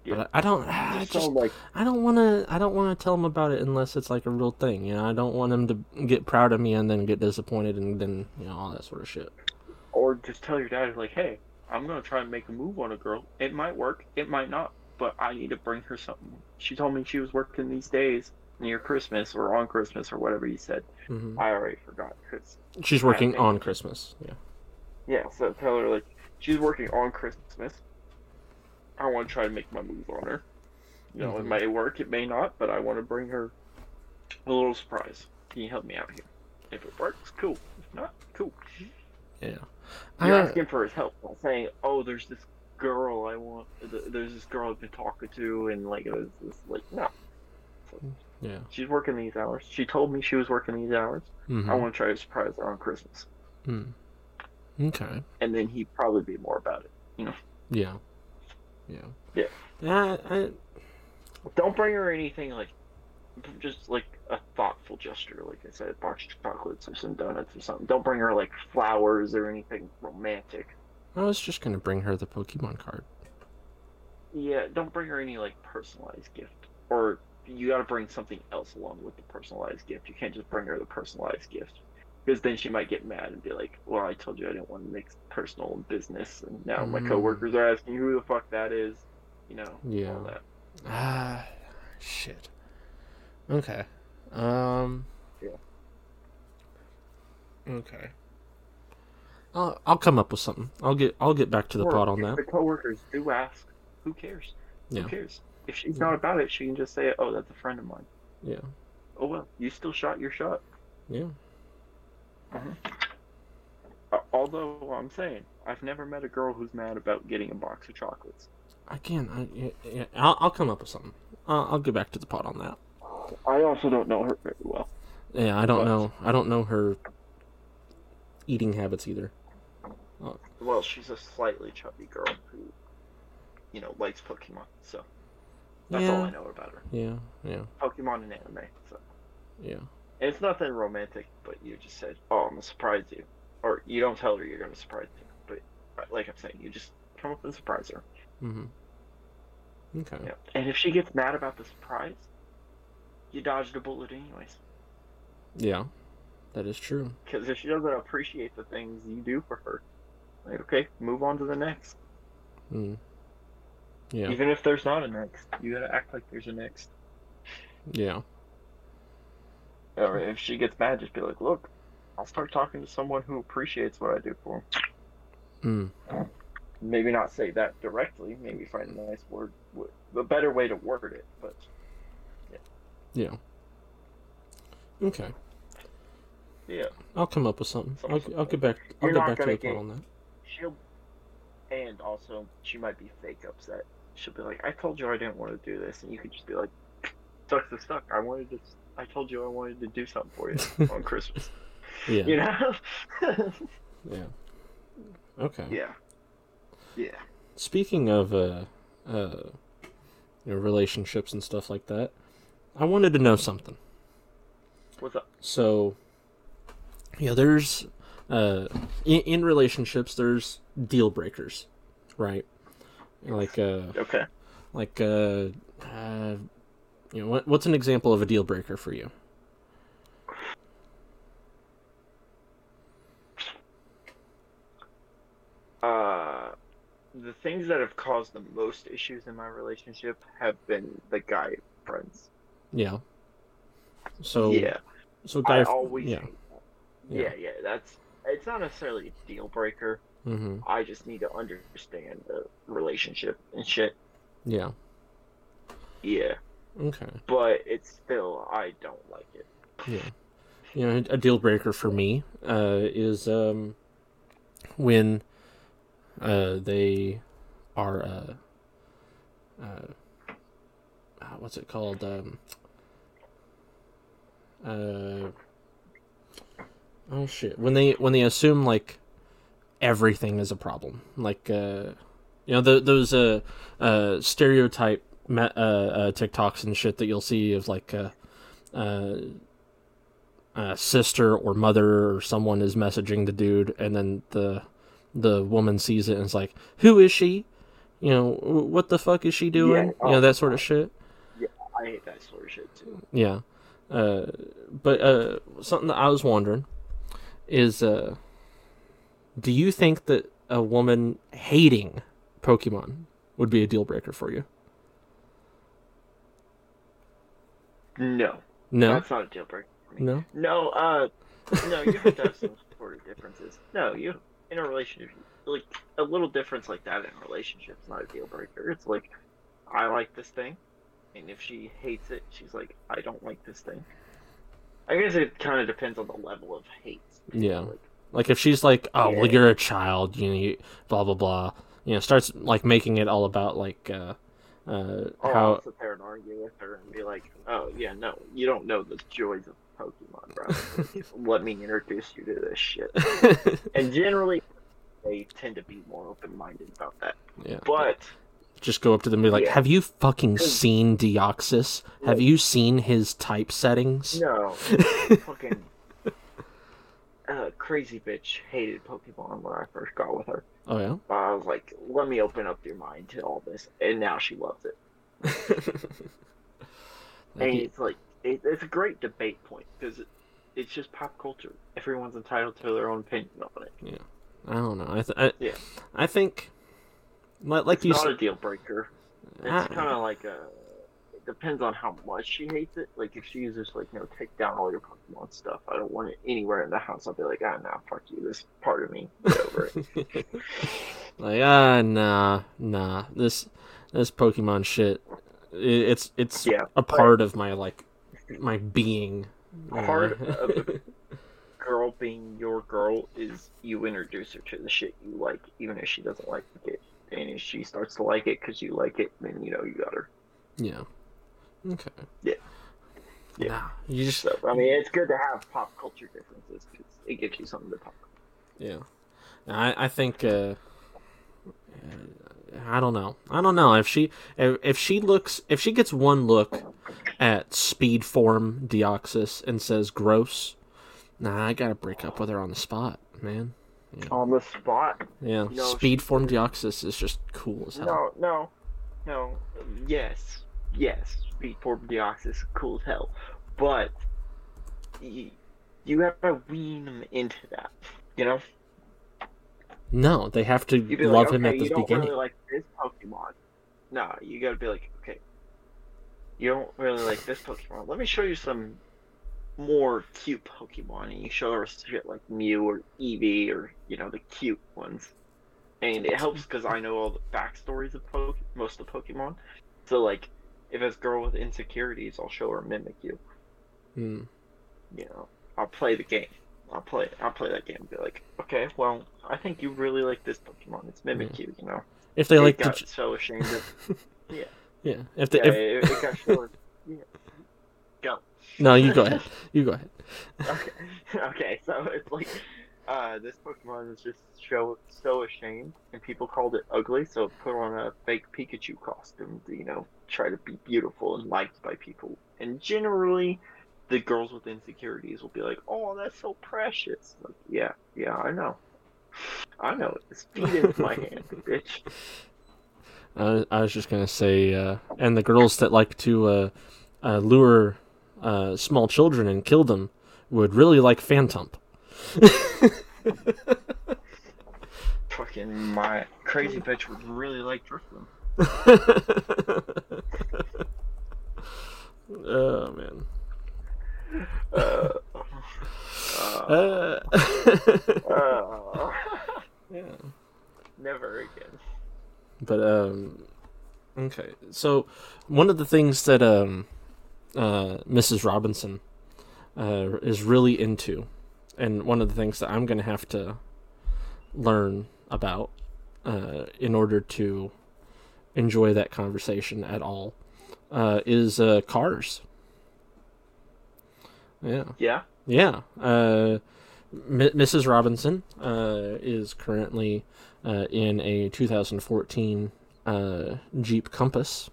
[SPEAKER 2] Yeah.
[SPEAKER 1] But I, I don't. I
[SPEAKER 2] Just
[SPEAKER 1] just
[SPEAKER 2] so, like
[SPEAKER 1] I don't want to. I don't want to tell him about it unless it's like a real thing. You know, I don't want him to get proud of me and then get disappointed and then you know all that sort of shit.
[SPEAKER 2] or just tell your dad like, hey, I'm gonna try and make a move on a girl. It might work, it might not, but I need to bring her something. She told me she was working these days near Christmas or on Christmas or whatever you said.
[SPEAKER 1] hmm
[SPEAKER 2] I already forgot because
[SPEAKER 1] She's working on Christmas. Yeah.
[SPEAKER 2] yeah. So tell her like she's working on Christmas. I want to try and make my move on her. You know, it
[SPEAKER 1] Mhm.
[SPEAKER 2] may work, it may not, but I want to bring her a little surprise. Can you help me out here? If it works, cool. If not, cool.
[SPEAKER 1] Yeah.
[SPEAKER 2] You're asking for his help, not saying, "Oh, there's this girl I want. There's this girl I've been talking to, and like, it was like, no,
[SPEAKER 1] yeah.
[SPEAKER 2] she's working these hours. She told me she was working these hours.
[SPEAKER 1] Mhm.
[SPEAKER 2] I want to try to surprise her on Christmas,
[SPEAKER 1] Mm. Okay.
[SPEAKER 2] and then he'd probably be more about it. You know.
[SPEAKER 1] Yeah. Yeah.
[SPEAKER 2] Yeah.
[SPEAKER 1] Yeah. I,
[SPEAKER 2] Don't bring her anything like, just like a thoughtful gesture, like I said, box of chocolates or some donuts or something. Don't bring her like flowers or anything romantic.
[SPEAKER 1] I was just gonna bring her the Pokemon card.
[SPEAKER 2] Yeah, don't bring her any like personalized gift. Or you gotta bring something else along with the personalized gift. You can't just bring her the personalized gift. Because then she might get mad and be like, Well, I told you I didn't want to mix personal and business and now my
[SPEAKER 1] Mm.
[SPEAKER 2] coworkers are asking who the fuck that is. You know,
[SPEAKER 1] Yeah.
[SPEAKER 2] all that.
[SPEAKER 1] Ah, shit. Okay. Um.
[SPEAKER 2] Yeah.
[SPEAKER 1] Okay. I'll I'll come up with something. I'll get I'll get back to the
[SPEAKER 2] Or
[SPEAKER 1] pot on that.
[SPEAKER 2] The coworkers do ask, who cares?
[SPEAKER 1] Yeah.
[SPEAKER 2] Who cares? If she's
[SPEAKER 1] Yeah.
[SPEAKER 2] not about it, she can just say, Oh, that's a friend of mine.
[SPEAKER 1] Yeah.
[SPEAKER 2] Oh well, you still shot your shot.
[SPEAKER 1] Yeah.
[SPEAKER 2] Uh, although I'm saying, I've never met a girl who's mad about getting a box of chocolates.
[SPEAKER 1] Again, I yeah, yeah, I'll I'll come up with something. I'll, I'll get back to the pot on that.
[SPEAKER 2] I also don't know her very well.
[SPEAKER 1] Yeah, I don't
[SPEAKER 2] But-
[SPEAKER 1] know. I don't know her eating habits either.
[SPEAKER 2] Well, she's a slightly chubby girl who, you know, likes Pokemon. So that's all I know about her.
[SPEAKER 1] Yeah. Yeah.
[SPEAKER 2] Pokemon and anime. So
[SPEAKER 1] Yeah.
[SPEAKER 2] and it's nothing romantic, but you just said, "Oh, I'm gonna surprise you," or you don't tell her you're gonna surprise you, but uh, like I'm saying, you just come up and surprise her.
[SPEAKER 1] Mm-hmm. Okay.
[SPEAKER 2] Yeah. And if she gets mad about the surprise, you dodged a bullet anyways.
[SPEAKER 1] Yeah. That is true.
[SPEAKER 2] Because if she doesn't appreciate the things you do for her, like okay, move on to the next.
[SPEAKER 1] Mm. Yeah.
[SPEAKER 2] Even if there's not a next, you gotta act like there's a next.
[SPEAKER 1] Yeah.
[SPEAKER 2] Or if she gets mad, just be like, look, I'll start talking to someone who appreciates what I do for them.
[SPEAKER 1] Mm.
[SPEAKER 2] Maybe not say that directly. Maybe find a nice word, a better way to word it. But
[SPEAKER 1] Yeah. Okay.
[SPEAKER 2] yeah,
[SPEAKER 1] I'll come up with something. I'll, I'll get back. I'll get back to the
[SPEAKER 2] get-
[SPEAKER 1] on that.
[SPEAKER 2] she'll. And also, she might be fake upset. She'll be like, "I told you I didn't want to do this," and you could just be like, "Sucks to suck. I wanted to. I told you I wanted to do something for you on Christmas."
[SPEAKER 1] Yeah.
[SPEAKER 2] You know?
[SPEAKER 1] Yeah. Okay.
[SPEAKER 2] yeah. Yeah.
[SPEAKER 1] Speaking of uh, uh, you know, relationships and stuff like that, I wanted to know something.
[SPEAKER 2] What's up?
[SPEAKER 1] So, yeah, there's uh, in, in relationships, there's deal breakers, right? Like uh,
[SPEAKER 2] Okay.
[SPEAKER 1] like uh, uh, you know, what, what's an example of a deal breaker for you?
[SPEAKER 2] Uh, the things that have caused the most issues in my relationship have been the guy friends.
[SPEAKER 1] Yeah. So
[SPEAKER 2] yeah,
[SPEAKER 1] so guy
[SPEAKER 2] I always.
[SPEAKER 1] yeah. Yeah.
[SPEAKER 2] yeah, yeah. That's. It's not necessarily a deal breaker.
[SPEAKER 1] mm-hmm.
[SPEAKER 2] I just need to understand the relationship and shit.
[SPEAKER 1] yeah
[SPEAKER 2] Yeah,
[SPEAKER 1] okay
[SPEAKER 2] but it's still I don't like it.
[SPEAKER 1] Yeah. You know, a deal breaker for me uh, is um, when uh, they are uh, uh, uh, what's it called? Um, uh, oh shit! When they when they assume like everything is a problem, like uh, you know the, those uh, uh, stereotype uh, uh, TikToks and shit that you'll see of like. Uh, uh, uh, sister or mother or someone is messaging the dude, and then the the woman sees it and is like, "Who is she?" You know, what the fuck is she doing?
[SPEAKER 2] Yeah,
[SPEAKER 1] you know
[SPEAKER 2] oh,
[SPEAKER 1] that sort of shit.
[SPEAKER 2] Yeah, I hate that sort of shit too.
[SPEAKER 1] Yeah. Uh, but uh, something that I was wondering is, uh, do you think that a woman hating Pokemon would be a deal breaker for you?
[SPEAKER 2] No,
[SPEAKER 1] No.
[SPEAKER 2] that's not a deal breaker for me.
[SPEAKER 1] No.
[SPEAKER 2] No, uh, no, you have to have some sort of differences. No, you in a relationship, like a little difference like that in a relationship is not a deal breaker. It's like I like this thing, and if she hates it, she's like, I don't like this thing. I guess it kind of depends on the level of hate.
[SPEAKER 1] Yeah.
[SPEAKER 2] Like,
[SPEAKER 1] Like if she's like, "Oh, well, you're a child," you know, you, blah blah blah. You know, starts like making it all about like uh, uh,
[SPEAKER 2] oh,
[SPEAKER 1] how
[SPEAKER 2] I'll sit there and argue with her and be like, oh yeah, no, you don't know the joys of Pokemon, bro. Let me introduce you to this shit. And generally, they tend to be more open-minded about that.
[SPEAKER 1] yeah.
[SPEAKER 2] But
[SPEAKER 1] Just go up to them and be like,
[SPEAKER 2] Yeah.
[SPEAKER 1] "Have you fucking seen Deoxys? Have you seen his type settings?"
[SPEAKER 2] no, fucking uh, crazy bitch hated Pokemon when I first got with her.
[SPEAKER 1] Oh yeah.
[SPEAKER 2] I was like, let me open up your mind to all this, and now she loves it. And
[SPEAKER 1] you-
[SPEAKER 2] it's like it, it's a great debate point because it, it's just pop culture. Everyone's entitled to their own opinion on it.
[SPEAKER 1] Yeah, I don't know. I th- I,
[SPEAKER 2] Yeah.
[SPEAKER 1] I think, like, you
[SPEAKER 2] not
[SPEAKER 1] said,
[SPEAKER 2] a deal breaker. It's kind of like a. It depends on how much she hates it. Like if she uses like you know take down all your Pokemon stuff, I don't want it anywhere in the house. I'll be like, ah, nah, fuck you. This part of me, get over it.
[SPEAKER 1] like ah nah nah this this Pokemon shit. it's it's
[SPEAKER 2] Yeah,
[SPEAKER 1] a part of my like my being.
[SPEAKER 2] Part of a girl being your girl is you introduce her to the shit you like, even if she doesn't like it. And if she starts to like it because you like it, then you know you got her.
[SPEAKER 1] yeah. Okay.
[SPEAKER 2] Yeah. Yeah.
[SPEAKER 1] Nah, you just
[SPEAKER 2] So I mean, it's good to have pop culture differences because it gives you something to talk. about.
[SPEAKER 1] Yeah, I I think uh, I don't know. I don't know if she if, if she looks if she gets one look at speed form Deoxys and says gross, nah, I gotta break up with her on the spot, man.
[SPEAKER 2] On the spot?
[SPEAKER 1] Yeah,
[SPEAKER 2] No,
[SPEAKER 1] speed form Deoxys is just cool as hell.
[SPEAKER 2] No, no, no. Yes, yes. Speed form Deoxys, is cool as hell, but you, you have to wean them into that. You know,
[SPEAKER 1] No, they have to love
[SPEAKER 2] like,
[SPEAKER 1] him
[SPEAKER 2] okay,
[SPEAKER 1] at the
[SPEAKER 2] you don't
[SPEAKER 1] beginning.
[SPEAKER 2] really like this Pokemon. Nah, you gotta be like, okay, you don't really like this Pokemon. Let me show you some more cute Pokemon, and you show her shit like Mew or Eevee or you know the cute ones. And it helps because I know all the backstories of most of the Pokemon. So like, if it's a girl with insecurities, I'll show her Mimikyu.
[SPEAKER 1] Hmm.
[SPEAKER 2] You know, I'll play the game. I'll play. I'll play that game. and Be like, okay, well, I think you really like this Pokemon. It's Mimikyu. You know,
[SPEAKER 1] If they
[SPEAKER 2] it
[SPEAKER 1] like
[SPEAKER 2] got
[SPEAKER 1] j-
[SPEAKER 2] so ashamed of.
[SPEAKER 1] yeah. If they,
[SPEAKER 2] Yeah,
[SPEAKER 1] if,
[SPEAKER 2] it, it got so. Yeah. Go.
[SPEAKER 1] No, you go ahead. You go ahead.
[SPEAKER 2] Okay. Okay. So it's like, uh, this Pokemon is just so so ashamed, and people called it ugly, so it put on a fake Pikachu costume to you know try to be beautiful and liked by people. And generally, the girls with insecurities will be like, "Oh, that's so precious." Like, yeah, yeah, I know. I know. It's feed into my hand, bitch.
[SPEAKER 1] I, I was just gonna say, uh, and the girls that like to uh, uh, lure uh, small children and kill them would really like Phantump.
[SPEAKER 2] Fucking my crazy bitch would really like Drifloon.
[SPEAKER 1] oh man.
[SPEAKER 2] Uh, uh,
[SPEAKER 1] Uh,
[SPEAKER 2] uh,
[SPEAKER 1] yeah.
[SPEAKER 2] never again.
[SPEAKER 1] But um, okay. So one of the things that um, uh, Mrs. Robinson uh, is really into, and one of the things that I'm going to have to learn about uh, in order to enjoy that conversation at all, uh, is uh, cars. Yeah.
[SPEAKER 2] Yeah.
[SPEAKER 1] Yeah. Uh, M- Mrs. Robinson uh, is currently uh, in a 2014 uh, Jeep Compass.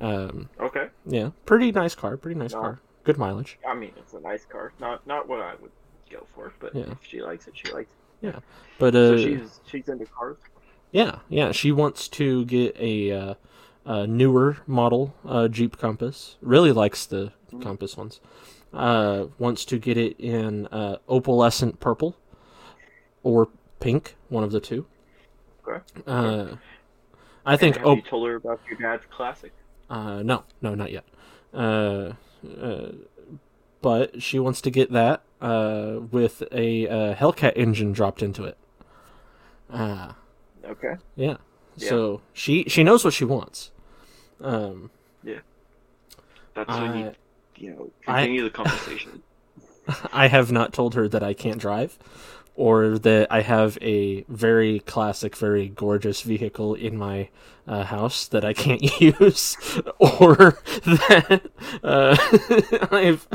[SPEAKER 1] Um,
[SPEAKER 2] Okay.
[SPEAKER 1] Yeah, pretty nice car. Pretty nice
[SPEAKER 2] No.
[SPEAKER 1] car. Good mileage.
[SPEAKER 2] I mean, it's a nice car. Not not what I would go for, but
[SPEAKER 1] Yeah.
[SPEAKER 2] if she likes it, she likes it.
[SPEAKER 1] Yeah, but
[SPEAKER 2] So
[SPEAKER 1] uh,
[SPEAKER 2] she's she's into cars.
[SPEAKER 1] Yeah, yeah. She wants to get a, uh, a newer model uh, Jeep Compass. Really likes the Compass ones. Uh, wants to get it in uh, opalescent purple or pink, one of the two.
[SPEAKER 2] Okay.
[SPEAKER 1] Uh, I think.
[SPEAKER 2] Have
[SPEAKER 1] Oh,
[SPEAKER 2] you told her about your dad's classic?
[SPEAKER 1] Uh, no, no, not yet. Uh, uh, but she wants to get that uh, with a uh, Hellcat engine dropped into it. Uh,
[SPEAKER 2] Okay.
[SPEAKER 1] yeah.
[SPEAKER 2] Yeah.
[SPEAKER 1] So she she knows what she wants. Um, yeah.
[SPEAKER 2] That's when
[SPEAKER 1] I-
[SPEAKER 2] you, you know,
[SPEAKER 1] I-
[SPEAKER 2] continue the conversation.
[SPEAKER 1] I have not told her that I can't drive, or that I have a very classic, very gorgeous vehicle in my uh, house that I can't use, or that uh, I've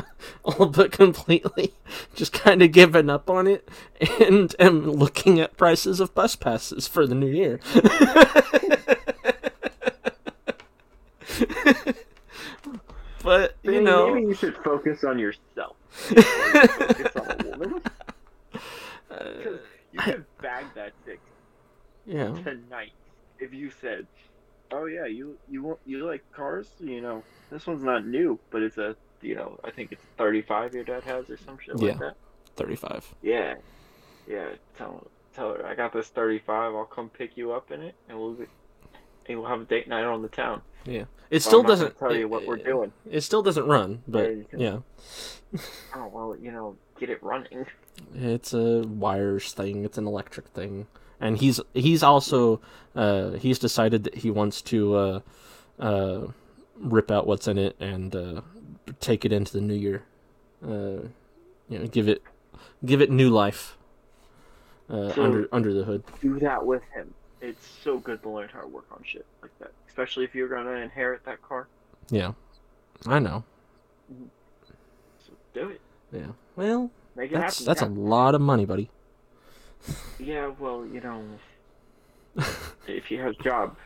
[SPEAKER 1] all but completely just kind of given up on it and am looking at prices of bus passes for the new year. but you
[SPEAKER 2] Maybe-
[SPEAKER 1] know,
[SPEAKER 2] maybe you should focus on yourself. focus on a woman. You could bag that chick
[SPEAKER 1] yeah.
[SPEAKER 2] tonight if you said, "Oh yeah, you you want you like cars? You know, this one's not new, but it's a you know, I think it's 35 your dad has or some shit
[SPEAKER 1] Yeah.
[SPEAKER 2] like that."
[SPEAKER 1] 35.
[SPEAKER 2] Yeah, yeah. Tell tell her I got this 35. I'll come pick you up in it, and we'll be, and we'll have a date night on the town.
[SPEAKER 1] Yeah,
[SPEAKER 2] it
[SPEAKER 1] still doesn't
[SPEAKER 2] tell you
[SPEAKER 1] it-
[SPEAKER 2] what we're doing.
[SPEAKER 1] It still doesn't run, but
[SPEAKER 2] Yeah,
[SPEAKER 1] yeah,
[SPEAKER 2] Oh well, you know, get it running.
[SPEAKER 1] It's a wires thing. It's an electric thing, and he's he's also uh, he's decided that he wants to uh, uh, rip out what's in it and uh, take it into the new year. Uh, you know, give it give it new life uh,
[SPEAKER 2] So-
[SPEAKER 1] under under the hood.
[SPEAKER 2] Do that with him. It's so good to learn how to work on shit like that, especially if you're gonna inherit that car.
[SPEAKER 1] Yeah, I know.
[SPEAKER 2] So do it.
[SPEAKER 1] Yeah, well,
[SPEAKER 2] Make it
[SPEAKER 1] that's
[SPEAKER 2] happen.
[SPEAKER 1] that's a lot of money, buddy.
[SPEAKER 2] Yeah, well, you know, if he has a job,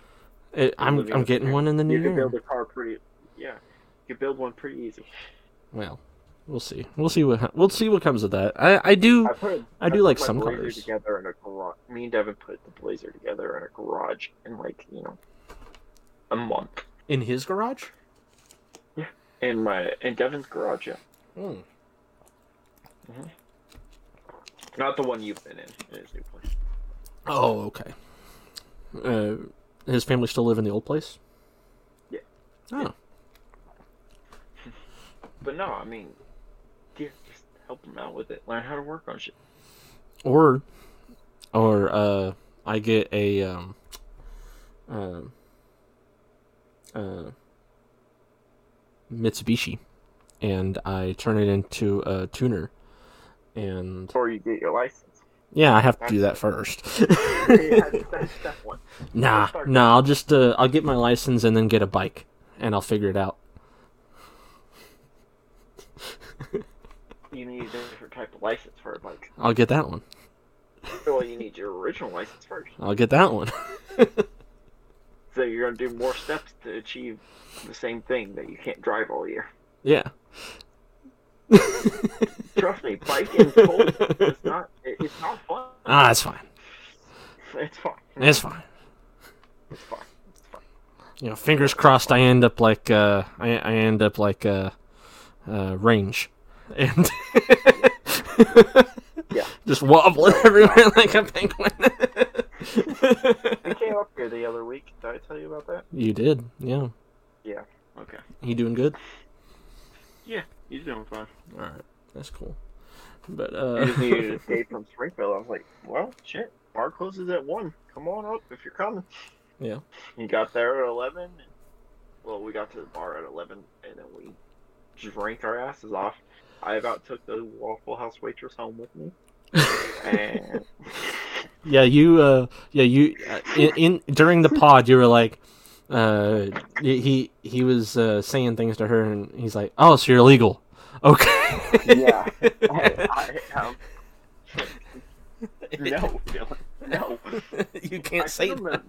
[SPEAKER 2] eh,
[SPEAKER 1] It, I'm I'm getting
[SPEAKER 2] him,
[SPEAKER 1] one in the new
[SPEAKER 2] you can
[SPEAKER 1] year.
[SPEAKER 2] build a car pretty. Yeah, you can build one pretty easy.
[SPEAKER 1] Well, we'll see. We'll see what we'll see what comes of that. I I do
[SPEAKER 2] I put.
[SPEAKER 1] I do
[SPEAKER 2] put
[SPEAKER 1] like
[SPEAKER 2] my
[SPEAKER 1] some
[SPEAKER 2] Blazer
[SPEAKER 1] cars.
[SPEAKER 2] together in a garage. Me and Devin put the Blazer together in a garage in like you know, a month.
[SPEAKER 1] in his garage.
[SPEAKER 2] Yeah, in my in Devin's garage, yeah.
[SPEAKER 1] Hmm. Hmm.
[SPEAKER 2] Not the one you've been in. In his new place.
[SPEAKER 1] Oh, okay. Uh, his family still live in the old place.
[SPEAKER 2] Yeah.
[SPEAKER 1] Oh,
[SPEAKER 2] But no, I mean, yeah, just help him out with it. Learn how to work on shit.
[SPEAKER 1] or or uh, I get a um uh, uh Mitsubishi, and I turn it into a tuner, and
[SPEAKER 2] Before you get your license.
[SPEAKER 1] yeah, I have to do that first.
[SPEAKER 2] yeah, that's step one.
[SPEAKER 1] Nah, nah. I'll just uh, I'll get my license and then get a bike, and I'll figure it out.
[SPEAKER 2] You need a different type of license for a bike.
[SPEAKER 1] I'll get that one.
[SPEAKER 2] Well, you need your original license first.
[SPEAKER 1] I'll get that one.
[SPEAKER 2] So you're gonna do more steps to achieve the same thing that you can't drive all year.
[SPEAKER 1] yeah.
[SPEAKER 2] Trust me, biking cold is not. it- It's not fun.
[SPEAKER 1] Ah, it's fine.
[SPEAKER 2] It's fine.
[SPEAKER 1] It's fine.
[SPEAKER 2] It's fine.
[SPEAKER 1] You know, fingers crossed. I end up like uh, I I end up like uh, uh, range, and
[SPEAKER 2] Yeah.
[SPEAKER 1] just wobbling everywhere like a penguin.
[SPEAKER 2] We came up here the other week. Did I tell you about that?
[SPEAKER 1] you did, yeah. Yeah.
[SPEAKER 2] Okay.
[SPEAKER 1] You doing good?
[SPEAKER 2] He's doing fine.
[SPEAKER 1] All right, that's cool. But
[SPEAKER 2] I
[SPEAKER 1] uh,
[SPEAKER 2] just needed to escape from Springfield. I was like, well, shit. Bar closes at one. Come on up if you're coming.
[SPEAKER 1] Yeah.
[SPEAKER 2] He got there at eleven. And, well, we got to the bar at eleven, and then we drank our asses off. I about took the Waffle House waitress home with me, and
[SPEAKER 1] yeah, you uh, yeah, you uh, in, in during the pod, you were like, uh, he he was uh, saying things to her, and he's like, oh, so you're illegal, okay?
[SPEAKER 2] yeah, I, I um, no, Dylan, no.
[SPEAKER 1] you can't say
[SPEAKER 2] sent
[SPEAKER 1] that.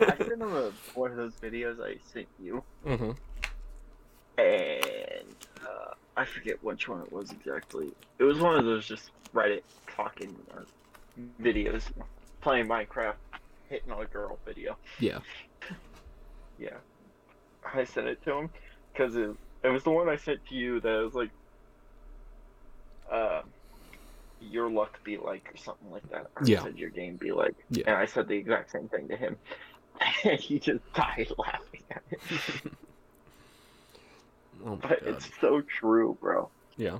[SPEAKER 2] I sent him a, one of those videos I sent you,
[SPEAKER 1] hmm
[SPEAKER 2] and uh, I forget which one it was exactly. It was one of those just Reddit talking uh, videos, playing Minecraft, hitting on a girl video.
[SPEAKER 1] Yeah.
[SPEAKER 2] Yeah, I sent it to him because it, it was the one I sent to you that was like, uh, your luck be like or something like that. Or
[SPEAKER 1] Yeah.
[SPEAKER 2] said your game be like.
[SPEAKER 1] Yeah.
[SPEAKER 2] And I said the exact same thing to him, and he just died laughing at it.
[SPEAKER 1] Oh my
[SPEAKER 2] But
[SPEAKER 1] god.
[SPEAKER 2] it's so true, bro.
[SPEAKER 1] Yeah.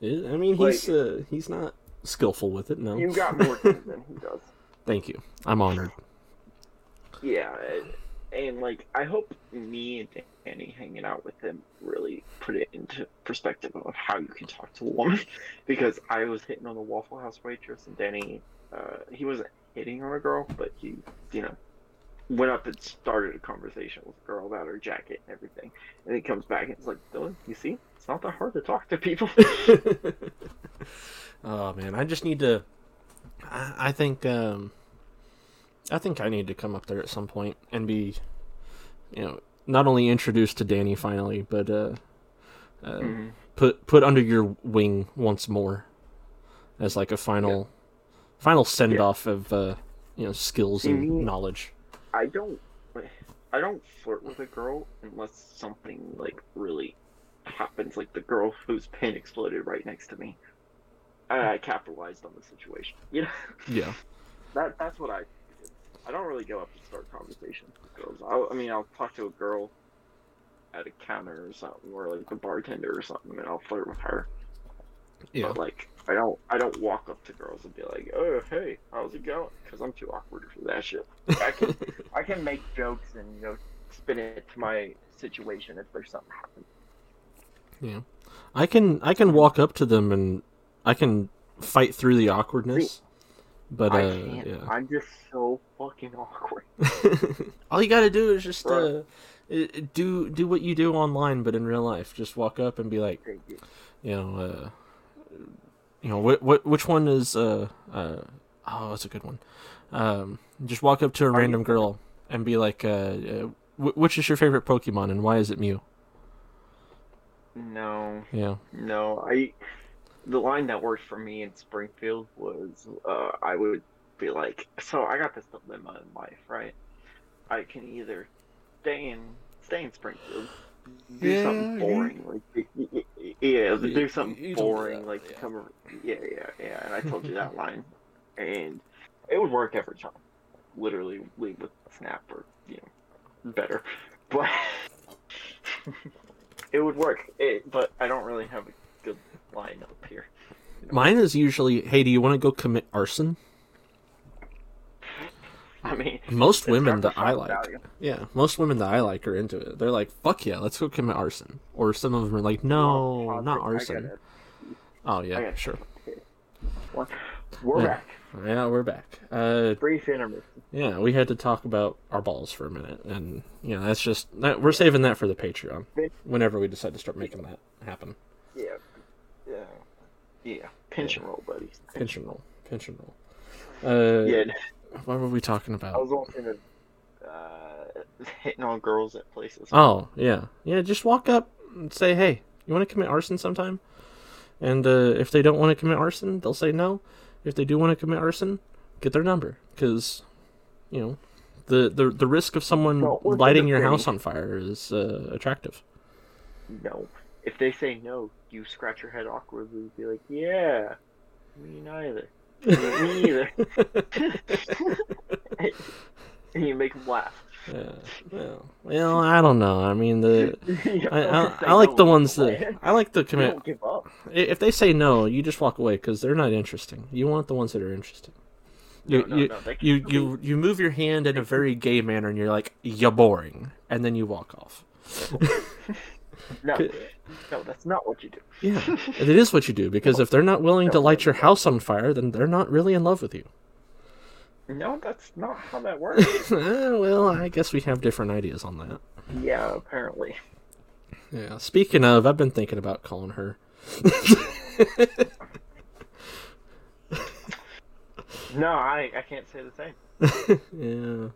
[SPEAKER 1] It- I mean, he's uh, he's not skillful with it. No.
[SPEAKER 2] You got more than he does.
[SPEAKER 1] Thank you. I'm honored.
[SPEAKER 2] Yeah, and, and like I hope me and Danny hanging out with him really put it into perspective of how you can talk to a woman, because I was hitting on the Waffle House waitress and Danny, uh, he wasn't hitting on a girl, but he, you know, went up and started a conversation with a girl about her jacket and everything, and he comes back and it's like, Dylan, you see, it's not that hard to talk to people.
[SPEAKER 1] oh man, I just need to. I, I think. Um, I think I need to come up there at some point and be, you know, not only introduced to Danny finally, but uh, uh
[SPEAKER 2] Mhm.
[SPEAKER 1] put put under your wing once more, as like a final, final send off of uh, you know, skills
[SPEAKER 2] See,
[SPEAKER 1] and knowledge.
[SPEAKER 2] I don't I don't flirt with a girl unless something like really happens, like the girl whose pin exploded right next to me. I, I capitalized on the situation. You know,
[SPEAKER 1] Yeah.
[SPEAKER 2] that that's what I. I don't really go up and start conversations with girls. I'll, I mean, I'll talk to a girl at a counter or something, or like the bartender or something, and I'll flirt with her.
[SPEAKER 1] Yeah.
[SPEAKER 2] But like, I don't, I don't walk up to girls and be like, "Oh, hey, how's it going?" Because I'm too awkward for that shit. I can, I can make jokes and you know spin it to my situation if there's something happens.
[SPEAKER 1] Yeah. I can I can walk up to them and I can fight through the awkwardness. But uh
[SPEAKER 2] I can't.
[SPEAKER 1] yeah.
[SPEAKER 2] I'm just so fucking awkward.
[SPEAKER 1] All you got to do is just uh
[SPEAKER 2] Right.
[SPEAKER 1] i- i- do do what you do online but in real life. Just walk up and be like,
[SPEAKER 2] you.
[SPEAKER 1] you know, uh you know, what what which one is uh uh oh, that's a good one. Um just walk up to a
[SPEAKER 2] Are you-
[SPEAKER 1] random girl and be like uh, uh which is your favorite Pokemon and why is it Mew?
[SPEAKER 2] No,
[SPEAKER 1] Yeah.
[SPEAKER 2] no. I the line that worked for me in Springfield was uh, I would be like, so I got this dilemma in life, right? I can either stay in stay in Springfield, do
[SPEAKER 1] Yeah,
[SPEAKER 2] something
[SPEAKER 1] you-
[SPEAKER 2] boring, like y- y- y- yeah, do something
[SPEAKER 1] you told me
[SPEAKER 2] boring,
[SPEAKER 1] that,
[SPEAKER 2] like
[SPEAKER 1] yeah.
[SPEAKER 2] become a yeah, yeah, yeah. And I told you that line, and it would work every time. Literally leave with a snap or you know better, but it would work. It, but I don't really have a good line up here.
[SPEAKER 1] Mine is usually, "Hey, do you want to go commit arson?"
[SPEAKER 2] I mean,
[SPEAKER 1] Most women that I like,
[SPEAKER 2] value.
[SPEAKER 1] yeah, most women that I like are into it. They're like, "Fuck yeah, let's go commit arson." Or some of them are like, "No,
[SPEAKER 2] Well,
[SPEAKER 1] not arson." Oh yeah, sure.
[SPEAKER 2] We're
[SPEAKER 1] Yeah.
[SPEAKER 2] back.
[SPEAKER 1] Yeah, we're back. Uh,
[SPEAKER 2] Brief intermission.
[SPEAKER 1] yeah, we had to talk about our balls for a minute, and you know that's just that, we're saving that for the Patreon whenever we decide to start making that happen.
[SPEAKER 2] Yeah. Yeah. Yeah. Pinch and roll, buddy.
[SPEAKER 1] Pinch and roll, pinch and roll. Uh,
[SPEAKER 2] Yeah.
[SPEAKER 1] What were we talking about?
[SPEAKER 2] I was watching a uh, hitting on girls at places.
[SPEAKER 1] Oh yeah, yeah. Just walk up and say, "Hey, you want to commit arson sometime?" And uh, if they don't want to commit arson, they'll say no. If they do want to commit arson, get their number because you know the the the risk of someone lighting your
[SPEAKER 2] say-
[SPEAKER 1] house on fire is uh, attractive.
[SPEAKER 2] No. If they say no, you scratch your head awkwardly and be like, yeah, me neither. Me neither. and you make them laugh.
[SPEAKER 1] Yeah. Well, well, I don't know. I mean, the I, I, I like the ones
[SPEAKER 2] away.
[SPEAKER 1] that I like the commit.
[SPEAKER 2] don't give up.
[SPEAKER 1] If they say no, you just walk away because they're not interesting. You want the ones that are interesting. You
[SPEAKER 2] No, no,
[SPEAKER 1] you
[SPEAKER 2] no,
[SPEAKER 1] you, you you move your hand in a very gay manner, and you're like, "You're boring," and then you walk off.
[SPEAKER 2] No, no, that's not what you do.
[SPEAKER 1] Yeah, it is what you do because if they're not willing to light your house on fire, then they're not really in love with you.
[SPEAKER 2] No, that's not how that works.
[SPEAKER 1] Eh, well, I guess we have different ideas on that.
[SPEAKER 2] yeah, apparently.
[SPEAKER 1] Yeah. Speaking of, I've been thinking about calling her.
[SPEAKER 2] No, I, I can't say the same.
[SPEAKER 1] yeah.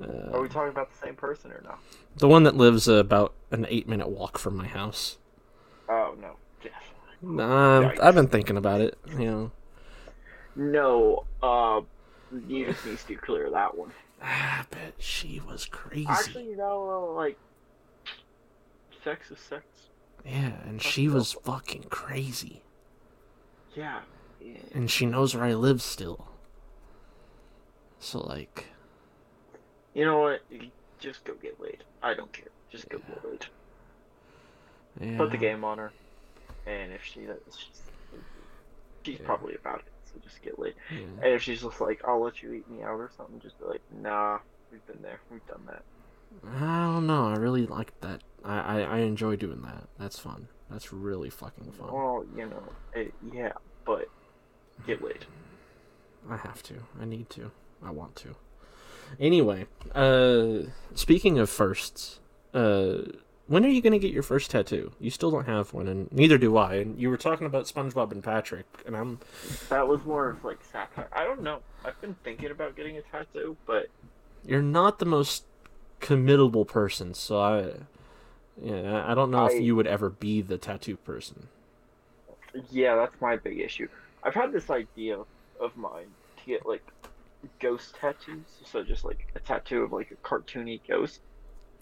[SPEAKER 1] Uh,
[SPEAKER 2] Are we talking about the same person or not?
[SPEAKER 1] The one that lives uh, about an eight minute walk from my house.
[SPEAKER 2] Oh no, Jeff.
[SPEAKER 1] Nah. I've been thinking about it. You know,
[SPEAKER 2] No, uh, you just need to clear that one.
[SPEAKER 1] Ah, but she was crazy.
[SPEAKER 2] Actually, you know, like, sex is sex.
[SPEAKER 1] yeah, and she was fucking crazy.
[SPEAKER 2] Yeah. yeah.
[SPEAKER 1] And she knows where I live still. So like,
[SPEAKER 2] You know what? Just go get laid. I don't care. Just go get laid.
[SPEAKER 1] yeah.
[SPEAKER 2] Put the game on her, and if she she's, she's
[SPEAKER 1] Yeah.
[SPEAKER 2] probably about it, so just get laid.
[SPEAKER 1] Yeah.
[SPEAKER 2] And if she's just like, "I'll let you eat me out" or something, just be like, "Nah, we've been there. We've done that."
[SPEAKER 1] I don't know. I really like that. I, I, I enjoy doing that. That's fun. That's really fucking fun.
[SPEAKER 2] Well, you know, it, yeah, but get laid.
[SPEAKER 1] I have to. I need to. I want to. Anyway, uh, speaking of firsts, uh, when are you gonna get your first tattoo? You still don't have one, and neither do I. And you were talking about SpongeBob and Patrick, and I'm
[SPEAKER 2] That was more of like satire. I don't know. I've been thinking about getting a tattoo, but
[SPEAKER 1] you're not the most committable person, so I, yeah, I don't know
[SPEAKER 2] I-
[SPEAKER 1] if you would ever be the tattoo person.
[SPEAKER 2] yeah, that's my big issue. I've had this idea of mine to get like ghost tattoos, so just like a tattoo of like a cartoony ghost,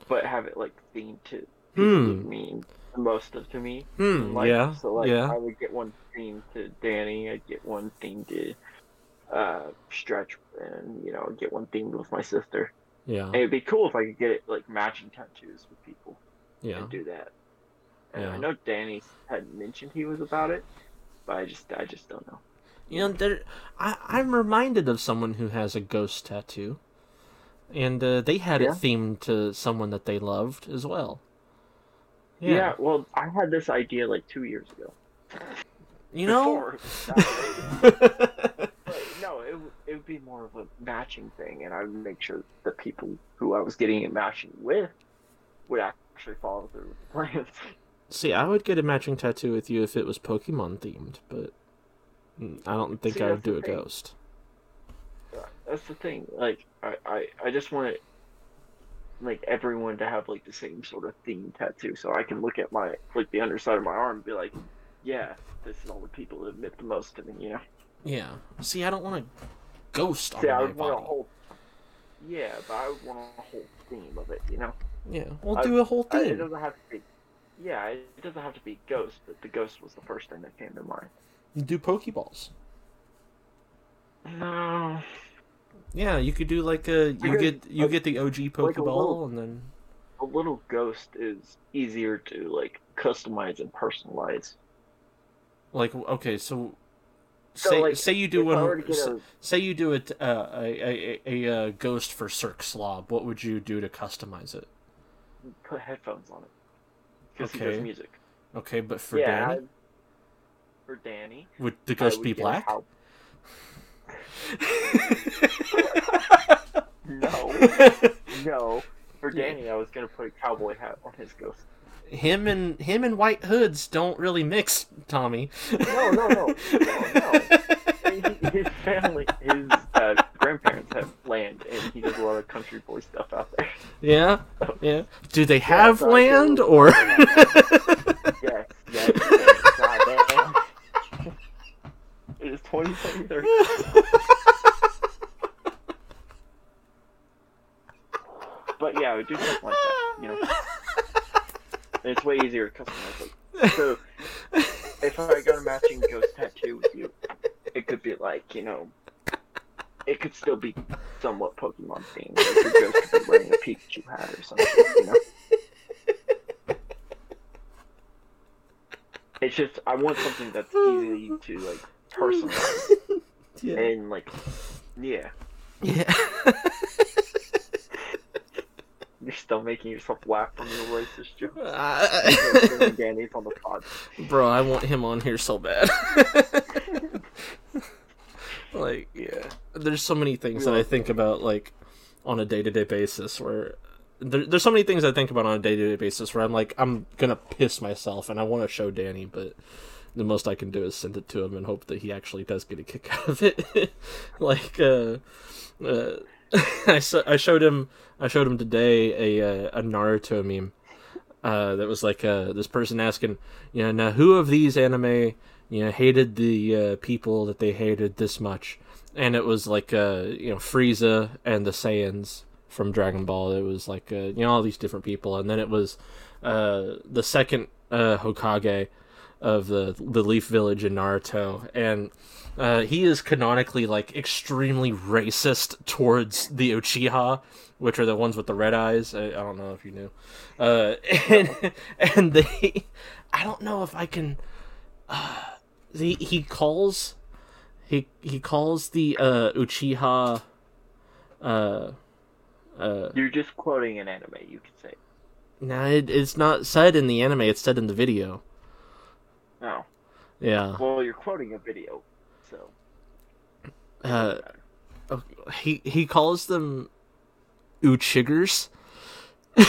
[SPEAKER 2] but have it like themed to
[SPEAKER 1] Hmm.
[SPEAKER 2] mean the most of to me.
[SPEAKER 1] Hmm.
[SPEAKER 2] in life.
[SPEAKER 1] yeah.
[SPEAKER 2] So like
[SPEAKER 1] yeah.
[SPEAKER 2] I would get one themed to Danny, I'd get one themed to uh Stretch, and you know, get one themed with my sister.
[SPEAKER 1] Yeah.
[SPEAKER 2] And it'd be cool if I could get it like matching tattoos with people
[SPEAKER 1] Yeah.
[SPEAKER 2] and do that. And
[SPEAKER 1] Yeah.
[SPEAKER 2] I know Danny had mentioned he was about it, but I just I just don't know.
[SPEAKER 1] You know, there, I, I'm reminded of someone who has a ghost tattoo, and uh, they had
[SPEAKER 2] Yeah?
[SPEAKER 1] it themed to someone that they loved as well.
[SPEAKER 2] Yeah.
[SPEAKER 1] Yeah,
[SPEAKER 2] well, I had this idea like two years ago.
[SPEAKER 1] you know.
[SPEAKER 2] But no, it would- it would be more of a matching thing, and I would make sure the people who I was getting it matching with would actually follow through with the plans.
[SPEAKER 1] See, I would get a matching tattoo with you if it was Pokemon themed, but Mm, I don't think
[SPEAKER 2] See,
[SPEAKER 1] I would do a
[SPEAKER 2] thing.
[SPEAKER 1] ghost.
[SPEAKER 2] That's the thing. Like, I, I, I just want like everyone to have like the same sort of theme tattoo, so I can look at my like the underside of my arm and be like, yeah, this is all the people that admit the most to me. You know.
[SPEAKER 1] Yeah. See, I don't want a ghost on
[SPEAKER 2] See, I
[SPEAKER 1] my
[SPEAKER 2] would want a whole. Yeah, but I would want a whole theme of it. You know.
[SPEAKER 1] Yeah, we'll
[SPEAKER 2] I-
[SPEAKER 1] do a whole
[SPEAKER 2] I- it
[SPEAKER 1] thing.
[SPEAKER 2] doesn't have to be. Yeah, it doesn't have to be ghost, but the ghost was the first thing that came to mind.
[SPEAKER 1] Do Pokeballs.
[SPEAKER 2] No.
[SPEAKER 1] Yeah, you could do like a you
[SPEAKER 2] Because,
[SPEAKER 1] get you
[SPEAKER 2] like-
[SPEAKER 1] get the OG
[SPEAKER 2] like
[SPEAKER 1] Pokeball
[SPEAKER 2] little-
[SPEAKER 1] and then
[SPEAKER 2] A little ghost is easier to like customize and personalize.
[SPEAKER 1] like okay, so
[SPEAKER 2] So,
[SPEAKER 1] say
[SPEAKER 2] like,
[SPEAKER 1] say you do
[SPEAKER 2] if I were to
[SPEAKER 1] one
[SPEAKER 2] get
[SPEAKER 1] s-
[SPEAKER 2] a-
[SPEAKER 1] say you do it uh, a, a, a a uh, ghost for Cirque Slob. What would you do to customize it?
[SPEAKER 2] Put headphones on it. Because he
[SPEAKER 1] Okay.
[SPEAKER 2] does music.
[SPEAKER 1] Okay, but for
[SPEAKER 2] yeah,
[SPEAKER 1] Danny,
[SPEAKER 2] For Danny.
[SPEAKER 1] would the ghost
[SPEAKER 2] would
[SPEAKER 1] be black?
[SPEAKER 2] No, no. For
[SPEAKER 1] Yeah.
[SPEAKER 2] Danny, I was gonna put a cowboy hat on his ghost.
[SPEAKER 1] him and him and white hoods don't really mix, Tommy.
[SPEAKER 2] No, no, no, no, no. His family, his uh, grandparents have land, and he does a lot of country boy stuff out there.
[SPEAKER 1] Yeah, yeah. Do they have
[SPEAKER 2] so I
[SPEAKER 1] land or?
[SPEAKER 2] Yes, yes. yes. God damn. It is 2023. But yeah, I would do something like that, you know. And it's way easier to customize it. So if I got a matching ghost tattoo with you, it could be like, you know, it could still be somewhat Pokemon themed. Like your ghost could be wearing a Pikachu hat or something, you know. It's just I want something that's easy to like personalize
[SPEAKER 1] yeah.
[SPEAKER 2] and like, yeah.
[SPEAKER 1] yeah.
[SPEAKER 2] You're still making yourself laugh from your racist joke.
[SPEAKER 1] I-
[SPEAKER 2] Danny's on the pod.
[SPEAKER 1] Bro, I want him on here so bad. like, yeah. There's so many things that I think about, like, on a day to day basis where. There, there's so many things I think about on a day to day basis where I'm like, I'm gonna piss myself and I want to show Danny, but the most I can do is send it to him and hope that he actually does get a kick out of it. like, uh, uh, I, so- I showed him I showed him today a uh, a Naruto meme uh, that was like uh, this person asking, you know, now who of these anime, you know, hated the uh, people that they hated this much, and it was like uh you know Frieza and the Saiyans from Dragon Ball. It was like uh, you know all these different people, and then it was the second Hokage of the the Leaf Village in Naruto, and uh, he is canonically like extremely racist towards the Uchiha, which are the ones with the red eyes. I, I don't know if you knew, uh, and and they, I don't know if I can. Uh, the he calls, he he calls the uh, Uchiha. Uh, uh,
[SPEAKER 2] You're just quoting an anime, you could say.
[SPEAKER 1] nah, it, it's not said in the anime. It's said in the video.
[SPEAKER 2] No.
[SPEAKER 1] Yeah.
[SPEAKER 2] Well, you're quoting a video, so.
[SPEAKER 1] Uh, he he calls them Uchigers.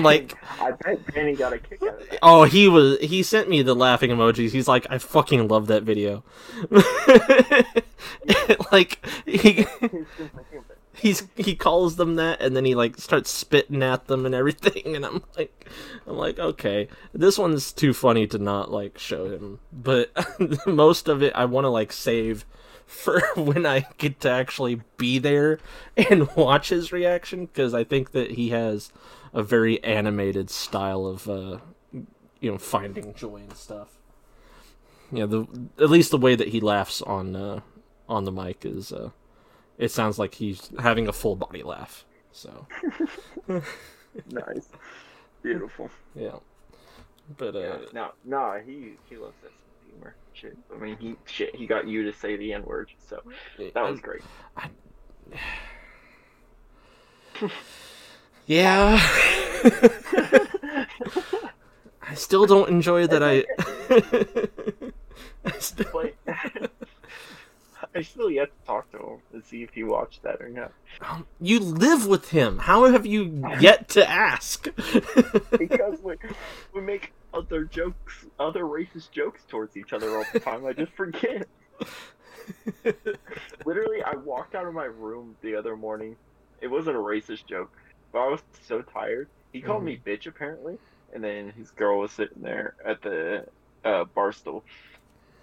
[SPEAKER 1] like
[SPEAKER 2] I bet Danny got a kick out of that.
[SPEAKER 1] oh he was he sent me the laughing emojis he's like i fucking love that video like he
[SPEAKER 2] He's just a human.
[SPEAKER 1] he's he calls them that and then he like starts spitting at them and everything and i'm like i'm like okay this one's too funny to not like show him but most of it i want to like save for when i get to actually be there and watch his reaction because i think that he has a very animated style of uh you know finding joy and stuff yeah the at least the way that he laughs on uh on the mic is uh it sounds like he's having a full body laugh. So
[SPEAKER 2] Nice. Beautiful.
[SPEAKER 1] yeah, but uh,
[SPEAKER 2] Yeah. No, no, he he loves that humor. Shit. I mean, he shit. He got you to say the n word, so that was great.
[SPEAKER 1] yeah. I still don't enjoy that. I. I still-
[SPEAKER 2] I still yet to talk to him and see if he watched that or not.
[SPEAKER 1] Um, you live with him. How have you yet to ask?
[SPEAKER 2] Because we we make other jokes, other racist jokes towards each other all the time. I just forget. Literally, I walked out of my room the other morning. It wasn't a racist joke, but I was so tired. He called me bitch apparently, and then his girl was sitting there at the uh, bar stool,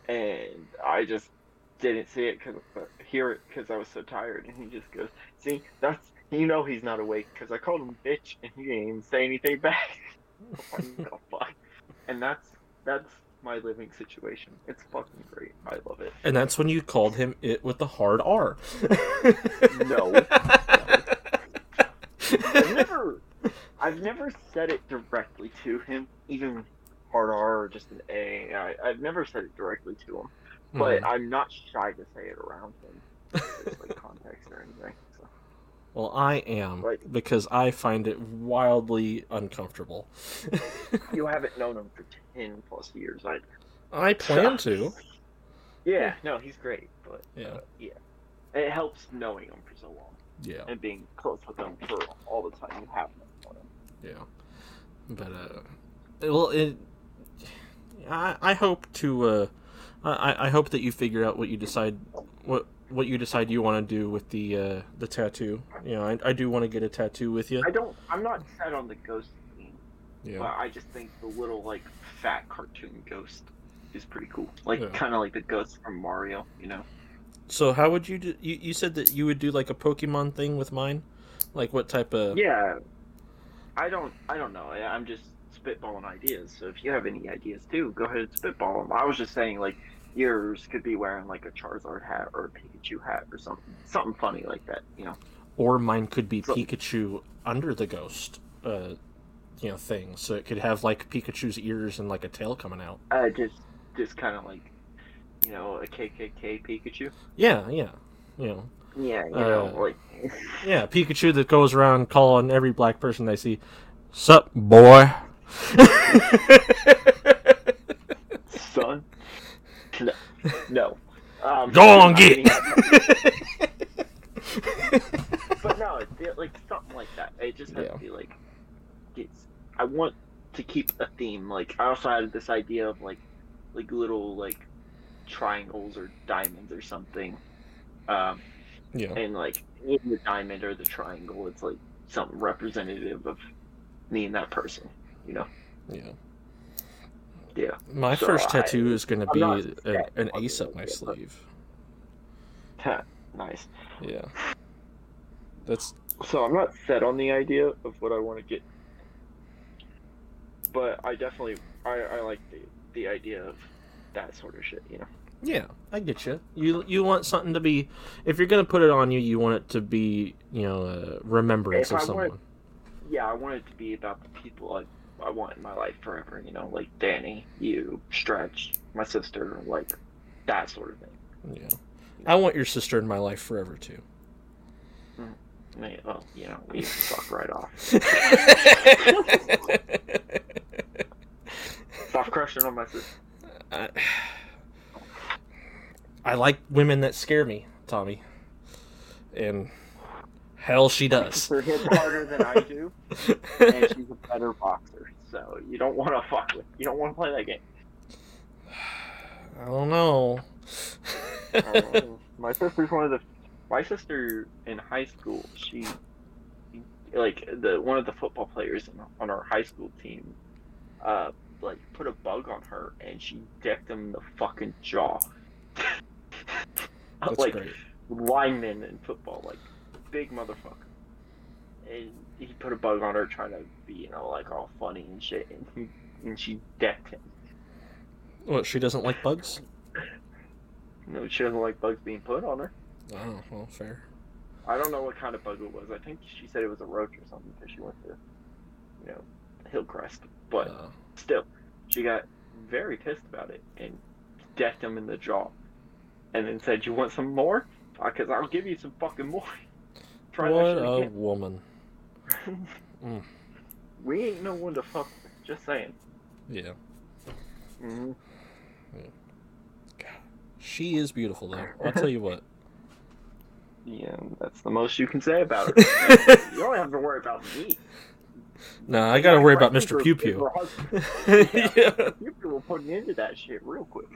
[SPEAKER 2] and I just didn't see it because hear it because I was so tired. And he just goes, "See, that's you know he's not awake because I called him bitch and he didn't even say anything back." "Oh, fuck. And that's that's my living situation. It's fucking great. I love it.
[SPEAKER 1] and that's when you called him it with the hard R.
[SPEAKER 2] No. I've never, I've never said it directly to him, even hard R or just an A. I, I've never said it directly to him, but
[SPEAKER 1] Mhm.
[SPEAKER 2] I'm not shy to say it around him. There's like context or anything. So.
[SPEAKER 1] Well, I am
[SPEAKER 2] Right.
[SPEAKER 1] because I find it wildly uncomfortable.
[SPEAKER 2] You haven't known him for ten plus years. I.
[SPEAKER 1] I plan to.
[SPEAKER 2] Yeah, no, he's great, but
[SPEAKER 1] Yeah.
[SPEAKER 2] uh, yeah, it helps knowing him for so long
[SPEAKER 1] Yeah,
[SPEAKER 2] and being close with them for all the time you have him.
[SPEAKER 1] yeah. But uh, well, it. I I hope to. Uh, I I hope that you figure out what you decide what what you decide you want to do with the uh the tattoo. You know, I I do want to get a tattoo with you.
[SPEAKER 2] I don't. I'm not set on the ghost theme,
[SPEAKER 1] Yeah.
[SPEAKER 2] but I just think the little like fat cartoon ghost is pretty cool. Like
[SPEAKER 1] Yeah.
[SPEAKER 2] kind of like the ghost from Mario, you know?
[SPEAKER 1] So how would you do? You, you said that you would do like a Pokemon thing with mine, like what type of?
[SPEAKER 2] Yeah. I don't. I don't know. I- I'm just spitballing ideas. So if you have any ideas too, go ahead and spitball them. I was just saying like yours could be wearing like a Charizard hat or a Pikachu hat or something, something funny like that. You know?
[SPEAKER 1] Or mine could be
[SPEAKER 2] So-
[SPEAKER 1] Pikachu under the ghost, uh, you know, thing. So it could have like Pikachu's ears and like a tail coming out.
[SPEAKER 2] Uh, just just kind of like you know a KKK Pikachu.
[SPEAKER 1] Yeah, yeah, you know,
[SPEAKER 2] Yeah, you
[SPEAKER 1] Uh,
[SPEAKER 2] know, like
[SPEAKER 1] yeah, Pikachu that goes around calling every black person they see, "Sup, boy."
[SPEAKER 2] son. No, no. Um,
[SPEAKER 1] Go on,
[SPEAKER 2] I
[SPEAKER 1] get.
[SPEAKER 2] mean, but no, it- like something like that. It just has
[SPEAKER 1] Yeah.
[SPEAKER 2] to be like, it's. I want to keep a theme. Like I also had this idea of like, like little like triangles or diamonds or something. Um,
[SPEAKER 1] yeah,
[SPEAKER 2] and like in the diamond or the triangle, it's like something representative of me and that person. You know.
[SPEAKER 1] Yeah.
[SPEAKER 2] Yeah.
[SPEAKER 1] My
[SPEAKER 2] So
[SPEAKER 1] first
[SPEAKER 2] I-
[SPEAKER 1] tattoo is going to be
[SPEAKER 2] not
[SPEAKER 1] an,
[SPEAKER 2] set
[SPEAKER 1] an
[SPEAKER 2] on
[SPEAKER 1] ace up my sleeve.
[SPEAKER 2] nice.
[SPEAKER 1] Yeah. That's
[SPEAKER 2] So I'm not set on the idea of what I want to get, but I definitely I, I like the the idea of that sort of shit. You know.
[SPEAKER 1] yeah, I get you. You you want something to be if you're going to put it on you, you want it to be, you know, a remembrance
[SPEAKER 2] If
[SPEAKER 1] of
[SPEAKER 2] I
[SPEAKER 1] someone.
[SPEAKER 2] want- Yeah, I want it to be about the people I I want in my life forever. You know, like Danny, you, Stretch, my sister, like that sort of thing.
[SPEAKER 1] Yeah. I want your sister in my life forever too.
[SPEAKER 2] Mm-hmm. Mean, well, you know, we fuck right off. Stop crushing on my sister.
[SPEAKER 1] I, I like women that scare me, Tommy. And hell she does.
[SPEAKER 2] Sister hits harder than I do, and she's a better boxer. So you don't want to fuck with. You don't want to play that game.
[SPEAKER 1] I don't know.
[SPEAKER 2] Um, my sister's one of the. My sister in high school, she, like the one of the football players on our high school team, uh, like put a bug on her and she decked him in the fucking jaw.
[SPEAKER 1] That's
[SPEAKER 2] like
[SPEAKER 1] great.
[SPEAKER 2] lineman in football, like big motherfucker. And he put a bug on her trying to be, you know, like all funny and shit, and he, and she decked him.
[SPEAKER 1] What, she doesn't like bugs?
[SPEAKER 2] no, she doesn't like bugs being put on her.
[SPEAKER 1] Oh, well, fair.
[SPEAKER 2] I don't know what kind of bug it was. I think she said it was a roach or something because she went to, you know, Hillcrest. But
[SPEAKER 1] Uh,
[SPEAKER 2] still, she got very pissed about it and decked him in the jaw, and then said, "You want some more? Because I'll give you some fucking more." Try
[SPEAKER 1] what a
[SPEAKER 2] again.
[SPEAKER 1] woman. Mm.
[SPEAKER 2] We ain't no one to fuck with. Just saying.
[SPEAKER 1] Yeah.
[SPEAKER 2] hmm
[SPEAKER 1] She is beautiful, though. I'll tell you what.
[SPEAKER 2] Yeah, that's the most you can say about her. you don't have to worry about me.
[SPEAKER 1] No, I gotta worry about Mr. Pew Pew. yeah.
[SPEAKER 2] Pew Pew were putting into that shit real quick.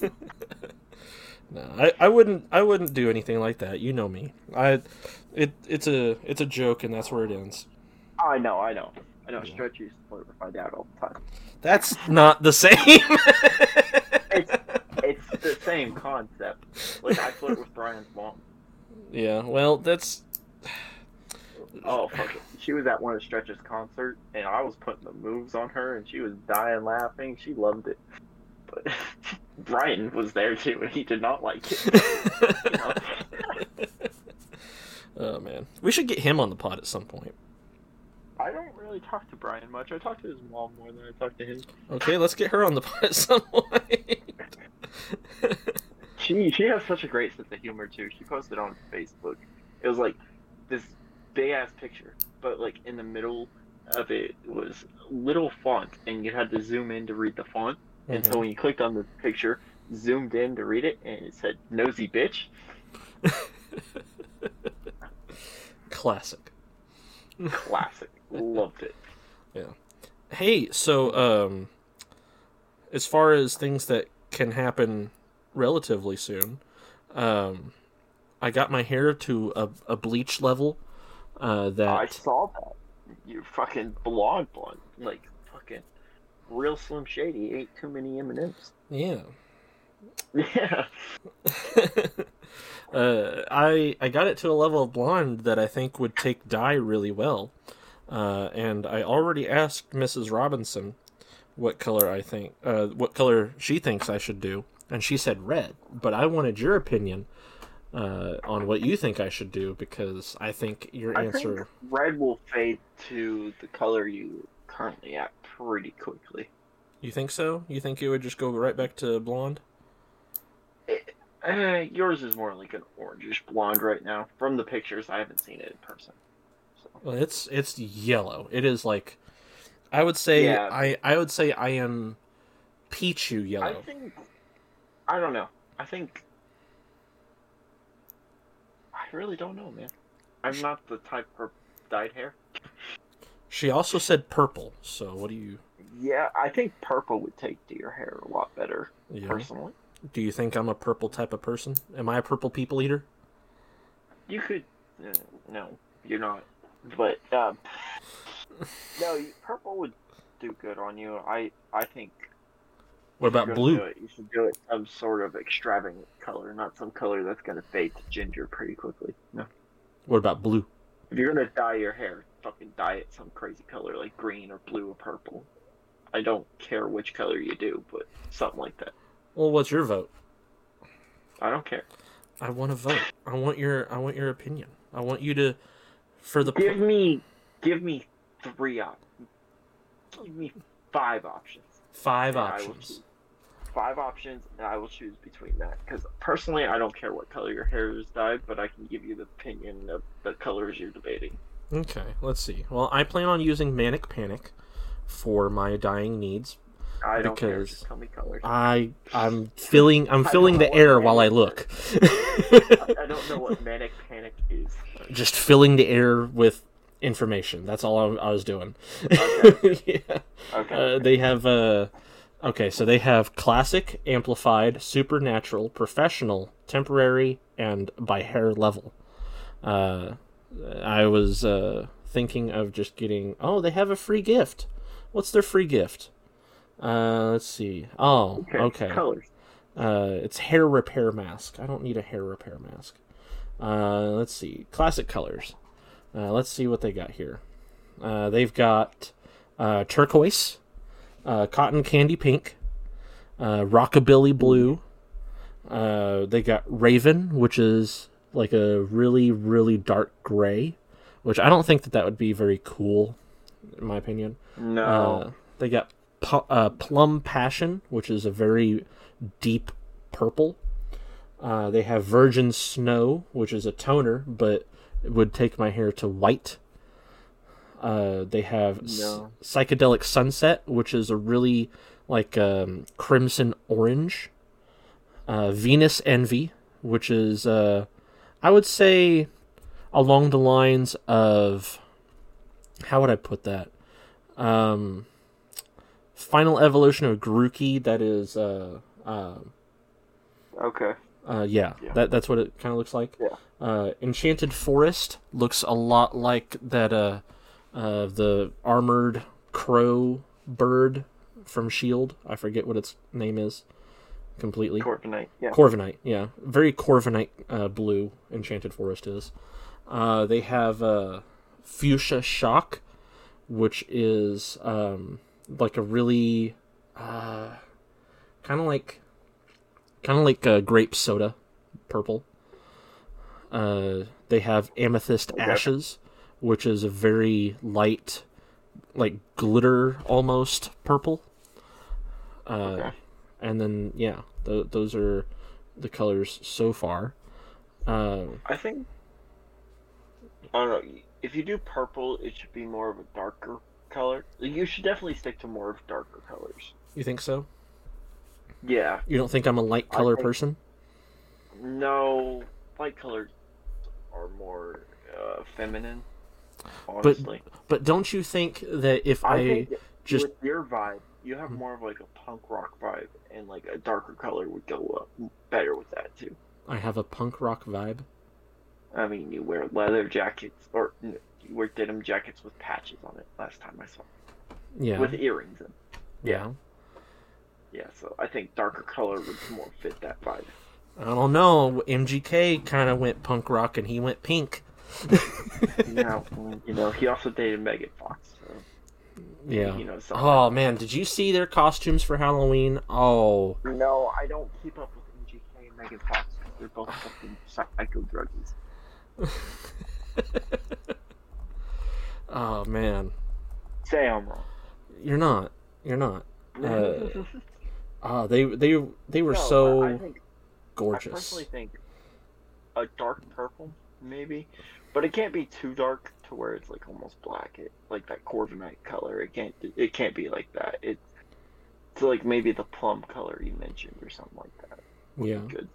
[SPEAKER 1] no, I, I wouldn't I wouldn't do anything like that. You know me. I it it's a it's a joke and that's where it ends.
[SPEAKER 2] I know, I know. I know,
[SPEAKER 1] Yeah.
[SPEAKER 2] Stretch used to flirt with my dad all the time.
[SPEAKER 1] That's not the same.
[SPEAKER 2] it's, It's the same concept. Like, I flirt with Brian's mom.
[SPEAKER 1] yeah, well, that's
[SPEAKER 2] Oh, fuck it. She was at one of Stretch's concert, and I was putting the moves on her, and she was dying laughing. She loved it. But Brian was there too, and he did not like it.
[SPEAKER 1] Oh man. We should get him on the pod at some point.
[SPEAKER 2] I don't really talk to Brian much. I talk to his mom more than I talk to him.
[SPEAKER 1] Okay, let's get her on the pod at some point.
[SPEAKER 2] She she has such a great sense of humor too. She posted on Facebook. It was like this big ass picture, but like in the middle of it was little font, and you had to zoom in to read the font. And so when you clicked on the picture, zoomed in to read it, and it said "nosy bitch."
[SPEAKER 1] Classic.
[SPEAKER 2] Classic. Loved it. Yeah.
[SPEAKER 1] Hey, so um as far as things that can happen relatively soon, um I got my hair to a, a bleach level uh
[SPEAKER 2] I saw that. You fucking blonde blonde, like fucking real Slim Shady. Ate too many M and M's.
[SPEAKER 1] yeah.
[SPEAKER 2] Yeah.
[SPEAKER 1] uh, I I got it to a level of blonde that I think would take dye really well, uh, and I already asked Mrs. Robinson what color I think, uh, what color she thinks I should do, and she said red. But I wanted your opinion uh, on what you think I should do because I think your
[SPEAKER 2] I
[SPEAKER 1] answer.
[SPEAKER 2] think red will fade to the color you currently at pretty quickly.
[SPEAKER 1] You think so? You think it would just go right back to blonde?
[SPEAKER 2] Uh, yours is more like an orangish blonde right now. From the pictures, I haven't seen it in person. So.
[SPEAKER 1] Well, it's it's yellow. It is like, I would say
[SPEAKER 2] Yeah.
[SPEAKER 1] I I would say I am peachy yellow.
[SPEAKER 2] I think I don't know. I think really don't know, man. I'm not the type for dyed hair.
[SPEAKER 1] She also said purple. So what do you?
[SPEAKER 2] Yeah, I think purple would take to your hair a lot better,
[SPEAKER 1] Yeah.
[SPEAKER 2] personally.
[SPEAKER 1] Do you think I'm a purple type of person? Am I a purple people eater?
[SPEAKER 2] You could, uh, no, you're not. But um, No, purple would do good on you. I I think.
[SPEAKER 1] What about blue?
[SPEAKER 2] do it, you should do it some sort of extravagant color, not some color that's gonna fade to ginger pretty quickly. No.
[SPEAKER 1] What about blue?
[SPEAKER 2] If you're gonna dye your hair, fucking dye it some crazy color like green or blue or purple. I don't care which color you do, but something like that.
[SPEAKER 1] Well, what's your vote?
[SPEAKER 2] I don't care.
[SPEAKER 1] I want to vote. I want your I want your opinion. I want you to for the
[SPEAKER 2] Give me, give me three options. Give me five options.
[SPEAKER 1] five
[SPEAKER 2] and I
[SPEAKER 1] options.
[SPEAKER 2] Five options, and I will choose between that. Because personally, I don't care what color your hair is dyed, but I can give you the opinion of the colors you're debating.
[SPEAKER 1] Okay, let's see. Well, I plan on using Manic Panic for my dyeing needs.
[SPEAKER 2] I don't care.
[SPEAKER 1] Because
[SPEAKER 2] Just tell me colors.
[SPEAKER 1] I I'm filling I'm filling the air while I look.
[SPEAKER 2] I don't know what manic panic is.
[SPEAKER 1] Just filling the air with information. That's all I, I was doing. yeah.
[SPEAKER 2] Okay.
[SPEAKER 1] Uh, they have uh okay, so they have classic, amplified, supernatural, professional, temporary, and by hair level. Uh, I was uh thinking of just getting. Oh, they have a free gift. What's their free gift? Uh, let's see. Oh, okay.
[SPEAKER 2] Colors.
[SPEAKER 1] Uh, it's hair repair mask. I don't need a hair repair mask. Uh, let's see. Classic colors. Uh, let's see what they got here. Uh, they've got uh, turquoise, uh, cotton candy pink, uh, rockabilly blue. Uh, they got raven, which is like a really really dark gray, which I don't think that that would be very cool, in my opinion.
[SPEAKER 2] No.
[SPEAKER 1] Uh, they got pu- uh, plum passion, which is a very deep purple. Uh, they have virgin snow, which is a toner, but it would take my hair to white. Uh, they have s- psychedelic sunset, which is a really like um, crimson orange. Uh, Venus envy, which is uh, I would say along the lines of how would I put that? Um, final evolution of Grookey. That is, uh, uh,
[SPEAKER 2] okay.
[SPEAKER 1] uh, yeah,
[SPEAKER 2] Yeah.
[SPEAKER 1] that that's what it kind of looks like.
[SPEAKER 2] Yeah.
[SPEAKER 1] Uh, Enchanted Forest looks a lot like that. Uh, uh, the armored crow bird from Shield. I forget what its name is completely.
[SPEAKER 2] Corviknight. Yeah.
[SPEAKER 1] Corviknight, yeah, very Corviknight uh, blue. Enchanted Forest is. Uh, they have uh, Fuchsia Shock, which is um, like a really uh, kind of like kind of like uh, grape soda, purple. Uh, they have Amethyst
[SPEAKER 2] Okay.
[SPEAKER 1] Ashes, which is a very light, like glitter almost purple. Uh,
[SPEAKER 2] Okay.
[SPEAKER 1] and then yeah, th- those are the colors so far. Um,
[SPEAKER 2] I think. I don't know. If you do purple, it should be more of a darker color. You should definitely stick to more of darker colors.
[SPEAKER 1] you think so?
[SPEAKER 2] Yeah.
[SPEAKER 1] You don't think I'm a light color
[SPEAKER 2] think-
[SPEAKER 1] person?
[SPEAKER 2] No, light colors are more uh, feminine. Honestly,
[SPEAKER 1] But don't you think that if I,
[SPEAKER 2] I, think
[SPEAKER 1] just
[SPEAKER 2] with your vibe, you have hmm. more of like a punk rock vibe, and like a darker color would go up better with that too.
[SPEAKER 1] I have a punk rock vibe?
[SPEAKER 2] I mean, you wear leather jackets, or you wear denim jackets with patches on it. Last time I saw,
[SPEAKER 1] Yeah,
[SPEAKER 2] with earrings in.
[SPEAKER 1] yeah.
[SPEAKER 2] Yeah, so I think darker color would more fit that vibe.
[SPEAKER 1] I don't know. MGK kind of went punk rock and he went pink.
[SPEAKER 2] now, you know, he also dated Megan Fox. So,
[SPEAKER 1] Yeah.
[SPEAKER 2] You know, something.
[SPEAKER 1] Oh man, did you see their costumes for Halloween? Oh,
[SPEAKER 2] No, I don't keep up with MGK and Megan Fox. They're both fucking psycho druggies.
[SPEAKER 1] oh man,
[SPEAKER 2] Say I'm wrong.
[SPEAKER 1] you're not. You're not. Uh, Ah, they they they were
[SPEAKER 2] No,
[SPEAKER 1] so
[SPEAKER 2] I think I personally think a dark purple, maybe, but it can't be too dark to where it's like almost black. It like that Corviknight color. It can't. It can't be like that. It, it's like maybe the plum color you mentioned or something like that.
[SPEAKER 1] yeah,
[SPEAKER 2] Good.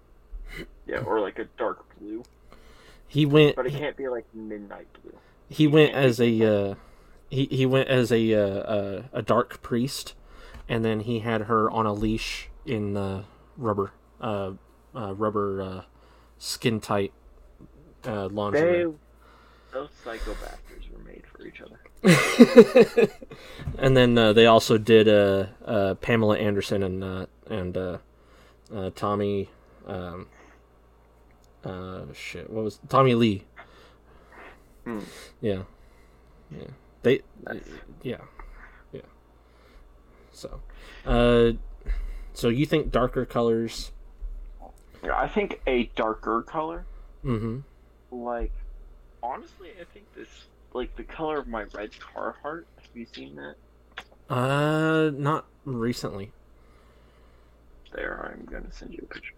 [SPEAKER 2] Yeah, or like a dark blue,
[SPEAKER 1] he went.
[SPEAKER 2] but it can't be like midnight blue.
[SPEAKER 1] he went as a uh, he he went as a uh, uh, a dark priest, and then he had her on a leash in the rubber uh, uh, rubber uh, skin tight uh, lingerie.
[SPEAKER 2] They, those psycho bastards were made for each other.
[SPEAKER 1] and then uh, they also did uh, uh, Pamela Anderson and uh, and uh, uh, Tommy. Um, uh, shit, what was Tommy Lee?
[SPEAKER 2] Hmm.
[SPEAKER 1] Yeah, yeah. They,
[SPEAKER 2] Nice.
[SPEAKER 1] yeah, yeah. So, uh, so you think darker colors?
[SPEAKER 2] I think a darker color,
[SPEAKER 1] Mm-hmm.
[SPEAKER 2] like honestly, I think this like the color of my red Carhartt. Have you seen that?
[SPEAKER 1] Uh, not recently.
[SPEAKER 2] There, I'm gonna send you a picture.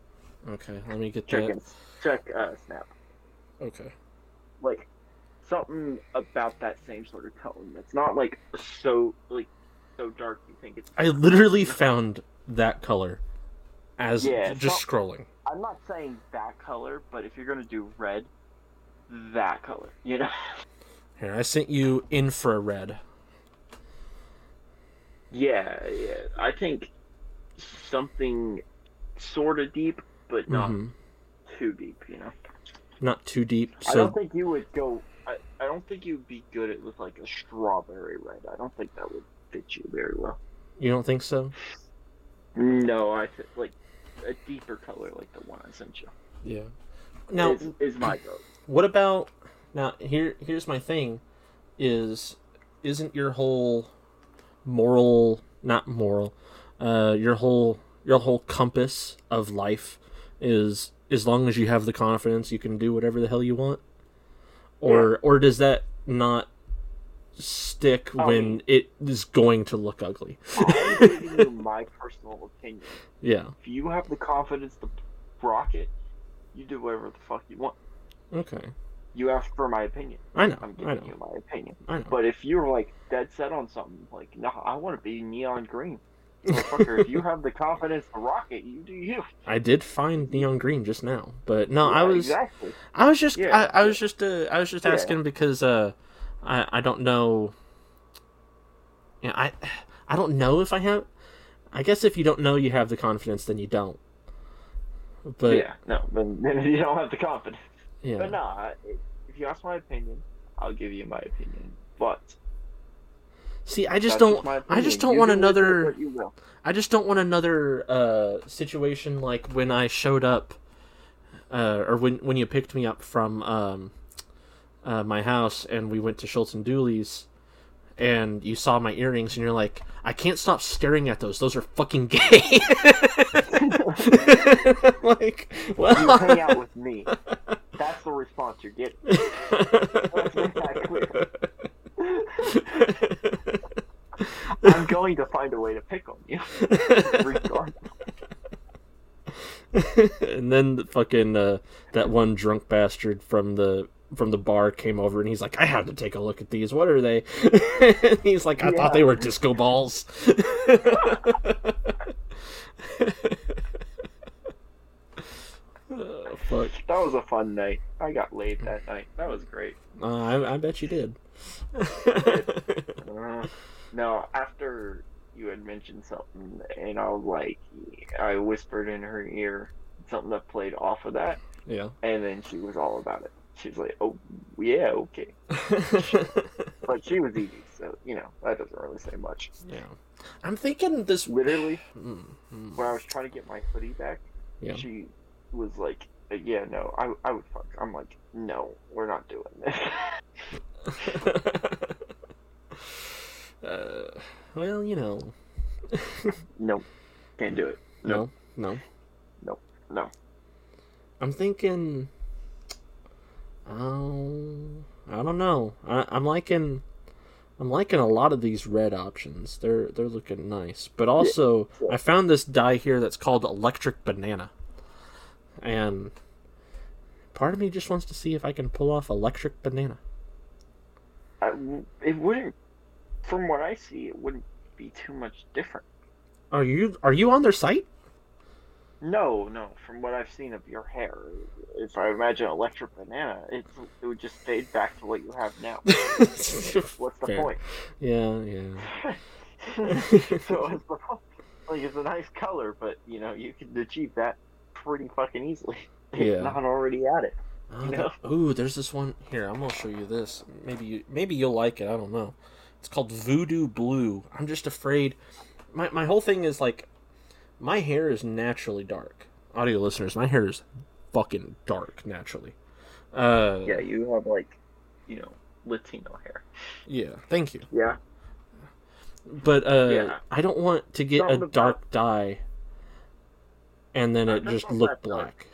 [SPEAKER 1] Okay, let me get
[SPEAKER 2] Check
[SPEAKER 1] that.
[SPEAKER 2] in, check uh, Snap.
[SPEAKER 1] Okay.
[SPEAKER 2] Like something about that same sort of tone. That's not like so like so dark. You think it's.
[SPEAKER 1] I literally found that color as
[SPEAKER 2] Yeah,
[SPEAKER 1] just
[SPEAKER 2] so-
[SPEAKER 1] scrolling.
[SPEAKER 2] I'm not saying that color, but if you're gonna do red, that color. You know.
[SPEAKER 1] Here, I sent you infrared.
[SPEAKER 2] Yeah, yeah. I think something sort of deep, but not
[SPEAKER 1] Mhm.
[SPEAKER 2] too deep. You know.
[SPEAKER 1] Not too deep. So...
[SPEAKER 2] I don't think you would go. I, I don't think you'd be good at with like a strawberry red. I don't think that would fit you very well.
[SPEAKER 1] you don't think so?
[SPEAKER 2] No, I think like a deeper color like the one I sent you.
[SPEAKER 1] Yeah. Now,
[SPEAKER 2] is, is my go.
[SPEAKER 1] What about now? Here, here's my thing: is isn't your whole moral, not moral, uh, your whole your whole compass of life is as long as you have the confidence, you can do whatever the hell you want, or or does that not stick
[SPEAKER 2] I
[SPEAKER 1] when it is going to look ugly?
[SPEAKER 2] You my personal opinion.
[SPEAKER 1] Yeah.
[SPEAKER 2] If you have the confidence to rock it, you do whatever the fuck you want.
[SPEAKER 1] Okay.
[SPEAKER 2] You asked for my opinion.
[SPEAKER 1] I know.
[SPEAKER 2] I'm
[SPEAKER 1] I
[SPEAKER 2] giving
[SPEAKER 1] know.
[SPEAKER 2] you my opinion.
[SPEAKER 1] I know.
[SPEAKER 2] But if you're like dead set on something, like no, I want to be neon green. Motherfucker, if you have the confidence to rock it, you do you.
[SPEAKER 1] I did find neon green just now, but no, I was
[SPEAKER 2] exactly.
[SPEAKER 1] I was just
[SPEAKER 2] Yeah.
[SPEAKER 1] I, I was just uh, I was just
[SPEAKER 2] Yeah.
[SPEAKER 1] asking because uh I I don't know yeah, I I don't know if I have I guess if you don't know you have the confidence then you don't. But
[SPEAKER 2] yeah, no, then, then you don't have the confidence.
[SPEAKER 1] Yeah.
[SPEAKER 2] But no, if you ask my opinion, I'll give you my opinion. But
[SPEAKER 1] See, I just don't
[SPEAKER 2] my
[SPEAKER 1] I just don't
[SPEAKER 2] You
[SPEAKER 1] want
[SPEAKER 2] do with it
[SPEAKER 1] another
[SPEAKER 2] you.
[SPEAKER 1] I just don't want another uh, situation like when I showed up, uh, or when when you picked me up from um, uh, my house and we went to Schultz and Dooley's, and you saw my earrings and you're like, I can't stop staring at those. Those are fucking gay. like,
[SPEAKER 2] You
[SPEAKER 1] well,
[SPEAKER 2] hang out with me. That's the response you're getting. Let's make that clear. I'm going to find a way to pick on you.
[SPEAKER 1] And then the fucking uh, that one drunk bastard from the from the bar came over and he's like, I had to take a look at these. What are they? He's like, I thought they were disco balls. oh, fuck.
[SPEAKER 2] That was a fun night. I got laid that night. That was great.
[SPEAKER 1] Uh, I, I bet you did.
[SPEAKER 2] Uh, no, after you had mentioned something, and I was like, I whispered in her ear something that played off of that,
[SPEAKER 1] yeah.
[SPEAKER 2] and then she was all about it. She's like, "Oh, yeah, okay," but she was easy, so you know that doesn't really say much.
[SPEAKER 1] yeah. I'm thinking this.
[SPEAKER 2] Literally,
[SPEAKER 1] Mm, mm,
[SPEAKER 2] when I was trying to get my hoodie back,
[SPEAKER 1] Yeah.
[SPEAKER 2] she was like, "Uh, "Yeah, no, I, I would fuck." I'm like, "No, we're not doing this."
[SPEAKER 1] uh, well, you know.
[SPEAKER 2] nope, can't do it.
[SPEAKER 1] No, no.
[SPEAKER 2] No. No.
[SPEAKER 1] I'm thinking. Oh, I don't know. I, I'm liking. I'm liking a lot of these red options. They're they're looking nice. But also,
[SPEAKER 2] Yeah.
[SPEAKER 1] I found this dye here that's called Electric Banana, and part of me just wants to see if I can pull off Electric Banana.
[SPEAKER 2] I, it wouldn't, from what I see, it wouldn't be too much different.
[SPEAKER 1] Are you are you on their site?
[SPEAKER 2] No, no. From what I've seen of your hair, if I imagine electric banana, it's it would just fade back to what you have now. What's the
[SPEAKER 1] Fair.
[SPEAKER 2] point?
[SPEAKER 1] Yeah, yeah.
[SPEAKER 2] so it's like it's a nice color, but you know you can achieve that pretty fucking easily.
[SPEAKER 1] Yeah.
[SPEAKER 2] not already at it.
[SPEAKER 1] Oh,
[SPEAKER 2] You
[SPEAKER 1] that- ooh, there's this one here. I'm gonna show you this. Maybe you, maybe you'll like it. I don't know. It's called Voodoo Blue. I'm just afraid. My my whole thing is like, my hair is naturally dark. Audio listeners, my hair is fucking dark naturally. Uh,
[SPEAKER 2] Yeah, you have like, you know, Latino hair.
[SPEAKER 1] yeah. Thank you.
[SPEAKER 2] Yeah.
[SPEAKER 1] But uh,
[SPEAKER 2] Yeah.
[SPEAKER 1] I don't want to get
[SPEAKER 2] Something
[SPEAKER 1] a
[SPEAKER 2] about-
[SPEAKER 1] dark dye, and then it just
[SPEAKER 2] looked
[SPEAKER 1] black.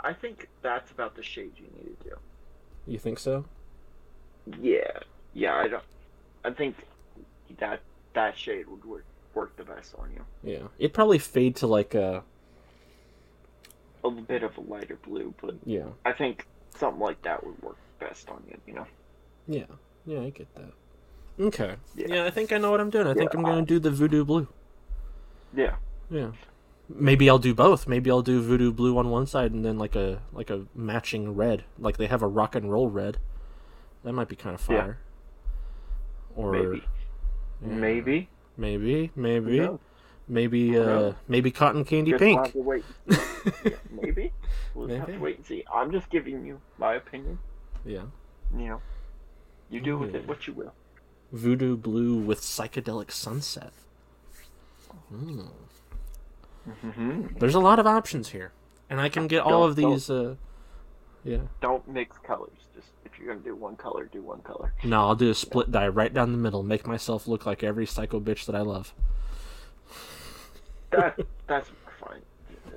[SPEAKER 2] I think that's about the shade you need to do.
[SPEAKER 1] You think so?
[SPEAKER 2] Yeah. Yeah, I don't. I think that that shade would work work the best on you.
[SPEAKER 1] Yeah. It'd probably fade to like a
[SPEAKER 2] A little bit of a lighter blue, but
[SPEAKER 1] yeah.
[SPEAKER 2] I think something like that would work best on you. You know.
[SPEAKER 1] Yeah. Yeah, I get that. Okay. Yeah,
[SPEAKER 2] Yeah.
[SPEAKER 1] I think I know what I'm doing. I think I'm gonna do the voodoo blue.
[SPEAKER 2] Yeah.
[SPEAKER 1] Yeah. Maybe I'll do both. Maybe I'll do voodoo blue on one side and then like a like a matching red. Like they have a rock and roll red. That might be kind of
[SPEAKER 2] Yeah.
[SPEAKER 1] Or
[SPEAKER 2] Maybe.
[SPEAKER 1] yeah.
[SPEAKER 2] Maybe.
[SPEAKER 1] Maybe, maybe,
[SPEAKER 2] knows?
[SPEAKER 1] maybe, uh, maybe cotton candy
[SPEAKER 2] Just we'll have
[SPEAKER 1] pink.
[SPEAKER 2] to wait. yeah, maybe. We'll just have to wait and see. I'm just giving you my opinion.
[SPEAKER 1] Yeah,
[SPEAKER 2] You know. You do with it what you will.
[SPEAKER 1] voodoo blue with psychedelic sunset. Mm.
[SPEAKER 2] Mm-hmm.
[SPEAKER 1] There's a lot of options here, and I can get all
[SPEAKER 2] Don't-
[SPEAKER 1] of these. Uh, yeah,
[SPEAKER 2] Don't mix colors. Just if you're gonna do one color, do one color.
[SPEAKER 1] no, I'll do a split dye right down the middle. Make myself look like every psycho bitch that I love.
[SPEAKER 2] That that's fine.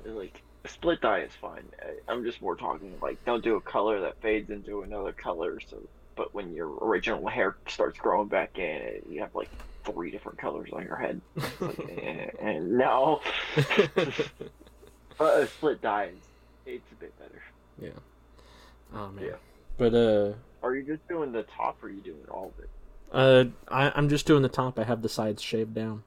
[SPEAKER 2] Like a split dye is fine. I- I'm just more talking like don't do a color that fades into another color. So, but when your original hair starts growing back in, you have like three different colors on your head. It's like, eh, eh, no. But a split dye is it's a bit better. Yeah.
[SPEAKER 1] Oh man,
[SPEAKER 2] Yeah.
[SPEAKER 1] but uh,
[SPEAKER 2] Are you just doing the top, or are you doing all of it?
[SPEAKER 1] uh, I, I'm just doing the top. I have the sides shaved down.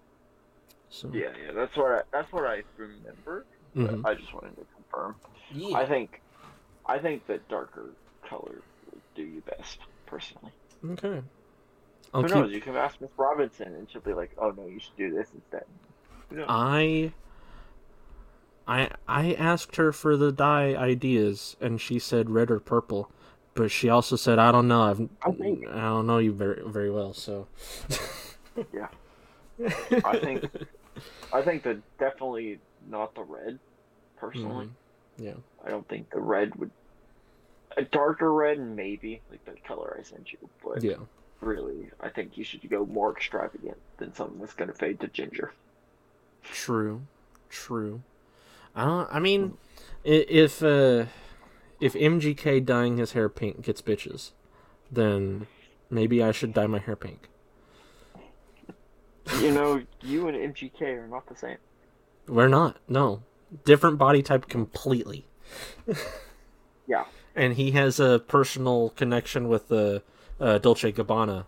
[SPEAKER 1] So
[SPEAKER 2] Yeah, yeah. That's what I, that's what I remember. but
[SPEAKER 1] Mhm.
[SPEAKER 2] I just wanted to confirm.
[SPEAKER 1] yeah.
[SPEAKER 2] I think, I think the darker color would do you best, personally.
[SPEAKER 1] Okay. I'll
[SPEAKER 2] Who
[SPEAKER 1] keep.
[SPEAKER 2] knows? You can ask Miss Robinson, and she'll be like, "Oh no, you should do this instead."
[SPEAKER 1] I I I asked her for the dye ideas and she said red or purple. But she also said I don't know. I've
[SPEAKER 2] I think-
[SPEAKER 1] I don't know you very very well, so
[SPEAKER 2] Yeah. I think, I think that definitely not the red. Personally,
[SPEAKER 1] Mhm. Yeah.
[SPEAKER 2] I don't think the red would. A darker red, maybe like the color I sent you, but
[SPEAKER 1] Yeah.
[SPEAKER 2] really, I think you should go more extravagant than something that's gonna fade to ginger.
[SPEAKER 1] True. True. I don't I mean if uh if MGK dyeing his hair pink gets bitches, then maybe I should dye my hair pink.
[SPEAKER 2] You know, you and MGK are not the same.
[SPEAKER 1] We're not. No. Different body type completely.
[SPEAKER 2] Yeah.
[SPEAKER 1] And he has a personal connection with the uh, Dolce Gabbana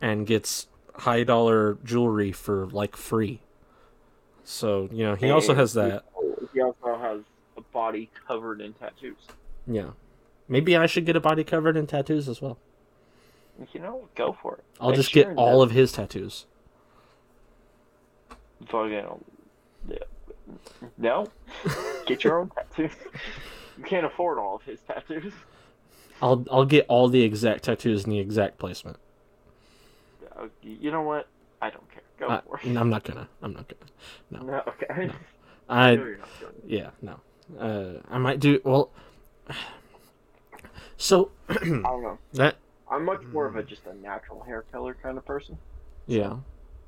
[SPEAKER 1] and gets high dollar jewelry for like free. So, you know, he also has that.
[SPEAKER 2] He also has a body covered in tattoos.
[SPEAKER 1] Yeah. Maybe I should get a body covered in tattoos as well.
[SPEAKER 2] You know, go for it.
[SPEAKER 1] I'll
[SPEAKER 2] Make
[SPEAKER 1] just
[SPEAKER 2] sure
[SPEAKER 1] get all
[SPEAKER 2] that-
[SPEAKER 1] of his tattoos.
[SPEAKER 2] Fucking. No, get your own tattoos. You can't afford all of his tattoos.
[SPEAKER 1] I'll I'll get all the exact tattoos in the exact placement.
[SPEAKER 2] Uh, You know what? I don't care. Go
[SPEAKER 1] I,
[SPEAKER 2] for it.
[SPEAKER 1] I'm not gonna. I'm not gonna. no.
[SPEAKER 2] No, okay.
[SPEAKER 1] No. I
[SPEAKER 2] No, you're not doing it.
[SPEAKER 1] yeah no. Uh, I might do well. So
[SPEAKER 2] I don't know.
[SPEAKER 1] that
[SPEAKER 2] I'm much more of a just a natural hair color kind of person.
[SPEAKER 1] yeah.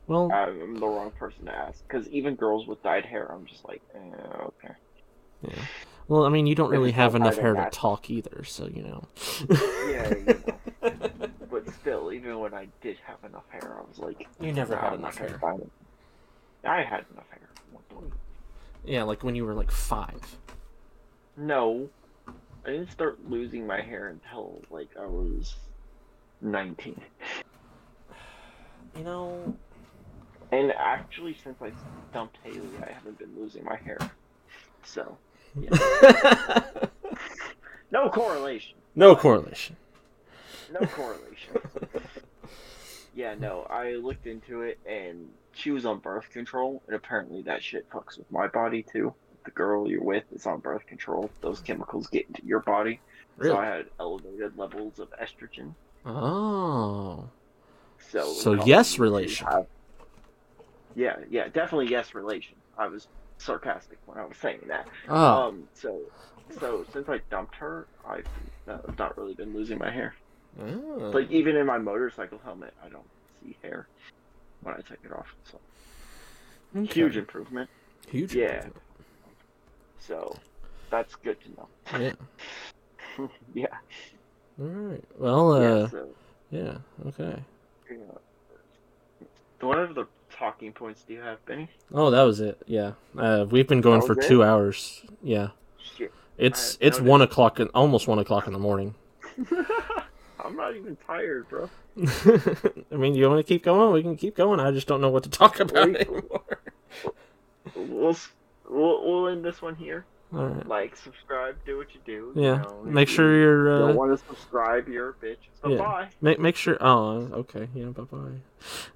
[SPEAKER 1] Well,
[SPEAKER 2] I'm the wrong person to ask because even girls with dyed hair, I'm just like, eh, okay.
[SPEAKER 1] yeah. Well, I mean, you don't really have enough
[SPEAKER 2] either
[SPEAKER 1] hair to talk either, so you know.
[SPEAKER 2] Yeah, you know. but still, even when I did have enough hair, I was like,
[SPEAKER 1] You never had enough hair.
[SPEAKER 2] I had enough hair. at one point.
[SPEAKER 1] Yeah, like when you were like five.
[SPEAKER 2] No, I didn't start losing my hair until like I was 19.
[SPEAKER 1] You know.
[SPEAKER 2] And actually, since I dumped Haley, I haven't been losing my hair. So, no correlation.
[SPEAKER 1] no correlation.
[SPEAKER 2] No correlation. yeah, no, I looked into it and she was on birth control, and apparently that shit fucks with my body too. The girl you're with is on birth control. Those chemicals get into your body.
[SPEAKER 1] Really?
[SPEAKER 2] So I had elevated levels of estrogen.
[SPEAKER 1] Oh.
[SPEAKER 2] So
[SPEAKER 1] So yes, relation.
[SPEAKER 2] have- yeah, yeah, definitely yes relation. I was sarcastic when I was saying that.
[SPEAKER 1] Oh,
[SPEAKER 2] Um, so so since I dumped her, I've uh, not really been losing my hair.
[SPEAKER 1] oh.
[SPEAKER 2] Like even in my motorcycle helmet, I don't see hair when I take it off. So
[SPEAKER 1] Okay.
[SPEAKER 2] huge improvement.
[SPEAKER 1] huge.
[SPEAKER 2] yeah.
[SPEAKER 1] improvement.
[SPEAKER 2] So that's good to know.
[SPEAKER 1] Yeah.
[SPEAKER 2] yeah.
[SPEAKER 1] All right. Well, uh,
[SPEAKER 2] yeah. So
[SPEAKER 1] yeah. Okay.
[SPEAKER 2] you know, what other talking points do you have, Benny?
[SPEAKER 1] Oh, that was it. Yeah. Uh, we've been going for
[SPEAKER 2] it?
[SPEAKER 1] two hours. Yeah.
[SPEAKER 2] Shit.
[SPEAKER 1] It's it's one o'clock, in, almost one o'clock in the morning.
[SPEAKER 2] I'm not even tired, bro.
[SPEAKER 1] I mean, you want to keep going? We can keep going. I just don't know what to talk about
[SPEAKER 2] Wait.
[SPEAKER 1] anymore.
[SPEAKER 2] We'll, we'll we'll end this one here.
[SPEAKER 1] All right.
[SPEAKER 2] Like, subscribe, do what you do.
[SPEAKER 1] Yeah.
[SPEAKER 2] You know,
[SPEAKER 1] Make sure
[SPEAKER 2] you
[SPEAKER 1] you're.
[SPEAKER 2] don't
[SPEAKER 1] Uh,
[SPEAKER 2] want to subscribe, you're a bitch. So
[SPEAKER 1] Yeah.
[SPEAKER 2] bye.
[SPEAKER 1] make make sure. Oh, okay. Yeah. Bye bye.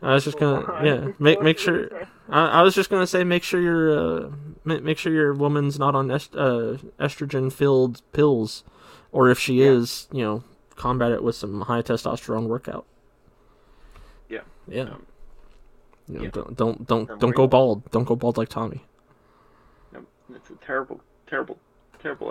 [SPEAKER 1] I was just gonna.
[SPEAKER 2] Bye.
[SPEAKER 1] Yeah. Make make sure. I, I was just gonna say, make sure your uh, ma- make sure your woman's not on est- uh, estrogen filled pills, or if she
[SPEAKER 2] Yeah.
[SPEAKER 1] is, you know, combat it with some high testosterone workout.
[SPEAKER 2] Yeah.
[SPEAKER 1] Yeah.
[SPEAKER 2] Um,
[SPEAKER 1] You know,
[SPEAKER 2] yeah.
[SPEAKER 1] Don't don't don't
[SPEAKER 2] Or
[SPEAKER 1] don't go bald. Don't go bald like Tommy.
[SPEAKER 2] no, it's a terrible, terrible, terrible